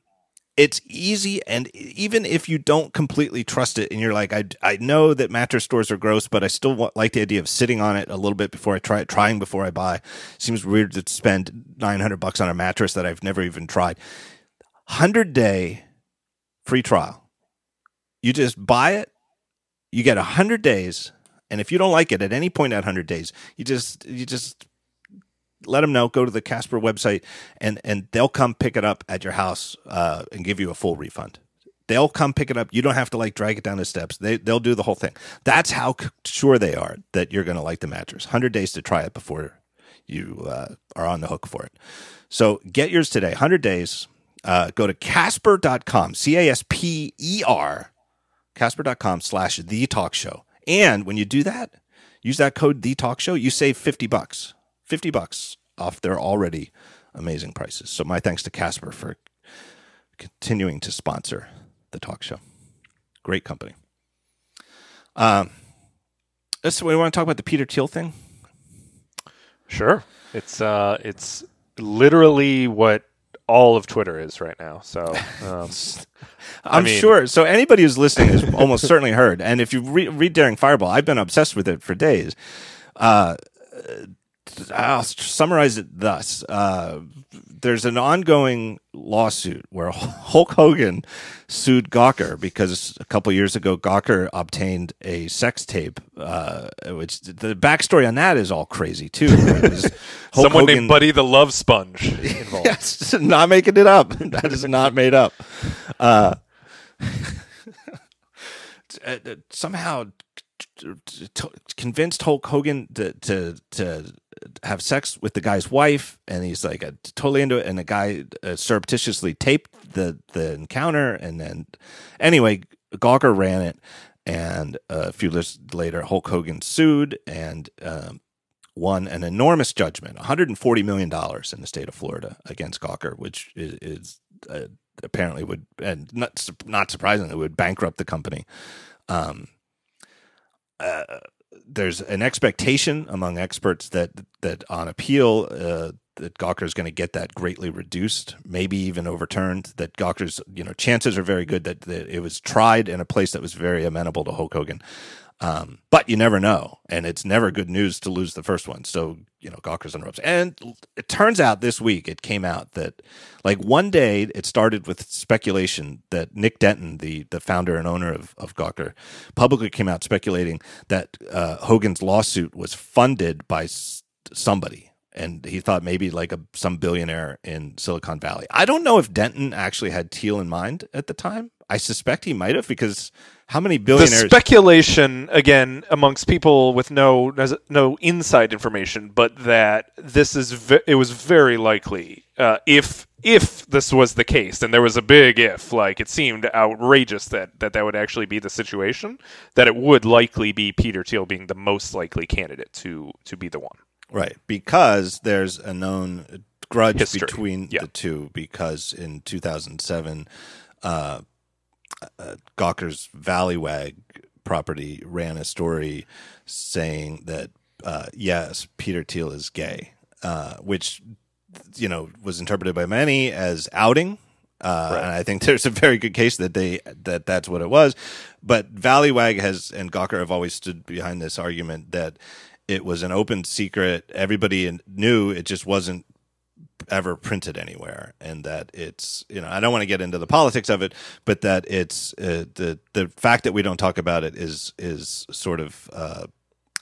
it's easy and even if you don't completely trust it and you're like I, I know that mattress stores are gross but i still want, like the idea of sitting on it a little bit before i try it trying before i buy. Seems weird to spend 900 bucks on a mattress that i've never even tried. 100 day free trial. You just buy it you get 100 days and if you don't like it at any point at 100 days you just you just let them know. Go to the Casper website, and and they'll come pick it up at your house uh, and give you a full refund. They'll come pick it up. You don't have to like drag it down the steps. They they'll do the whole thing. That's how sure they are that you're going to like the mattress. Hundred days to try it before you uh, are on the hook for it. So get yours today. Hundred days. Uh, go to Casper.com. C A S P E R. Casper.com slash the talk show. And when you do that, use that code the talk show. You save fifty bucks. 50 bucks off their already amazing prices. So my thanks to Casper for continuing to sponsor the talk show. Great company. Um, let's, we want to talk about the Peter Thiel thing. Sure. It's uh, it's literally what all of Twitter is right now. So um, I'm mean- sure. So anybody who's listening has almost certainly heard. And if you re- read Daring Fireball, I've been obsessed with it for days. Uh, I'll summarize it thus: uh, There's an ongoing lawsuit where Hulk Hogan sued Gawker because a couple years ago Gawker obtained a sex tape. Uh, which the backstory on that is all crazy too. Someone Hogan- named Buddy the Love Sponge involved. Yes, not making it up. That is not made up. Uh, uh, somehow convinced Hulk Hogan to, to to have sex with the guy's wife, and he's like totally into it. And the guy uh, surreptitiously taped the the encounter, and then anyway, Gawker ran it, and a few years later, Hulk Hogan sued and. Um, won an enormous judgment, 140 million dollars in the state of Florida against Gawker, which is, is uh, apparently would and not not surprisingly would bankrupt the company. Um, uh, there's an expectation among experts that that on appeal uh, that Gawker is going to get that greatly reduced, maybe even overturned. That Gawker's you know chances are very good that, that it was tried in a place that was very amenable to Hulk Hogan. Um, but you never know, and it's never good news to lose the first one. So you know, Gawker's on ropes. And it turns out this week it came out that, like one day, it started with speculation that Nick Denton, the the founder and owner of of Gawker, publicly came out speculating that uh, Hogan's lawsuit was funded by s- somebody. And he thought maybe like a some billionaire in Silicon Valley. I don't know if Denton actually had Thiel in mind at the time. I suspect he might have because how many The billionaires? speculation again amongst people with no no inside information, but that this is ve- it was very likely uh, if if this was the case, and there was a big if, like it seemed outrageous that that that would actually be the situation, that it would likely be Peter Thiel being the most likely candidate to to be the one. Right, because there's a known grudge History. between Yeah. the two. Because in 2007, uh, uh, Gawker's Valleywag property ran a story saying that uh, yes, Peter Thiel is gay, uh, which you know was interpreted by many as outing. Uh, Right. And I think there's a very good case that they that that's what it was. But Valleywag has and Gawker have always stood behind this argument that it was an open secret. Everybody knew it just wasn't ever printed anywhere, and that it's you know I don't want to get into the politics of it, but that it's uh, the the fact that we don't talk about it is is sort of uh,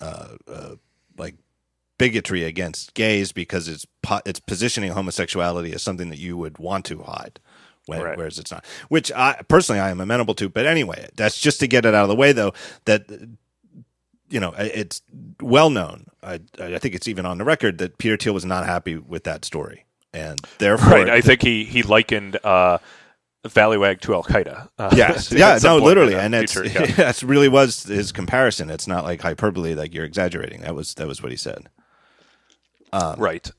uh, uh, like bigotry against gays because it's po- it's positioning homosexuality as something that you would want to hide. When, Right. Whereas it's not, which I personally I am amenable to, but anyway, that's just to get it out of the way, though. That you know, it's well known. I, I think it's even on the record that Peter Thiel was not happy with that story, and therefore, Right. I think he he likened uh, Valleywag to Al Qaeda. Uh, yes, yeah, no, literally, and that's future, yeah. that's really was his comparison. It's not like hyperbole, like you're exaggerating. That was that was what he said. right.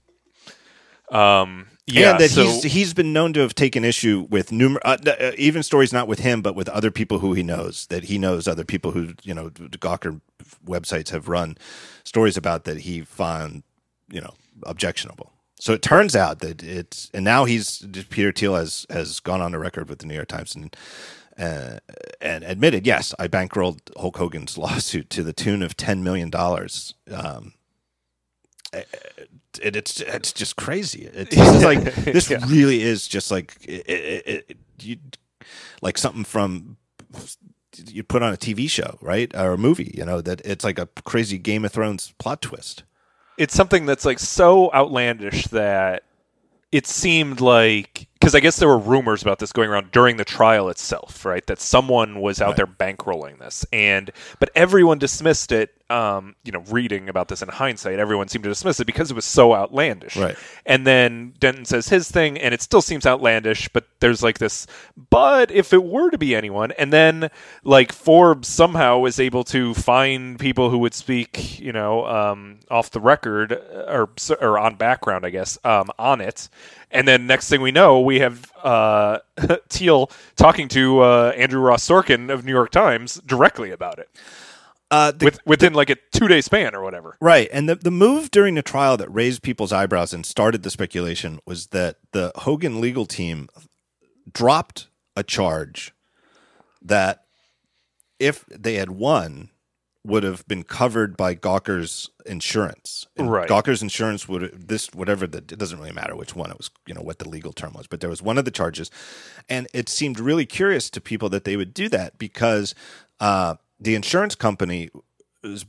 Um, yeah. and that so, he's he's been known to have taken issue with numer- uh, uh, even stories not with him but with other people who he knows that he knows other people who you know Gawker websites have run stories about that he found you know objectionable. So it turns out that it's and now he's Peter Thiel has has gone on the record with the New York Times and uh, and admitted yes I bankrolled Hulk Hogan's lawsuit to the tune of ten million dollars. Um, it, it's it's just crazy. It's, it's like this Yeah. really is just like it, it, it, you like something from you put on a TV show, right, or a movie. You know that it's like a crazy Game of Thrones plot twist. It's something that's like so outlandish that it seemed like because I guess there were rumors about this going around during the trial itself, right? That someone was out Right. there bankrolling this, and but everyone dismissed it. Um, you know, reading about this in hindsight, everyone seemed to dismiss it because it was so outlandish. Right. And then Denton says his thing, and it still seems outlandish, but there's like this, but if it were to be anyone, and then like Forbes somehow was able to find people who would speak, you know, um, off the record or or on background, I guess, um, on it. And then next thing we know, we have uh, Thiel talking to uh, Andrew Ross Sorkin of New York Times directly about it Uh, the, with, within like a two day span or whatever. Right. And the, the move during the trial that raised people's eyebrows and started the speculation was that the Hogan legal team dropped a charge that if they had won would have been covered by Gawker's insurance. And Right. Gawker's insurance would this whatever the it doesn't really matter which one it was, you know, what the legal term was, but there was one of the charges and it seemed really curious to people that they would do that because uh, the insurance company is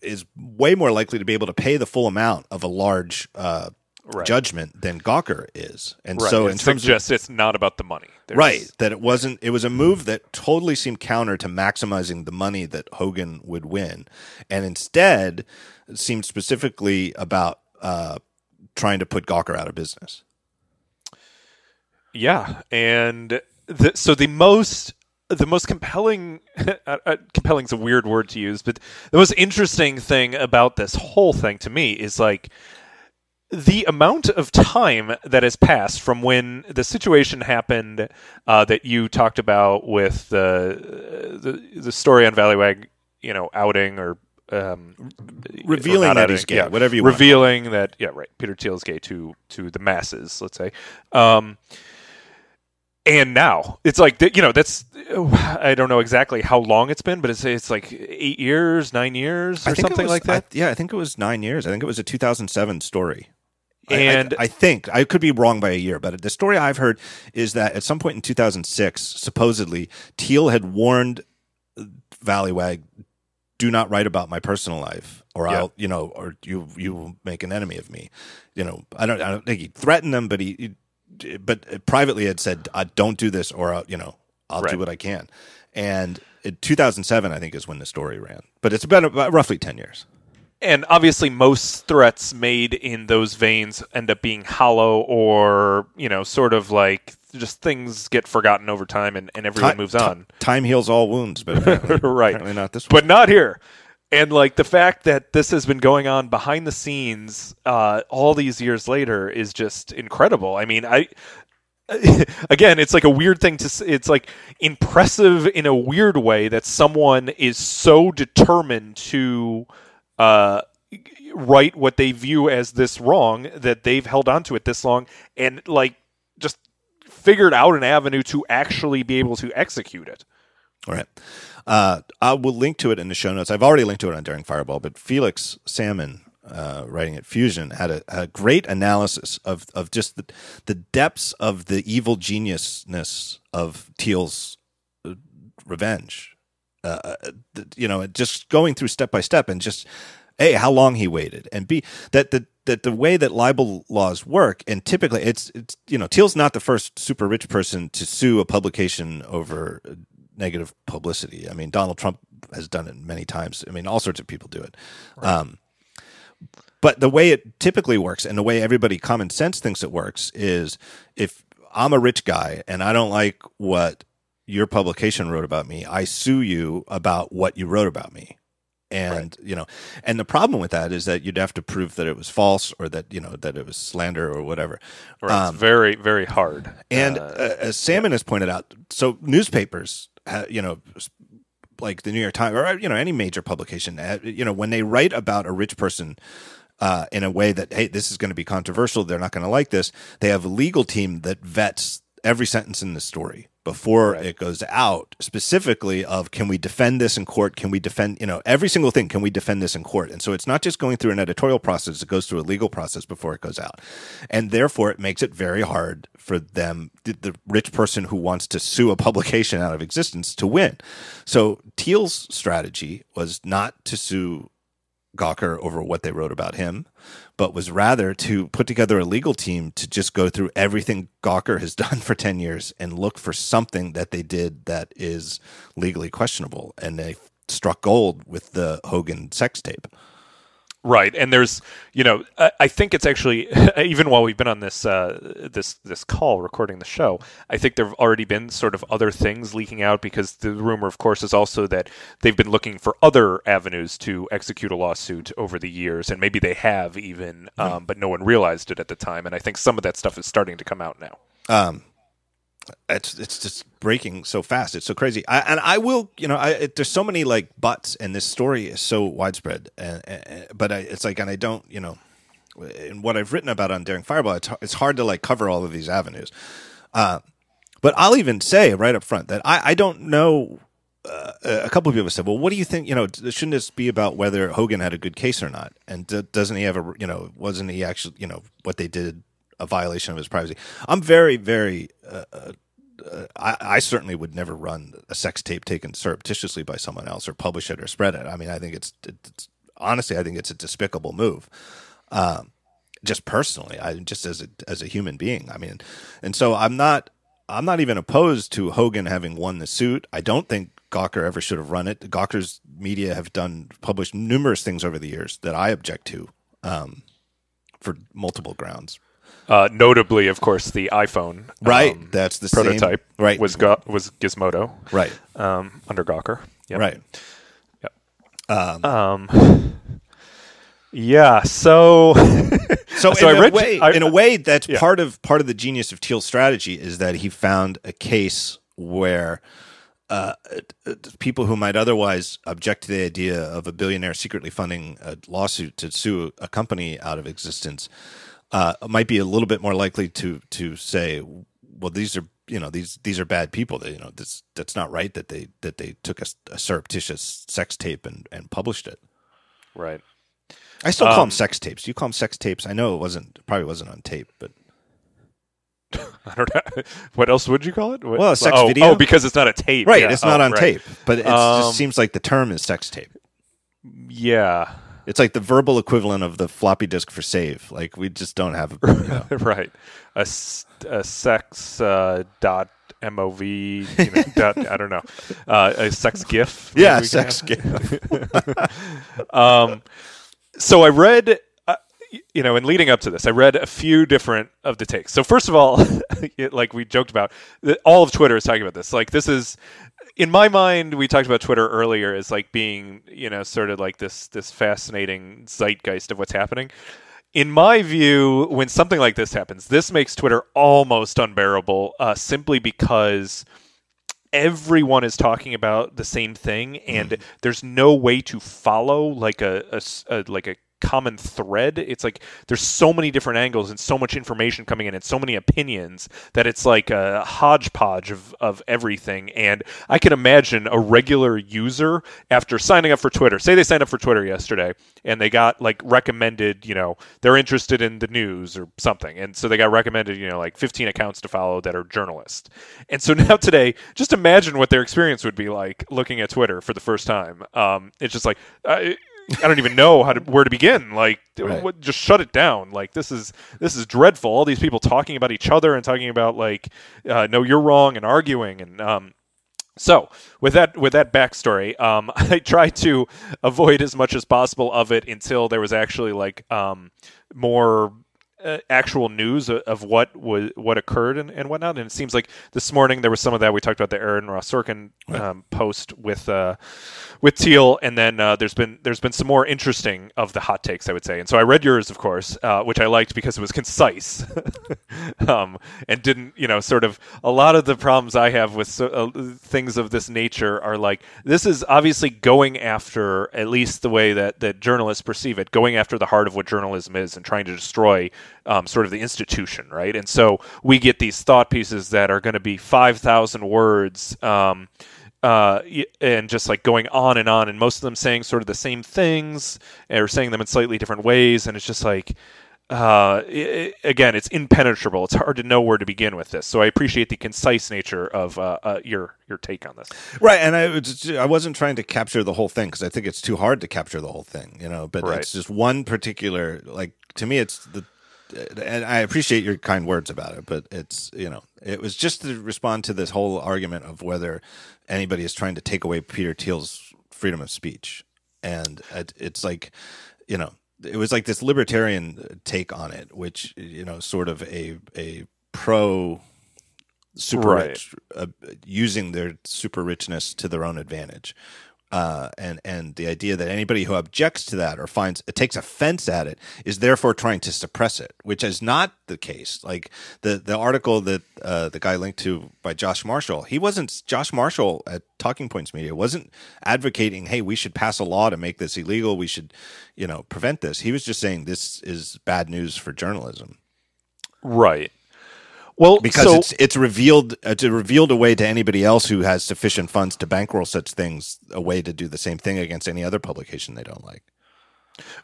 is way more likely to be able to pay the full amount of a large uh, Right. judgment than Gawker is, and Right. so it in terms of it's not about the money. There's- right that it wasn't, it was a move that totally seemed counter to maximizing the money that Hogan would win, and instead seemed specifically about uh, trying to put Gawker out of business. Yeah, and the, so the most the most compelling uh, uh, compelling is a weird word to use, but the most interesting thing about this whole thing to me is like the amount of time that has passed from when the situation happened uh, that you talked about with the the, the story on Valleywag, you know, outing or um, Revealing or that outing, he's gay, yeah, whatever you want. revealing that yeah right Peter Thiel is gay to to the masses, let's say. Um, and now it's like you know that's I don't know exactly how long it's been, but it's it's like eight years, nine years, or I something was- like that. I- yeah, I think it was nine years. I think it was a 2007 story. I- I- And- I, think I could be wrong by a year, but the story I've heard is that at some point in 2006, supposedly Thiel had warned uh, Valleywag, "Do not write about my personal life, or Yeah. I'll, you know, or you you will make an enemy of me." You know, I don't I don't think he threatened them, but he, he but privately had said, uh, "Don't do this, or I'll, you know, I'll Right. do what I can." And in 2007, I think, is when the story ran, but it's been about roughly 10 years. and obviously most threats made in those veins end up being hollow or you know sort of like just things get forgotten over time and, and everyone Ti- moves on time heals all wounds, but apparently, Right. apparently not this one. but not here and like the fact that this has been going on behind the scenes uh, all these years later is just incredible i mean i again it's like a weird thing to it's like impressive in a weird way that someone is so determined to uh right what they view as this wrong that they've held on to it this long and like just figured out an avenue to actually be able to execute it All right. Uh, I will link to it in the show notes. I've already linked to it on Daring Fireball, but Felix Salmon, uh, writing at Fusion, had a, a great analysis of, of just the, the depths of the evil geniusness of Thiel's uh, revenge. Uh, uh, you know, just going through step by step and just a how long he waited and b that the that the way that libel laws work and typically it's it's you know Thiel's not the first super rich person to sue a publication over negative publicity. I mean Donald Trump has done it many times. I mean all sorts of people do it. Um, but the way it typically works and the way everybody common sense thinks it works is if I'm a rich guy and I don't like what your publication wrote about me, I sue you about what you wrote about me. And you know, and the problem with that is that you'd have to prove that it was false or that you know that it was slander or whatever. right it's very very hard And Uh, uh, as Salmon has pointed out, so newspapers, you know, like the New York Times or you know any major publication, you know, when they write about a rich person uh, in a way that hey, this is going to be controversial, they're not going to like this. They have a legal team that vets every sentence in the story before it goes out specifically of can we defend this in court? Can we defend you know every single thing can we defend this in court? And so it's not just going through an editorial process it goes through a legal process before it goes out. And therefore it makes it very hard for them the, the rich person who wants to sue a publication out of existence to win. So Thiel's strategy was not to sue Gawker over what they wrote about him, but was rather to put together a legal team to just go through everything Gawker has done for 10 years and look for something that they did that is legally questionable. And they struck gold with the Hogan sex tape. Right, and there's, you know, I, I think it's actually even while we've been on this uh, this this call recording the show, I think there've already been sort of other things leaking out because the rumor, of course, is also that they've been looking for other avenues to execute a lawsuit over the years, and maybe they have even, um, but no one realized it at the time. And I think some of that stuff is starting to come out now. Um, it's it's just breaking so fast. It's so crazy. I, and I will, you know, I it, there's so many like buts, and this story is so widespread. And, and but I, it's like, and I don't, you know, in what I've written about on Daring Fireball, it's it's hard to like cover all of these avenues. Uh, but I'll even say right up front that I, I don't know. Uh, a couple of people said, "Well, what do you think? You know, shouldn't this be about whether Hogan had a good case or not? And d- doesn't he have a, you know, wasn't he actually, you know, what they did a violation of his privacy?" I'm very, very uh, uh, I, I certainly would never run a sex tape taken surreptitiously by someone else or publish it or spread it. I mean, I think it's, it's honestly, I think it's a despicable move. Um, just personally, I just as a as a human being. I mean, and so I'm not I'm not even opposed to Hogan having won the suit. I don't think Gawker ever should have run it. Gawker's media have done published numerous things over the years that I object to um, for multiple grounds. Uh, notably, of course, the iPhone Right, um, that's the same- prototype. right. was was Gizmodo Right, um, under Gawker. Yep. right. Um, yeah. So, So, So in I a read- way, I- in a way, that's Yeah. part of part of the genius of Thiel's strategy is that he found a case where uh, uh, people who might otherwise object to the idea of a billionaire secretly funding a lawsuit to sue a company out of existence uh, might be a little bit more likely to to say, well, these are you know these these are bad people. That you know this that's not right that they that they took a, a surreptitious sex tape and and published it. Right. I still call Um, them sex tapes. You call them sex tapes. I know it wasn't probably wasn't on tape, but I don't know. What else would you call it? What- Well, a sex oh, video. Oh, because it's not a tape. right, Yeah. it's not Oh, on right. tape. But it Um, just seems like the term is sex tape. Yeah. It's like the verbal equivalent of the floppy disk for save. Like we just don't have. You know. right. A, a sex uh, dot mov. You know, dot, I don't know. Uh, a sex gif. yeah, maybe we can sex game. Um, so I read, uh, you know, in leading up to this, I read a few different of the takes. So first of all, it, like we joked about, all of Twitter is talking about this. Like this is, in my mind, we talked about Twitter earlier as like being, you know, sort of like this this fascinating zeitgeist of what's happening. In my view, when something like this happens, this makes Twitter almost unbearable, uh, simply because everyone is talking about the same thing and there's no way to follow like a a like a common thread. It's like there's so many different angles and so much information coming in and so many opinions that it's like a hodgepodge of, of everything. And i can imagine a regular user after signing up for twitter say they signed up for twitter yesterday and they got like recommended you know they're interested in the news or something. And so they got recommended you know like 15 accounts to follow that are journalists. And so now today just imagine what their experience would be like looking at twitter for the first time. Um, it's just like I, I don't even know how to where to begin. Like, Right. what, just shut it down. Like, this is this is dreadful. All these people talking about each other and talking about like, uh, no, you're wrong, and arguing. And um, so with that with that backstory, um, I tried to avoid as much as possible of it until there was actually like um, more uh, actual news of, of what was what occurred and, and whatnot. And it seems like this morning there was some of that. We talked about the Andrew Ross Sorkin um, post with uh, with Thiel, and then uh, there's been there's been some more interesting of the hot takes, I would say. And so I read yours, of course, uh, which I liked because it was concise um, and didn't you know sort of a lot of the problems I have with so, uh, things of this nature are like this is obviously going after at least the way that that journalists perceive it, going after the heart of what journalism is and trying to destroy um, sort of the institution, right? And so we get these thought pieces that are going to be five thousand words. Um, uh, and just like going on and on, and most of them saying sort of the same things or saying them in slightly different ways, and it's just like, uh, i i- again, it's impenetrable. It's hard to know where to begin with this. So I appreciate the concise nature of uh, uh, your your take on this. Right, and I was- I wasn't trying to capture the whole thing because I think it's too hard to capture the whole thing, you know. But Right. it's just one particular, like to me, it's the, and I appreciate your kind words about it, but it's you know, it was just to respond to this whole argument of whether anybody is trying to take away Peter Thiel's freedom of speech, and it, it's like, you know, it was like this libertarian take on it, which you know, sort of a a pro super Right. rich, uh, using their super richness to their own advantage. Uh, and and the idea that anybody who objects to that or finds it takes offense at it is therefore trying to suppress it, which is not the case. Like the the article that uh, the guy linked to by Josh Marshall, he wasn't Josh Marshall at Talking Points Memo wasn't advocating, hey, we should pass a law to make this illegal. We should, you know, prevent this. He was just saying this is bad news for journalism Right. Well, because so, it's it's revealed it's revealed a way to anybody else who has sufficient funds to bankroll such things a way to do the same thing against any other publication they don't like.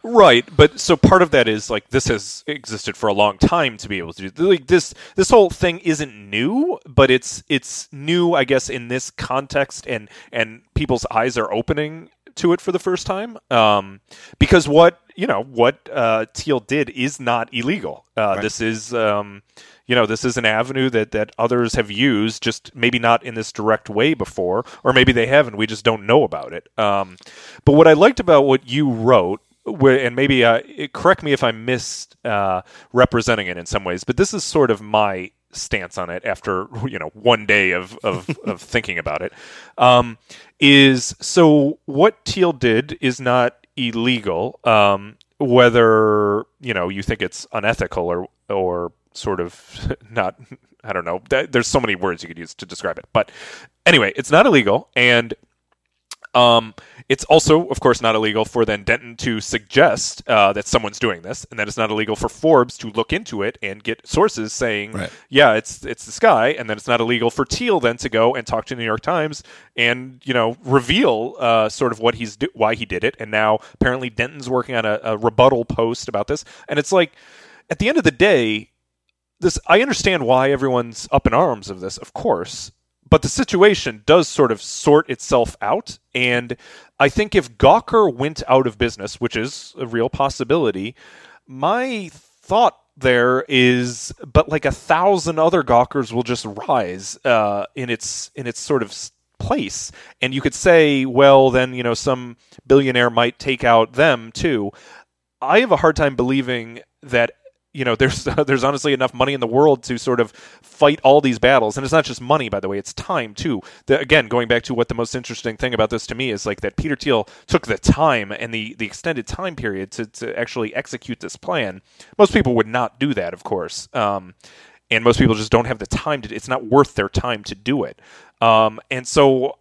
Right, but so part of that is like this has existed for a long time to be able to do like this. This whole thing isn't new, but it's it's new, I guess, in this context, and and people's eyes are opening to it for the first time. Um, because what you know what uh, Thiel did is not illegal. Uh, Right. This is um, you know this is an avenue that that others have used, just maybe not in this direct way before, or maybe they haven't. We just don't know about it. Um, but what I liked about what you wrote and maybe uh, correct me if I'm mis uh, representing it in some ways, but this is sort of my stance on it after you know one day of of, of thinking about it. Um, is so what Thiel did is not illegal, um, whether you know you think it's unethical or or sort of not. I don't know. There's so many words you could use to describe it, but anyway, it's not illegal and Um, it's also, of course, not illegal for then Denton to suggest uh, that someone's doing this, and that it's not illegal for Forbes to look into it and get sources saying, Right. "Yeah, it's it's this guy," and then it's not illegal for Thiel then to go and talk to the New York Times and you know reveal uh, sort of what he's do- why he did it. And now apparently Denton's working on a, a rebuttal post about this, and it's like at the end of the day, this I understand why everyone's up in arms of this, of course, but the situation does sort of sort itself out. And I think if Gawker went out of business, which is a real possibility, my thought there is, but like a thousand other Gawkers will just rise uh, in its in its sort of place, and you could say, well, then you know some billionaire might take out them too. I have a hard time believing that you know there's there's honestly enough money in the world to sort of fight all these battles. And it's not just money by the way it's time too. The, again going back to what the most interesting thing about this to me is like that peter thiel took the time and the the extended time period to, to actually execute this plan. Most people would not do that of course. Um, and most people just don't have the time to it's not worth their time to do it. Um, and so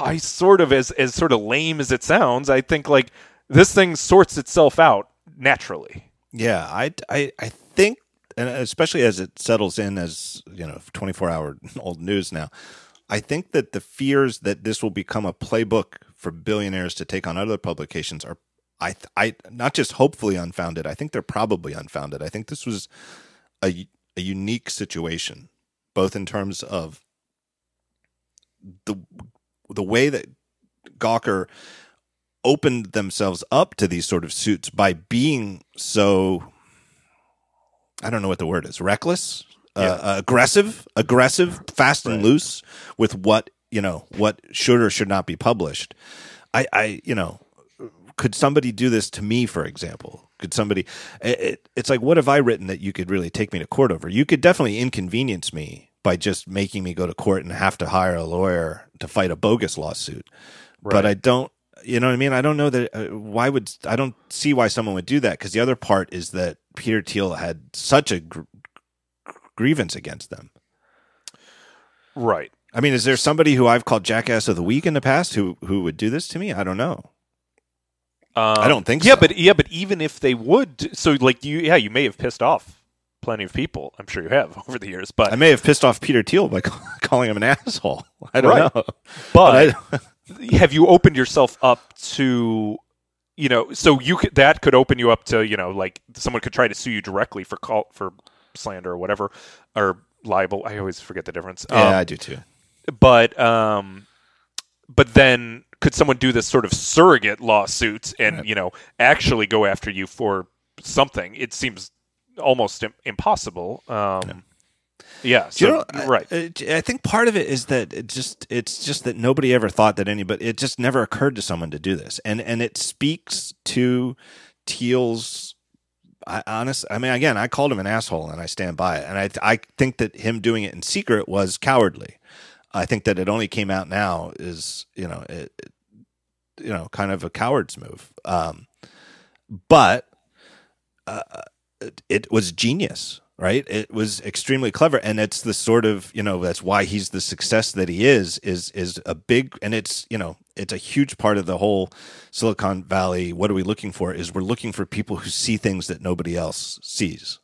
i sort of as as sort of lame as it sounds i think like this thing sorts itself out naturally Yeah, I, I, I think, and especially as it settles in as you know, twenty four hour old news now, I think that the fears that this will become a playbook for billionaires to take on other publications are, I, I, not just hopefully unfounded. I think they're probably unfounded. I think this was a a unique situation, both in terms of the the way that Gawker opened themselves up to these sort of suits by being so I don't know what the word is reckless, uh, aggressive, aggressive, fast and loose with what you know what should or should not be published. I, I you know, could somebody do this to me, for example? Could somebody? It, it, it's like, what have I written that you could really take me to court over? You could definitely inconvenience me by just making me go to court and have to hire a lawyer to fight a bogus lawsuit. But I don't. You know what I mean? I don't know that. Uh, why would I don't see why someone would do that? Because the other part is that Peter Thiel had such a gr- grievance against them. right I mean, is there somebody who I've called jackass of the week in the past who who would do this to me? I don't know. Um, I don't think Yeah, so. but yeah, but even if they would, so like you, yeah, you may have pissed off plenty of people. I'm sure you have over the years, but I may have pissed off Peter Thiel by calling him an asshole. I don't Right. know. but, I, have you opened yourself up to, you know, so you could that could open you up to, you know, like someone could try to sue you directly for call for slander or whatever or libel. I always forget the difference. yeah, Um, I do too. but um but then could someone do this sort of surrogate lawsuit and you know actually go after you for something it seems almost Im- impossible um yeah, so you know, right I, I think part of it is that it just it's just that nobody ever thought that anybody it just never occurred to someone to do this, and and it speaks to Thiel's. I, honest, I mean, again, I called him an asshole, and I stand by it. And I I think that him doing it in secret was cowardly. I think that it only came out now is you know it, it- you know kind of a coward's move. Um, but uh, it, it was genius, right? It was extremely clever, and it's the sort of you know that's why he's the success that he is. Is is a big and it's you know it's a huge part of the whole Silicon Valley. What are we looking for? Is we're looking for people who see things that nobody else sees,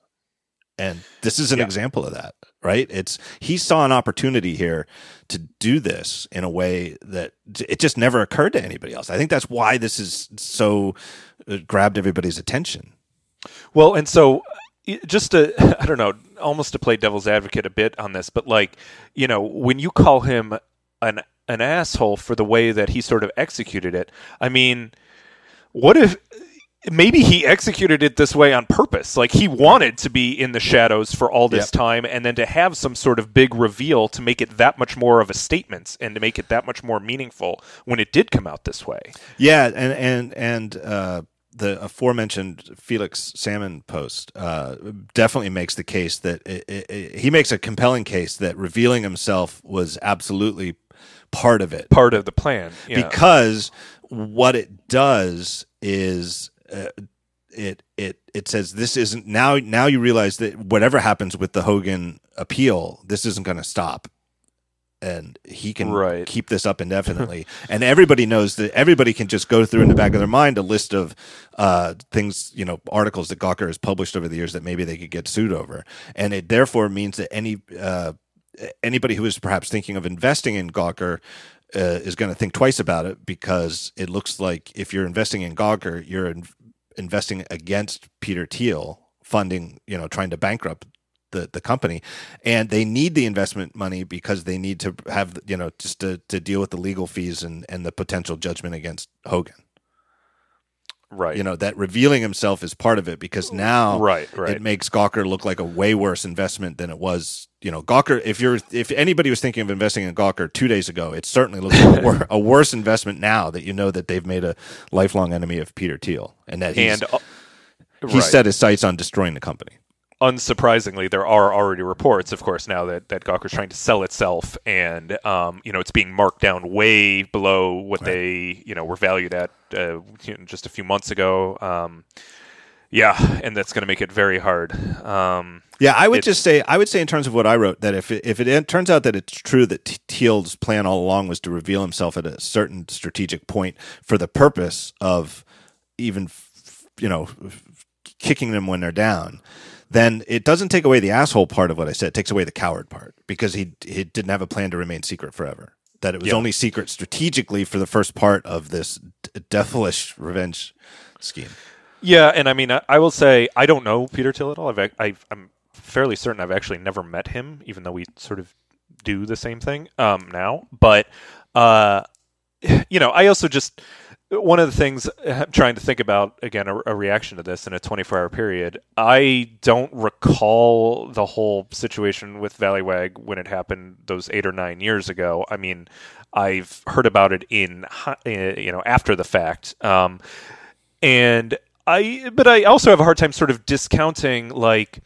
and this is an Yeah. example of that. Right? It's he saw an opportunity here to do this in a way that it just never occurred to anybody else. I think that's why this is so uh, grabbed everybody's attention. Well, and so just to I don't know, almost to play devil's advocate a bit on this, but like, you know, when you call him an an asshole for the way that he sort of executed it, I mean, what if maybe he executed it this way on purpose? Like he wanted to be in the shadows for all this Yep. time and then to have some sort of big reveal to make it that much more of a statement and to make it that much more meaningful when it did come out this way. Yeah, and and and uh, the aforementioned Felix Salmon post uh, definitely makes the case that it, it, it- he makes a compelling case that revealing himself was absolutely part of it Part of the plan. Yeah. because what it does is uh, it it it says this isn't now now you realize that whatever happens with the Hogan appeal this isn't going to stop and he can Right. keep this up indefinitely. and everybody knows that everybody can just go through in the back of their mind a list of uh, things, you know, articles that Gawker has published over the years that maybe they could get sued over, and it therefore means that any uh, anybody who is perhaps thinking of investing in Gawker. Uh, is going to think twice about it because it looks like if you're investing in Gawker, you're in, investing against Peter Thiel funding, you know, trying to bankrupt the, the company and they need the investment money because they need to have you know just to, to deal with the legal fees and, and the potential judgment against Hogan right. you know that revealing himself is part of it because now Right, right. it makes Gawker look like a way worse investment than it was you know Gawker if you're if anybody was thinking of investing in Gawker two days ago it certainly looks like a, wor- a worse investment now that you know that they've made a lifelong enemy of Peter Thiel and that he's, and uh, he right. set his sights on destroying the company unsurprisingly, there are already reports, of course, now that that Gawker's trying to sell itself, and um, you know it's being marked down way below what they you know were valued at uh, just a few months ago. Um, yeah, and that's going to make it very hard. Um, Yeah, I would just say I would say in terms of what I wrote that if it, if it turns out that it's true that Thiel's plan all along was to reveal himself at a certain strategic point for the purpose of even you know kicking them when they're down, then it doesn't take away the asshole part of what I said. It takes away the coward part because he he didn't have a plan to remain secret forever. That it was only secret strategically for the first part of this d- devilish revenge scheme. Yeah, and I mean, I, I will say I don't know Peter Thiel at all. I've, I've, I'm fairly certain I've actually never met him, even though we sort of do the same thing um, now. But uh, you know, I also just one of the things I'm trying to think about again a, a reaction to this in a 24 hour period. I don't recall the whole situation with Valleywag when it happened those eight or nine years ago. I mean, I've heard about it in uh, you know after the fact. Um, and I, but I also have a hard time sort of discounting like.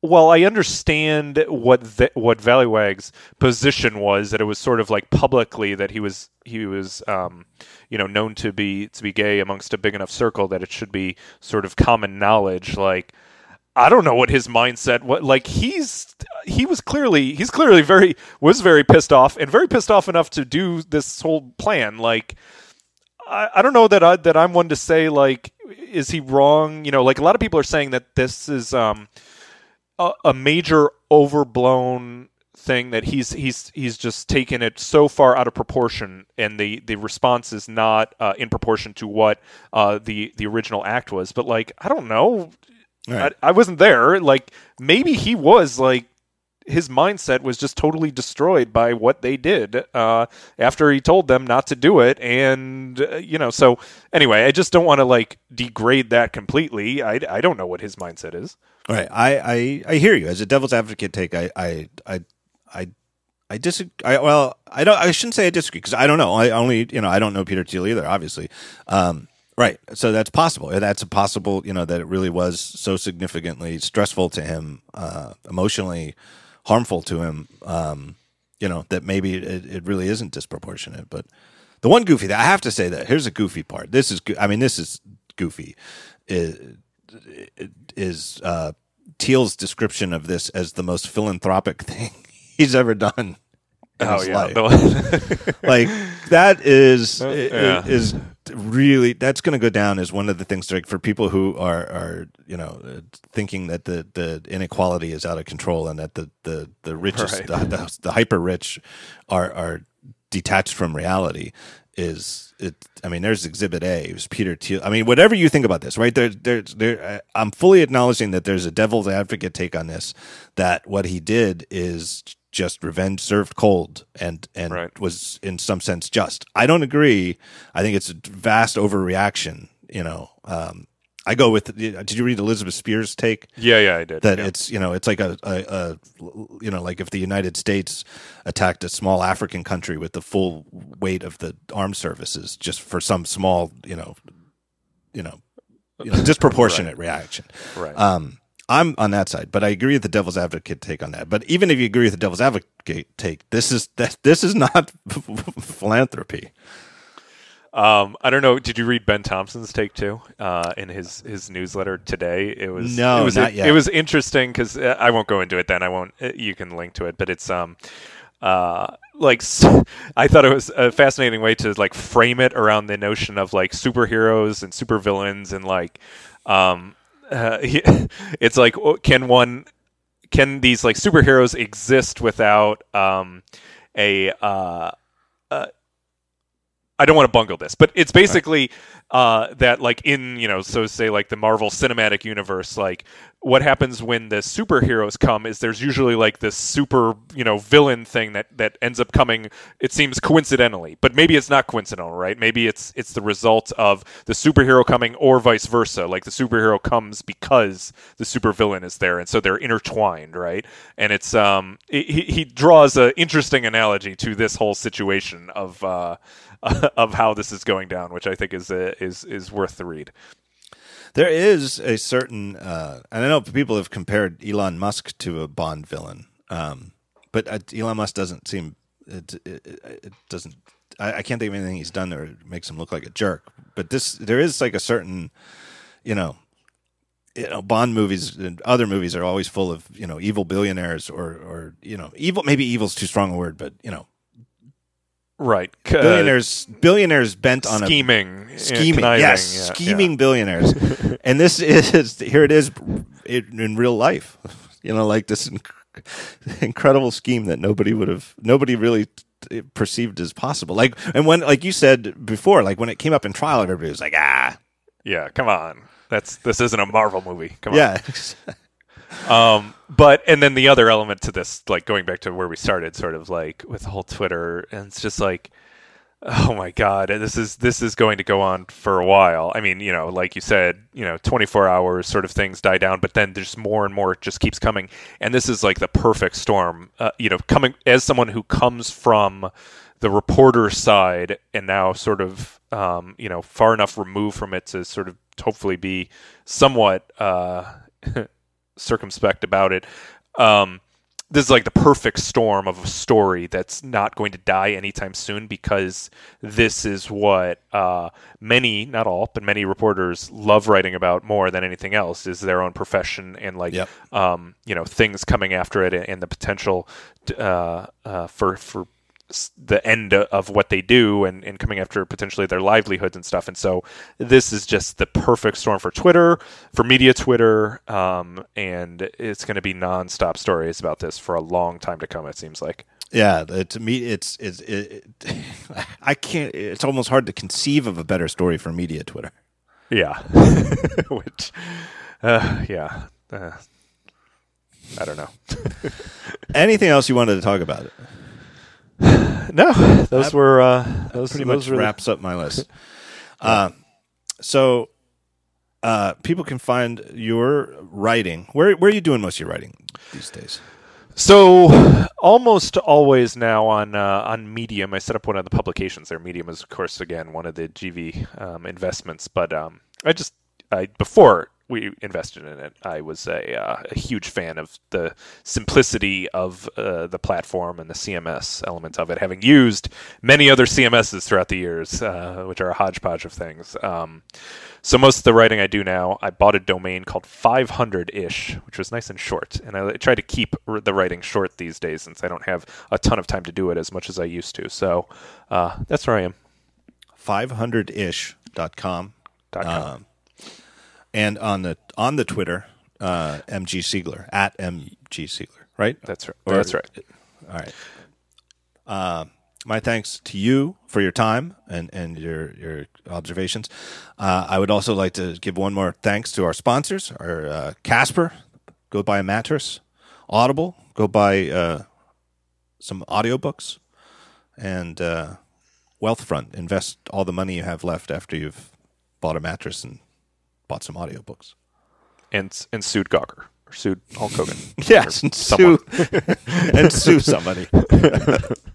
Well, I understand what the, what Valleywag's position was that it was sort of like publicly that he was he was um, you know known to be to be gay amongst a big enough circle that it should be sort of common knowledge. Like I don't know what his mindset what like he's he was clearly he's clearly very was very pissed off and very pissed off enough to do this whole plan like I, I don't know that I that I'm one to say like is he wrong you know like a lot of people are saying that this is um a, a major overblown thing that he's he's he's just taken it so far out of proportion and the the response is not uh, in proportion to what uh, the the original act was but like I don't know Right. I, I wasn't there. Like maybe he was like his mindset was just totally destroyed by what they did uh, after he told them not to do it, and uh, you know. So anyway, I just don't want to like degrade that completely. I, I don't know what his mindset is. All right, I, I I hear you. As a devil's advocate, take I I I I, I disagree. I, well, I don't. I shouldn't say I disagree because I don't know. I only you know I don't know Peter Thiel either. Obviously, um, right. So that's possible. That's a possible. You know that it really was so significantly stressful to him, uh, emotionally harmful to him. Um, you know that maybe it, it really isn't disproportionate. But the one goofy that I have to say that here's a goofy part. This is. I mean, this is goofy. Is is uh, Thiel's description of this as the most philanthropic thing he's ever done his life. Like that is i- yeah. is really that's going to go down as one of the things like for people who are are you know thinking that the the inequality is out of control and that the the the richest Right. the, the, the hyper rich are are detached from reality is it i mean there's exhibit a it was peter thiel i mean whatever you think about this right? There there there i'm fully acknowledging that there's a devil's advocate take on this that what he did is just revenge served cold and and Right. was in some sense just. I don't agree. I think it's a vast overreaction you know um i go with did you read Elizabeth Spiers take yeah, yeah, I did. that yeah. it's you know it's like a, a, a you know like if the United States attacked a small African country with the full weight of the armed services just for some small you know you know, you know disproportionate reaction. right. Um, I'm on that side, but I agree with the devil's advocate take on that. But even if you agree with the devil's advocate take, this is that this is not philanthropy. Um, I don't know. Did you read Ben Thompson's take too uh, in his his newsletter today? It was No, it was not it, yet. was interesting because uh, I won't go into it. Then I won't. uh, You can link to it, but it's um, uh, like I thought it was a fascinating way to like frame it around the notion of like superheroes and supervillains and like um, uh, it's like can one can these like superheroes exist without um, a uh, I don't want to bungle this, but it's basically uh, that like in you know so say like the Marvel Cinematic Universe, like what happens when the superheroes come is there's usually like this super you know villain thing that that ends up coming. It seems coincidentally, but maybe it's not coincidental, right? Maybe it's it's the result of the superhero coming, or vice versa. Like the superhero comes because the supervillain is there, and so they're intertwined, right? And it's um he he draws an interesting analogy to this whole situation of. Uh, of how this is going down, which I think is uh, is is worth the read. There is a certain, uh, and I know people have compared Elon Musk to a Bond villain, um, but uh, Elon Musk doesn't seem it, it, it doesn't. I, I, can't think of anything he's done that makes him look like a jerk. But this, there is like a certain, you know, you know, Bond movies and other movies are always full of you know evil billionaires or or you know evil. Maybe evil's too strong a word, but you know Right. Uh, billionaires billionaires bent on scheming. A, scheming. Yes, yeah, scheming yeah. billionaires. and this is here it is in real life. You know, like this inc- incredible scheme that nobody would have nobody really t- perceived as possible. Like and when like you said before, like when it came up in trial everybody was like, "Ah, yeah, come on. That's this isn't a Marvel movie. Come on." Yeah. um, but and then the other element to this, like going back to where we started, sort of like with the whole Twitter, and it's just like, oh my god, this is this is going to go on for a while. I mean, you know, like you said, you know, 24 hours sort of things die down, but then there's more and more. It just keeps coming, and this is like the perfect storm. Uh, you know, coming as someone who comes from the reporter side and now sort of um, you know far enough removed from it to sort of hopefully be somewhat uh, circumspect about it. Um, this is like the perfect storm of a story that's not going to die anytime soon because this is what uh, many, not all, but many reporters love writing about more than anything else is their own profession and like yep. um, you know things coming after it and, the potential uh, uh, for for the end of what they do and, and coming after potentially their livelihoods and stuff. And so this is just the perfect storm for Twitter, for media Twitter, um, and it's going to be nonstop stories about this for a long time to come. It seems like. Yeah, to me, it's it's it, it, I can't. It's almost hard to conceive of a better story for media Twitter. Yeah, which, uh, yeah, uh, I don't know. Anything else you wanted to talk about? No, those that, were uh, those pretty those much wraps the... up my list. uh, so, uh, people can find your writing. Where where are you doing most of your writing these days? So almost always now on uh, on Medium, I set up one of the publications there. Medium is, of course, again one of the GV um, investments, but um, I just I before we invested in it. I was a, uh, a huge fan of the simplicity of uh, the platform and the CMS element of it, having used many other CMSs throughout the years, uh, which are a hodgepodge of things. Um, so most of the writing I do now, I bought a domain called 500ish, which was nice and short, and I try to keep the writing short these days since I don't have a ton of time to do it as much as I used to. So uh, that's where I am. 500ish.com. Dot com. Um, and on the on the Twitter, uh, MG Siegler at MG Siegler, right? That's right. Or, That's right. All right. Uh, my thanks to you for your time and, and your your observations. Uh, I would also like to give one more thanks to our sponsors, our uh, Casper, go buy a mattress, Audible, go buy uh, some audiobooks, and uh, Wealthfront, invest all the money you have left after you've bought a mattress and bought some audiobooks. And and sued Gawker or sued Hulk Hogan. yes, and sue and sue somebody.